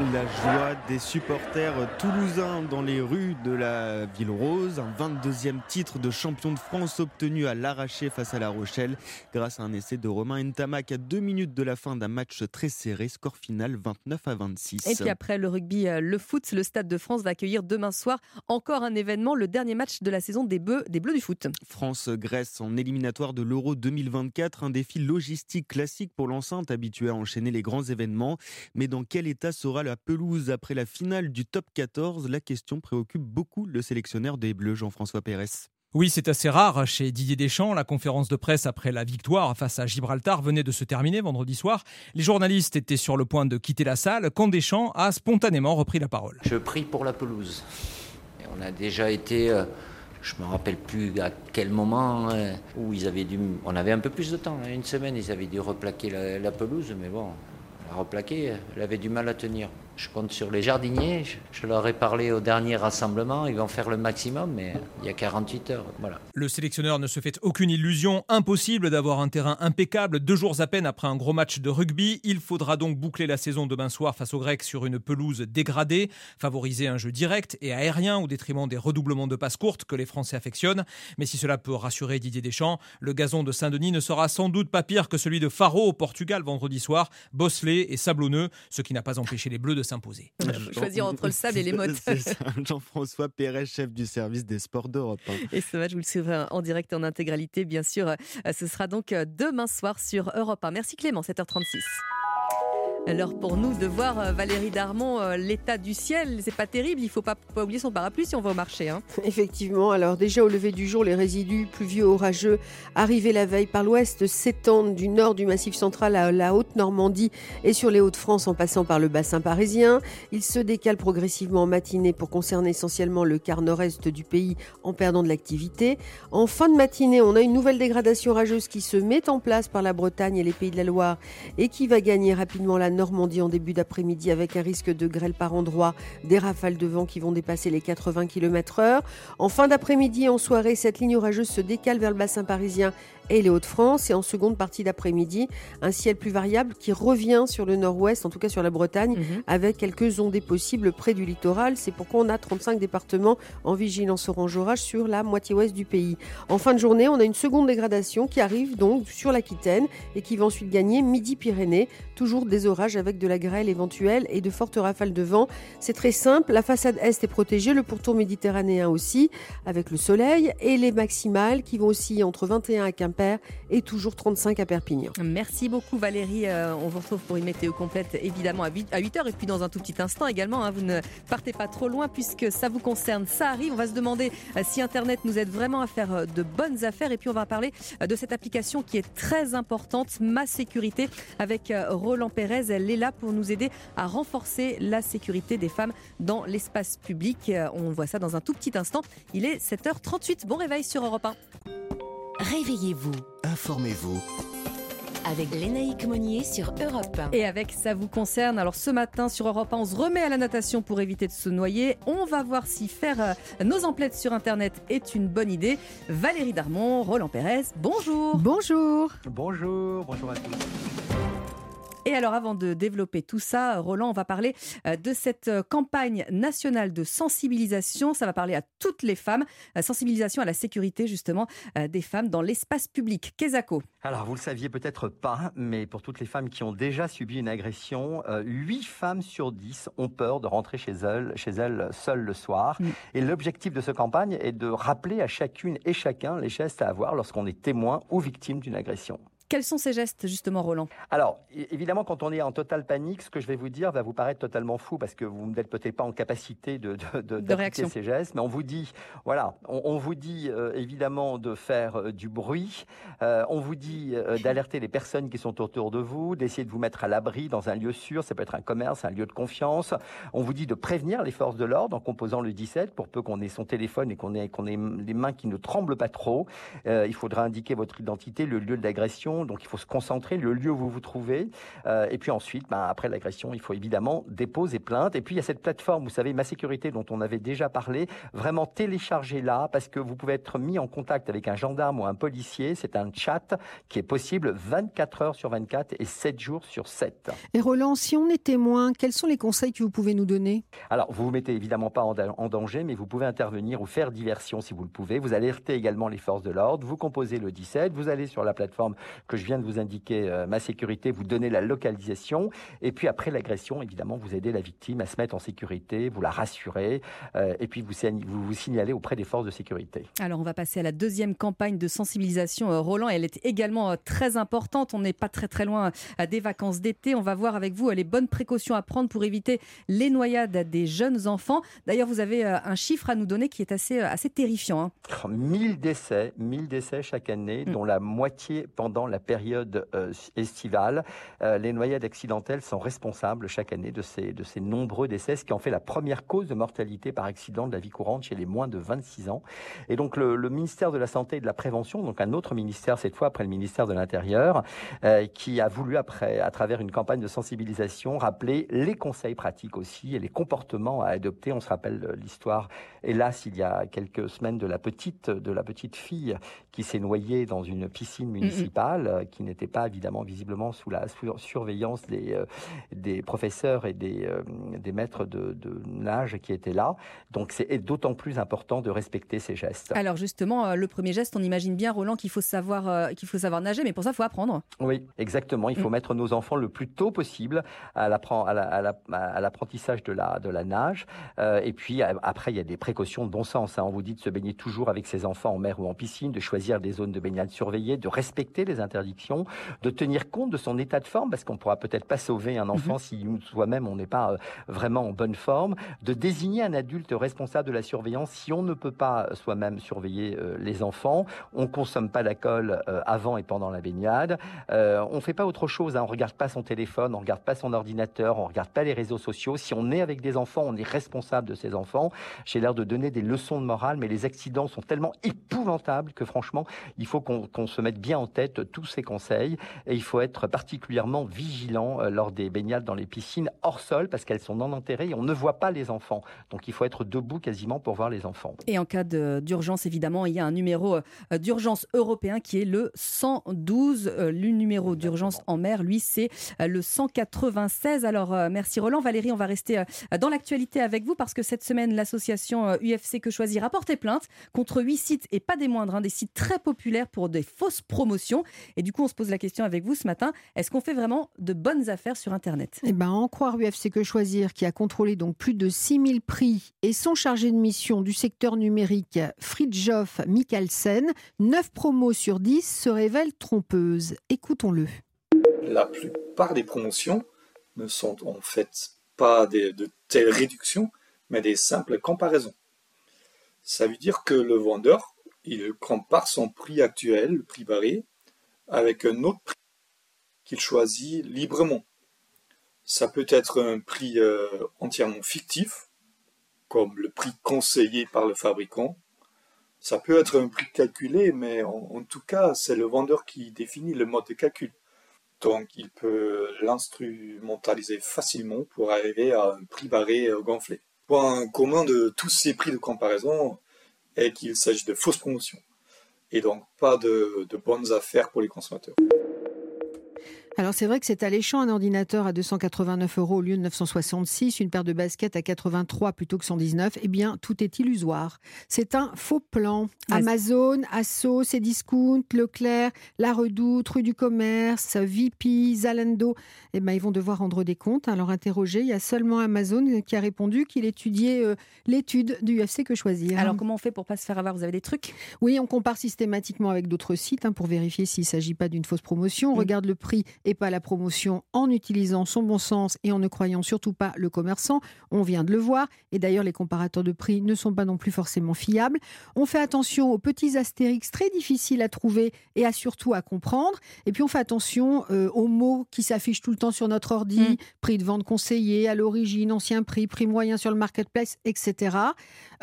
Speaker 25: La joie des supporters toulousains dans les rues de la Ville Rose. Un 22e titre de champion de France obtenu à l'arraché face à La Rochelle grâce à un essai de Romain Ntamak à deux minutes de la fin d'un match très serré. Score final 29 à 26.
Speaker 2: Et puis après le rugby, euh, le foot, le Stade de France va accueillir demain soir encore un événement, le dernier match de la saison des Bleus, des Bleus du foot.
Speaker 25: France-Grèce en éliminatoire de l'Euro 2024. Un défi logistique classique pour l'enceinte habituée à enchaîner les grands événements. Mais dans quel état sera la pelouse après la finale du top 14 La question préoccupe beaucoup le sélectionneur des Bleus, Jean-François Pérez.
Speaker 67: Oui, c'est assez rare chez Didier Deschamps. La conférence de presse après la victoire face à Gibraltar venait de se terminer vendredi soir. Les journalistes étaient sur le point de quitter la salle quand Deschamps a spontanément repris la parole.
Speaker 68: Je prie pour la pelouse. on a déjà été, euh, je me rappelle plus à quel moment, euh, où ils avaient dû, on avait un peu plus de temps, hein, une semaine, ils avaient dû replaquer la, la pelouse, mais bon, la replaquer, elle avait du mal à tenir. Je compte sur les jardiniers. Je leur ai parlé au dernier rassemblement. Ils vont faire le maximum, mais il y a 48 heures. Voilà.
Speaker 67: Le sélectionneur ne se fait aucune illusion. Impossible d'avoir un terrain impeccable deux jours à peine après un gros match de rugby. Il faudra donc boucler la saison demain soir face aux Grecs sur une pelouse dégradée, favoriser un jeu direct et aérien au détriment des redoublements de passes courtes que les Français affectionnent. Mais si cela peut rassurer Didier Deschamps, le gazon de Saint-Denis ne sera sans doute pas pire que celui de Faro au Portugal vendredi soir, bosselé et sablonneux, ce qui n'a pas empêché les Bleus de s'imposer.
Speaker 2: Choisir entre le sable et les mottes.
Speaker 25: Jean-François Perret, chef du service des sports d'Europe.
Speaker 2: Et ce match, vous le suivrez en direct en intégralité, bien sûr. Euh, ce sera donc euh, demain soir sur Europe 1. Merci Clément, 7h36. Alors pour nous de voir euh, Valérie Darmon, euh, l'état du ciel, c'est pas terrible, il faut pas, oublier son parapluie si on va au marché. Hein.
Speaker 6: Effectivement, alors déjà au lever du jour, les résidus pluvieux orageux arrivés la veille par l'ouest s'étendent du nord du massif central à la Haute-Normandie et sur les Hauts-de-France en passant par le bassin parisien. Ils se décalent progressivement en matinée pour concerner essentiellement le quart nord-est du pays en perdant de l'activité. En fin de matinée, on a une nouvelle dégradation orageuse qui se met en place par la Bretagne et les pays de la Loire et qui va gagner rapidement la Normandie en début d'après-midi avec un risque de grêle par endroits, des rafales de vent qui vont dépasser les 80 km/h. En fin d'après-midi en soirée, cette ligne orageuse se décale vers le bassin parisien et les Hauts-de-France. Et en seconde partie d'après-midi, un ciel plus variable qui revient sur le nord-ouest, en tout cas sur la Bretagne, mhm. avec quelques ondées possibles près du littoral. C'est pourquoi on a 35 départements en vigilance orange orage sur la moitié ouest du pays. En fin de journée, on a une seconde dégradation qui arrive donc sur l'Aquitaine et qui va ensuite gagner Midi-Pyrénées. Toujours des orages avec de la grêle éventuelle et de fortes rafales de vent. C'est très simple. La façade est est protégée, le pourtour méditerranéen aussi, avec le soleil et les maximales qui vont aussi entre 21 à 15 Et toujours 35 à Perpignan.
Speaker 2: Merci beaucoup Valérie. Euh, on vous retrouve pour une météo complète évidemment à 8, h et puis dans un tout petit instant également. Hein, vous ne partez pas trop loin puisque ça vous concerne. Ça arrive. On va se demander euh, si Internet nous aide vraiment à faire euh, de bonnes affaires et puis on va parler de cette application qui est très importante, Ma Sécurité, avec Roland Pérez. Elle est là pour nous aider à renforcer la sécurité des femmes dans l'espace public. On voit ça dans un tout petit instant. Il est 7h38. Bon réveil sur Europe 1.
Speaker 46: Réveillez-vous.
Speaker 45: Informez-vous
Speaker 46: avec Lénaïque Monnier sur Europe 1.
Speaker 2: Et avec ça vous concerne. Alors ce matin sur Europe 1, on se remet à la natation pour éviter de se noyer. On va voir si faire euh, nos emplettes sur Internet est une bonne idée. Valérie Darmon, Roland Pérez, bonjour.
Speaker 64: Bonjour.
Speaker 69: Bonjour, bonjour à tous.
Speaker 2: Et alors, avant de développer tout ça, Roland, on va parler euh, de cette euh, campagne nationale de sensibilisation. Ça va parler à toutes les femmes. Euh, sensibilisation à la sécurité, justement, des femmes dans l'espace public. Kesako.
Speaker 69: Alors, vous le saviez peut-être pas, mais pour toutes les femmes qui ont déjà subi une agression, 8 femmes sur 10 ont peur de rentrer chez elles, chez elles seules le soir. Mm. Et l'objectif de cette campagne est de rappeler à chacune et chacun les gestes à avoir lorsqu'on est témoin ou victime d'une agression.
Speaker 2: Quels sont ces gestes, justement, Roland?
Speaker 69: Alors, évidemment, quand on est en totale panique, ce que je vais vous dire va vous paraître totalement fou parce que vous n'êtes peut-être pas en capacité de, de, de, ces gestes. Mais on vous dit, voilà, on, vous dit euh, évidemment de faire euh, du bruit. Euh, on vous dit d'alerter les personnes qui sont autour de vous, d'essayer de vous mettre à l'abri dans un lieu sûr. Ça peut être un commerce, un lieu de confiance. On vous dit de prévenir les forces de l'ordre en composant le 17 pour peu qu'on ait son téléphone et qu'on ait, qu'on ait les mains qui ne tremblent pas trop. il faudra indiquer votre identité, le lieu de l'agression donc il faut se concentrer, le lieu où vous vous trouvez. Euh, et puis ensuite, ben, après l'agression, il faut évidemment déposer plainte. Et puis il y a cette plateforme, vous savez, Ma Sécurité, dont on avait déjà parlé, vraiment téléchargez-la parce que vous pouvez être mis en contact avec un gendarme ou un policier. C'est un chat qui est possible 24 heures sur 24 et 7 jours sur 7.
Speaker 64: Et Roland, si on est témoin, quels sont les conseils que vous pouvez nous donner?
Speaker 69: Alors, vous vous mettez évidemment pas en danger, mais vous pouvez intervenir ou faire diversion si vous le pouvez. Vous alertez également les forces de l'ordre, vous composez le 17, vous allez sur la plateforme que je viens de vous indiquer, euh, ma sécurité, vous donnez la localisation. Et puis après l'agression, évidemment, vous aidez la victime à se mettre en sécurité, vous la rassurez, euh, et puis vous, vous, vous signalez auprès des forces de sécurité.
Speaker 2: Alors on va passer à la deuxième campagne de sensibilisation, euh, Roland. Elle est également très importante. On n'est pas très très loin des vacances d'été. On va voir avec vous les bonnes précautions à prendre pour éviter les noyades des jeunes enfants. D'ailleurs, vous avez un chiffre à nous donner qui est assez, assez terrifiant.
Speaker 69: Hein. 1000 décès, 1000 décès chaque année, mm. dont la moitié pendant la période euh, estivale. Euh, les noyades accidentelles sont responsables chaque année de ces, de ces nombreux décès, ce qui en fait la première cause de mortalité par accident de la vie courante chez les moins de 26 ans. Et donc le, ministère de la Santé et de la Prévention, donc un autre ministère cette fois après le ministère de l'Intérieur, euh, qui a voulu après, à travers une campagne de sensibilisation, rappeler les conseils pratiques aussi et les comportements à adopter. On se rappelle l'histoire, hélas, il y a quelques semaines de la petite, de la petite fille qui s'est noyée dans une piscine municipale. Euh, qui n'était pas évidemment visiblement sous la surveillance des, euh, des professeurs et des, euh, des maîtres de, nage qui étaient là. Donc c'est d'autant plus important de respecter ces gestes.
Speaker 2: Alors justement, le premier geste, on imagine bien, Roland, qu'il faut, savoir, qu'il faut savoir nager, mais pour ça, il faut apprendre.
Speaker 69: Oui, exactement. Il faut mm. mettre nos enfants le plus tôt possible à l'apprentissage de la, de la nage. et puis après, il y a des précautions de bon sens. Hein. On vous dit de se baigner toujours avec ses enfants en mer ou en piscine, de choisir des zones de baignade surveillées, de respecter les interdictions de tenir compte de son état de forme, parce qu'on pourra peut-être pas sauver un enfant mhm. si soi-même on n'est pas euh, vraiment en bonne forme, de désigner un adulte responsable de la surveillance si on ne peut pas euh, soi-même surveiller euh, les enfants, on consomme pas d'alcool avant et pendant la baignade, on fait pas autre chose, hein. on regarde pas son téléphone, on regarde pas son ordinateur, on regarde pas les réseaux sociaux. Si on est avec des enfants, on est responsable de ces enfants. J'ai l'air de donner des leçons de morale, mais les accidents sont tellement épouvantables que franchement, il faut qu'on se mette bien en tête tous ces conseils. Et il faut être particulièrement vigilant euh, lors des baignades dans les piscines hors sol parce qu'elles sont non enterrées et on ne voit pas les enfants. Donc il faut être debout quasiment pour voir les enfants.
Speaker 2: Et en cas d'urgence, évidemment, il y a un numéro euh, d'urgence européen qui est le 112. Euh, le numéro d'urgence en mer, lui, c'est le 196. Alors merci Roland. Valérie, on va rester dans l'actualité avec vous parce que cette semaine, l'association UFC Que Choisir a porté plainte contre huit sites et pas des moindres, hein, des sites très populaires pour des fausses promotions. Et du coup, on se pose la question avec vous ce matin est-ce qu'on fait vraiment de bonnes affaires sur Internet?
Speaker 64: Eh ben, en croire UFC Que Choisir, qui a contrôlé donc plus de 6000 prix, et son chargé de mission du secteur numérique, Fridjof Mikkelsen, 9 promos sur 10 se révèlent trompeuses. Écoutons-le.
Speaker 70: La plupart des promotions ne sont en fait pas des, de telles réductions, mais des simples comparaisons. Ça veut dire que le vendeur, il compare son prix actuel, le prix barré, avec un autre prix qu'il choisit librement. Ça peut être un prix euh, entièrement fictif, comme le prix conseillé par le fabricant. Ça peut être un prix calculé, mais en, en tout cas, c'est le vendeur qui définit le mode de calcul. Donc, il peut l'instrumentaliser facilement pour arriver à un prix barré euh, gonflé. Point commun de tous ces prix de comparaison est qu'il s'agit de fausses promotions et donc pas de, bonnes affaires pour les consommateurs.
Speaker 64: Alors c'est vrai que c'est alléchant un ordinateur à 289 euros au lieu de 966, une paire de baskets à 83 plutôt que 119. Eh bien, tout est illusoire. C'est un faux plan. Amazon, Asso, Cdiscount, Leclerc, La Redoute, Rue du Commerce, VP, Zalando, eh ben, ils vont devoir rendre des comptes. Alors interrogé, il y a seulement Amazon qui a répondu qu'il étudiait euh, l'étude du UFC que choisir.
Speaker 2: Alors comment on fait pour pas se faire avoir? Vous avez des trucs?
Speaker 64: Oui, on compare systématiquement avec d'autres sites hein, pour vérifier s'il ne s'agit pas d'une fausse promotion. On regarde le prix et pas la promotion en utilisant son bon sens et en ne croyant surtout pas le commerçant. On vient de le voir. Et d'ailleurs, les comparateurs de prix ne sont pas non plus forcément fiables. On fait attention aux petits astérix très difficiles à trouver et à surtout à comprendre. Et puis on fait attention euh, aux mots qui s'affichent tout le temps sur notre ordi.
Speaker 2: Mm.
Speaker 64: Prix de vente conseillé, à l'origine, ancien prix, prix moyen sur le marketplace, etc.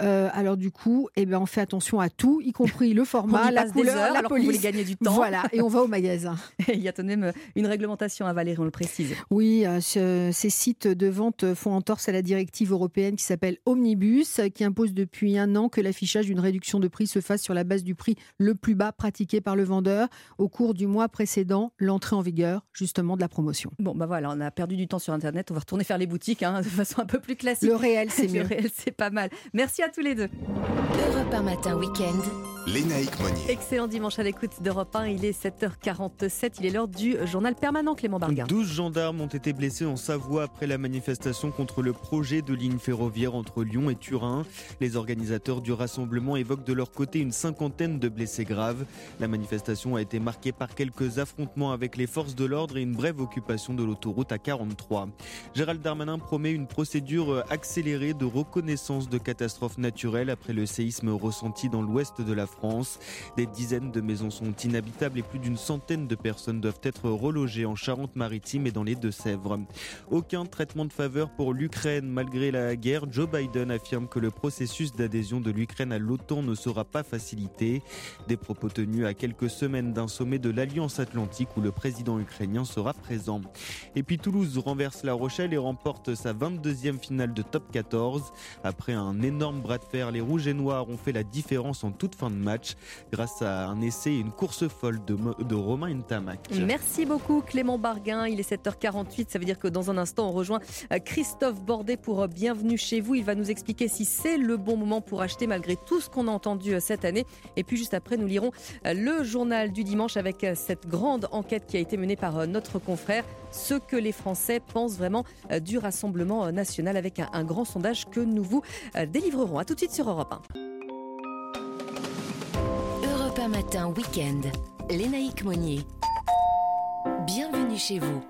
Speaker 64: Euh, alors du coup, eh ben, on fait attention à tout, y compris le format, la
Speaker 2: des
Speaker 64: couleur,
Speaker 2: heures
Speaker 64: la police.
Speaker 2: gagner du temps.
Speaker 64: Voilà, et on va au magasin.
Speaker 2: Il y a tout de même une réglementation à Valérie, on le précise.
Speaker 64: Oui, euh, ce- ces sites de vente font entorse à la directive européenne qui s'appelle Omnibus, qui impose depuis un an que l'affichage d'une réduction de prix se fasse sur la base du prix le plus bas pratiqué par le vendeur au cours du mois précédent l'entrée en vigueur justement de la promotion.
Speaker 2: Bon, bah voilà, on a perdu du temps sur Internet. On va retourner faire les boutiques hein, de façon un peu plus classique.
Speaker 64: Le réel, c'est
Speaker 2: Le
Speaker 64: mieux.
Speaker 2: réel, c'est pas mal. Merci à tous les deux.
Speaker 46: Europe 1 matin week-end.
Speaker 45: Lénaïque Monnier.
Speaker 2: Excellent dimanche à l'écoute d'Europe 1. Il est 7h47. Il est l'heure du journal permanent Clément Bargain.
Speaker 25: 12 gendarmes ont été blessés en Savoie après la manifestation contre le projet de ligne ferroviaire entre Lyon et Turin. Les organisateurs du rassemblement évoquent de leur côté une cinquantaine de blessés graves. La manifestation a été marquée par quelques affrontements avec les forces de l'ordre et une brève occupation de l'autoroute A43. Gérald Darmanin promet une procédure accélérée de reconnaissance de catastrophes naturelles après le séisme ressenti dans l'ouest de la France. Des dizaines de maisons sont inhabitables et plus d'une centaine de personnes doivent être relogées en Charente-Maritime et dans les Deux-Sèvres. Aucun traitement de faveur pour l'Ukraine malgré la guerre. Joe Biden affirme que le processus d'adhésion de l'Ukraine à l'OTAN ne sera pas facilité. Des propos tenus à quelques semaines d'un sommet de l'Alliance Atlantique où le président ukrainien sera présent. Et puis Toulouse renverse La Rochelle et remporte sa 22e finale de top 14. Après un énorme bras de fer, les Rouges et Noirs ont fait la différence en toute fin de match grâce à un essai et une course folle de, Romain Ntamak.
Speaker 2: Merci beaucoup Clément Barguin. Il est 7h48. Ça veut dire que dans un instant, on rejoint euh, Christophe Bordet pour euh, Bienvenue chez vous. Il va nous expliquer si c'est le bon moment pour acheter malgré tout ce qu'on a entendu euh, cette année. Et puis juste après, nous lirons le journal du dimanche avec cette grande enquête qui a été menée par notre confrère. Ce que les Français pensent vraiment du Rassemblement national avec un, grand sondage que nous vous délivrerons. A tout de suite sur Europe 1.
Speaker 46: Europe 1 matin week-end. Lénaïque Monnier. Bienvenue chez vous.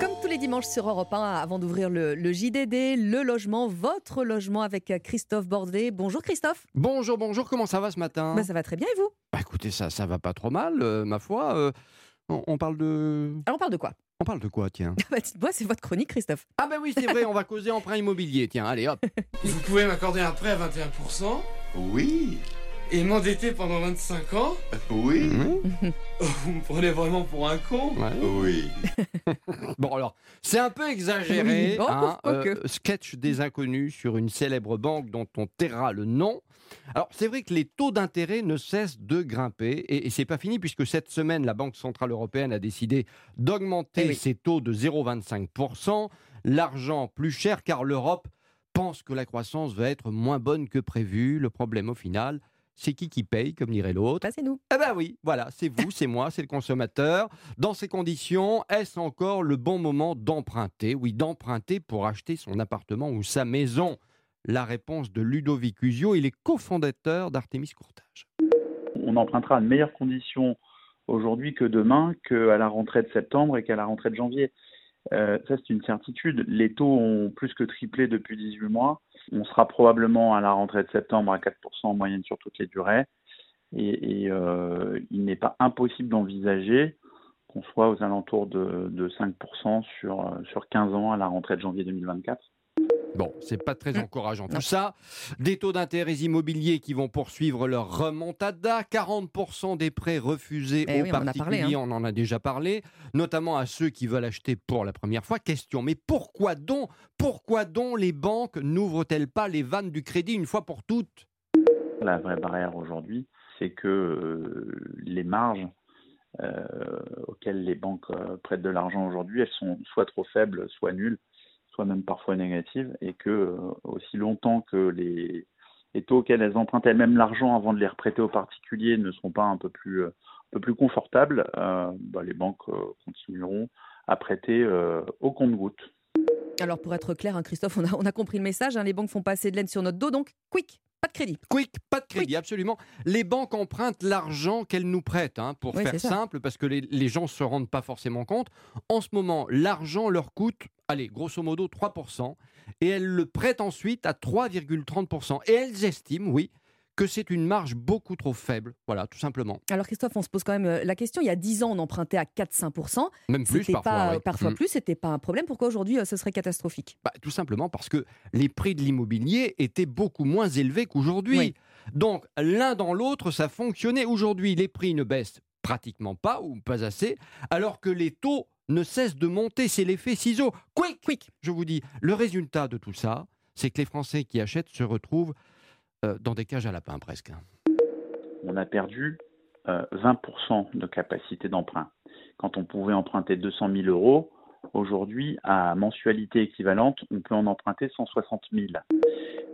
Speaker 2: Comme tous les dimanches sur Europe 1, avant d'ouvrir le, le JDD, le logement, votre logement avec Christophe Bordet. Bonjour Christophe.
Speaker 71: Bonjour, bonjour, comment ça va ce matin?
Speaker 2: Bah, ça va très bien et vous?
Speaker 71: Bah, écoutez, ça, ça va pas trop mal, euh, ma foi. euh, on, on parle de.
Speaker 2: Alors on parle de quoi?
Speaker 71: On parle de quoi, tiens?
Speaker 2: Bah, Dites-moi, c'est votre chronique Christophe.
Speaker 71: Ah, ben oui, c'est vrai, on va causer emprunt immobilier, tiens, allez hop.
Speaker 72: Vous pouvez m'accorder un prêt à 21%
Speaker 45: Oui.
Speaker 72: et m'endetter pendant 25 ans
Speaker 45: Oui.
Speaker 72: Vous me prenez vraiment pour un con
Speaker 45: Oui.
Speaker 71: Bon, alors, c'est un peu exagéré.
Speaker 72: Oui. Oh,
Speaker 71: hein, euh, sketch des inconnus sur une célèbre banque dont on taira le nom. Alors, c'est vrai que les taux d'intérêt ne cessent de grimper et, et c'est pas fini puisque cette semaine, la Banque Centrale Européenne a décidé d'augmenter ses taux de 0,25%. L'argent plus cher car l'Europe pense que la croissance va être moins bonne que prévu. Le problème au final, c'est qui qui paye, comme dirait l'autre
Speaker 2: bah, C'est nous.
Speaker 71: Eh ben oui, voilà, c'est vous, c'est moi, c'est le consommateur. Dans ces conditions, est-ce encore le bon moment d'emprunter? Oui, d'emprunter pour acheter son appartement ou sa maison. La réponse de Ludovic Usio, il est cofondateur d'Artemis Courtage.
Speaker 73: On empruntera à de meilleures conditions aujourd'hui que demain, qu'à la rentrée de septembre et qu'à la rentrée de janvier. Euh, ça, c'est une certitude. Les taux ont plus que triplé depuis 18 mois. On sera probablement à la rentrée de septembre à 4% en moyenne sur toutes les durées. Et, euh, il n'est pas impossible d'envisager qu'on soit aux alentours de, de 5% sur, sur 15 ans à la rentrée de janvier 2024.
Speaker 71: Bon, c'est pas très encourageant tout ça. Des taux d'intérêt immobiliers qui vont poursuivre leur remontada. 40% des prêts refusés
Speaker 2: Eh
Speaker 71: aux
Speaker 2: oui, on en a
Speaker 71: particuliers,
Speaker 2: parlé, hein.
Speaker 71: on en a déjà parlé, notamment à ceux qui veulent acheter pour la première fois. Question, mais pourquoi donc, pourquoi donc les banques n'ouvrent-elles pas les vannes du crédit une fois pour toutes?
Speaker 73: La vraie barrière aujourd'hui, c'est que euh, les marges euh, auxquelles les banques euh, prêtent de l'argent aujourd'hui, elles sont soit trop faibles, soit nulles, soit même parfois négatives, et que euh, aussi longtemps que les, les taux auxquels elles empruntent elles-mêmes l'argent avant de les reprêter aux particuliers ne seront pas un peu plus, euh, un peu plus confortables, euh, bah, les banques euh, continueront à prêter euh, au compte-gouttes.
Speaker 2: Alors pour être clair, hein, Christophe, on a, on a compris le message. hein, les banques font pas assez de laine sur notre dos, donc quick, pas de crédit.
Speaker 71: Quick, pas de crédit, absolument. Les banques empruntent l'argent qu'elles nous prêtent, hein, pour
Speaker 2: Oui,
Speaker 71: faire simple, parce que les, les gens ne se rendent pas forcément compte. En ce moment, l'argent leur coûte, allez, grosso modo 3%, et elles le prêtent ensuite à 3,30%. Et elles estiment, oui, que c'est une marge beaucoup trop faible. Voilà, tout simplement.
Speaker 2: Alors Christophe, on se pose quand même euh, la question. Il y a 10 ans, on empruntait à 4-5%.
Speaker 71: Même plus parfois,
Speaker 2: pas. Parfois
Speaker 71: Mm.
Speaker 2: plus, c'était pas un problème. Pourquoi aujourd'hui, euh, ce serait catastrophique?
Speaker 71: Bah, tout simplement parce que les prix de l'immobilier étaient beaucoup moins élevés qu'aujourd'hui.
Speaker 2: Oui.
Speaker 71: Donc, l'un dans l'autre, ça fonctionnait. Aujourd'hui, les prix ne baissent pratiquement pas ou pas assez, alors que les taux ne cessent de monter. C'est l'effet ciseau. Quick,
Speaker 2: quick.
Speaker 71: Je vous dis, le résultat de tout ça, c'est que les Français qui achètent se retrouvent euh, dans des cages à lapins presque.
Speaker 73: on a perdu euh, 20% de capacité d'emprunt. Quand on pouvait emprunter 200 000 euros, aujourd'hui, à mensualité équivalente, on peut en emprunter 160 000.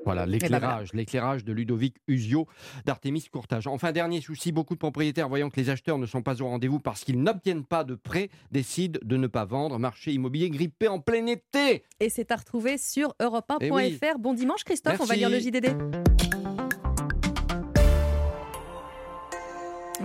Speaker 71: Voilà,
Speaker 73: ben
Speaker 71: l'éclairage, l'éclairage de Ludovic Usio d'Artemis Courtage. Enfin, dernier souci, beaucoup de propriétaires, voyant que les acheteurs ne sont pas au rendez-vous parce qu'ils n'obtiennent pas de prêt, décident de ne pas vendre. Marché immobilier grippé en plein été.
Speaker 2: Et c'est à retrouver sur europe1.fr.
Speaker 71: Eh oui.
Speaker 2: Bon dimanche Christophe, on va lire le JDD.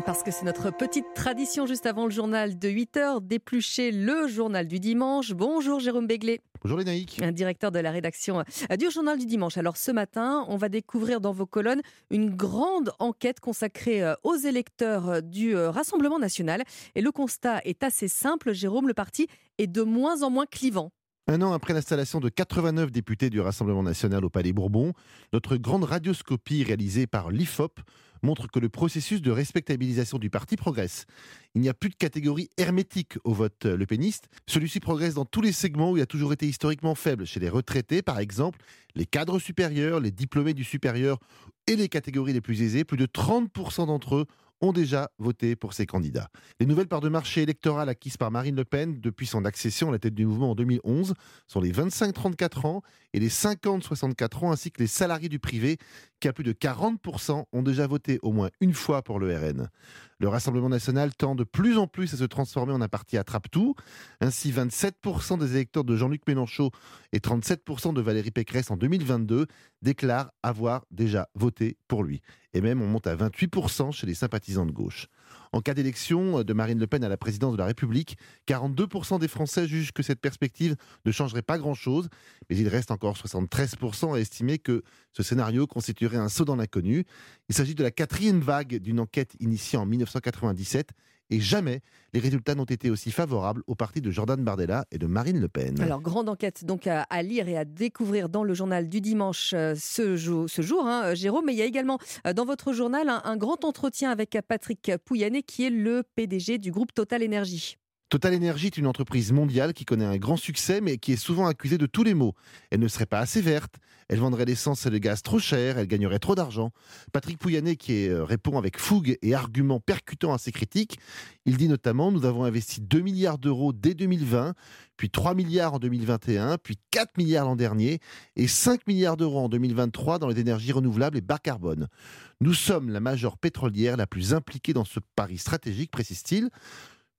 Speaker 2: Parce que c'est notre petite tradition juste avant le journal de 8h, d'éplucher le journal du dimanche. Bonjour Jérôme Béglé.
Speaker 74: Bonjour les naïcs.
Speaker 2: Un directeur de la rédaction euh, du journal du dimanche. Alors ce matin, on va découvrir dans vos colonnes une grande enquête consacrée euh, aux électeurs euh, du Rassemblement national. Et le constat est assez simple, Jérôme, le parti est de moins en moins clivant.
Speaker 74: Un an après l'installation de 89 députés du Rassemblement national au Palais Bourbon, notre grande radioscopie réalisée par l'IFOP montre que le processus de respectabilisation du parti progresse. Il n'y a plus de catégorie hermétique au vote le péniste. Celui-ci progresse dans tous les segments où il a toujours été historiquement faible. Chez les retraités, par exemple, les cadres supérieurs, les diplômés du supérieur et les catégories les plus aisées, plus de 30% d'entre eux ont déjà voté pour ces candidats. Les nouvelles parts de marché électorales acquises par Marine Le Pen depuis son accession à la tête du mouvement en 2011 sont les 25-34 ans et les 50-64 ans, ainsi que les salariés du privé, qui à plus de 40% ont déjà voté au moins une fois pour le RN. Le Rassemblement national tend de plus en plus à se transformer en un parti attrape-tout. Ainsi, 27% des électeurs de Jean-Luc Mélenchon et 37% de Valérie Pécresse en 2022 déclarent avoir déjà voté pour lui. Et même, on monte à 28% chez les sympathisants de gauche. En cas d'élection de Marine Le Pen à la présidence de la République, 42% des Français jugent que cette perspective ne changerait pas grand-chose, mais il reste encore 73% à estimer que ce scénario constituerait un saut dans l'inconnu. Il s'agit de la quatrième vague d'une enquête initiée en 1997 et jamais les résultats n'ont été aussi favorables au parti de Jordan Bardella et de Marine Le Pen.
Speaker 2: Alors, grande enquête donc à, lire et à découvrir dans le journal du dimanche euh, ce jour, jour hein, Jérôme. Mais il y a également euh, dans votre journal un, un grand entretien avec Patrick Pouyanné, qui est le PDG du groupe Total Énergie.
Speaker 74: Total Energy est une entreprise mondiale qui connaît un grand succès mais qui est souvent accusée de tous les maux. Elle ne serait pas assez verte, elle vendrait l'essence et le gaz trop cher, elle gagnerait trop d'argent. Patrick Pouyanné qui euh, répond avec fougue et arguments percutants à ces critiques, il dit notamment nous avons investi 2 milliards d'euros dès 2020, puis 3 milliards en 2021, puis 4 milliards l'an dernier et 5 milliards d'euros en 2023 dans les énergies renouvelables et bas carbone. Nous sommes la majeure pétrolière la plus impliquée dans ce pari stratégique, précise-t-il.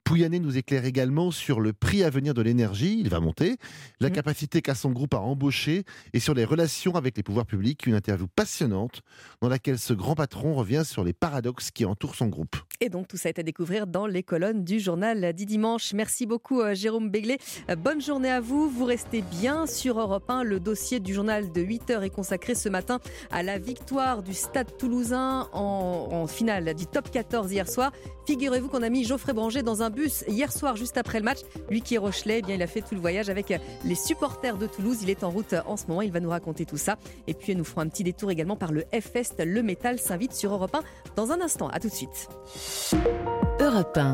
Speaker 74: Pouyanné nous éclaire également sur le prix à venir de l'énergie, il va monter, la
Speaker 2: Mmh.
Speaker 74: capacité qu'a son groupe à embaucher et sur les relations avec les pouvoirs publics, une interview passionnante dans laquelle ce grand patron revient sur les paradoxes qui entourent son groupe.
Speaker 2: Et donc tout ça est à découvrir dans les colonnes du journal du dimanche. Merci beaucoup euh, Jérôme Béglé. Euh, Bonne journée à vous. Vous restez bien sur Europe 1. Le dossier du journal de 8 heures est consacré ce matin à la victoire du Stade toulousain en, en finale du top 14 hier soir. Figurez-vous qu'on a mis Geoffrey Branger dans un bus hier soir juste après le match. Lui qui est Rochelet, eh bien il a fait tout le voyage avec les supporters de Toulouse. Il est en route en ce moment. Il va nous raconter tout ça. Et puis nous ferons un petit détour également par le F-Fest. Le métal s'invite sur Europe 1 dans un instant. À tout de suite.
Speaker 46: Europe 1.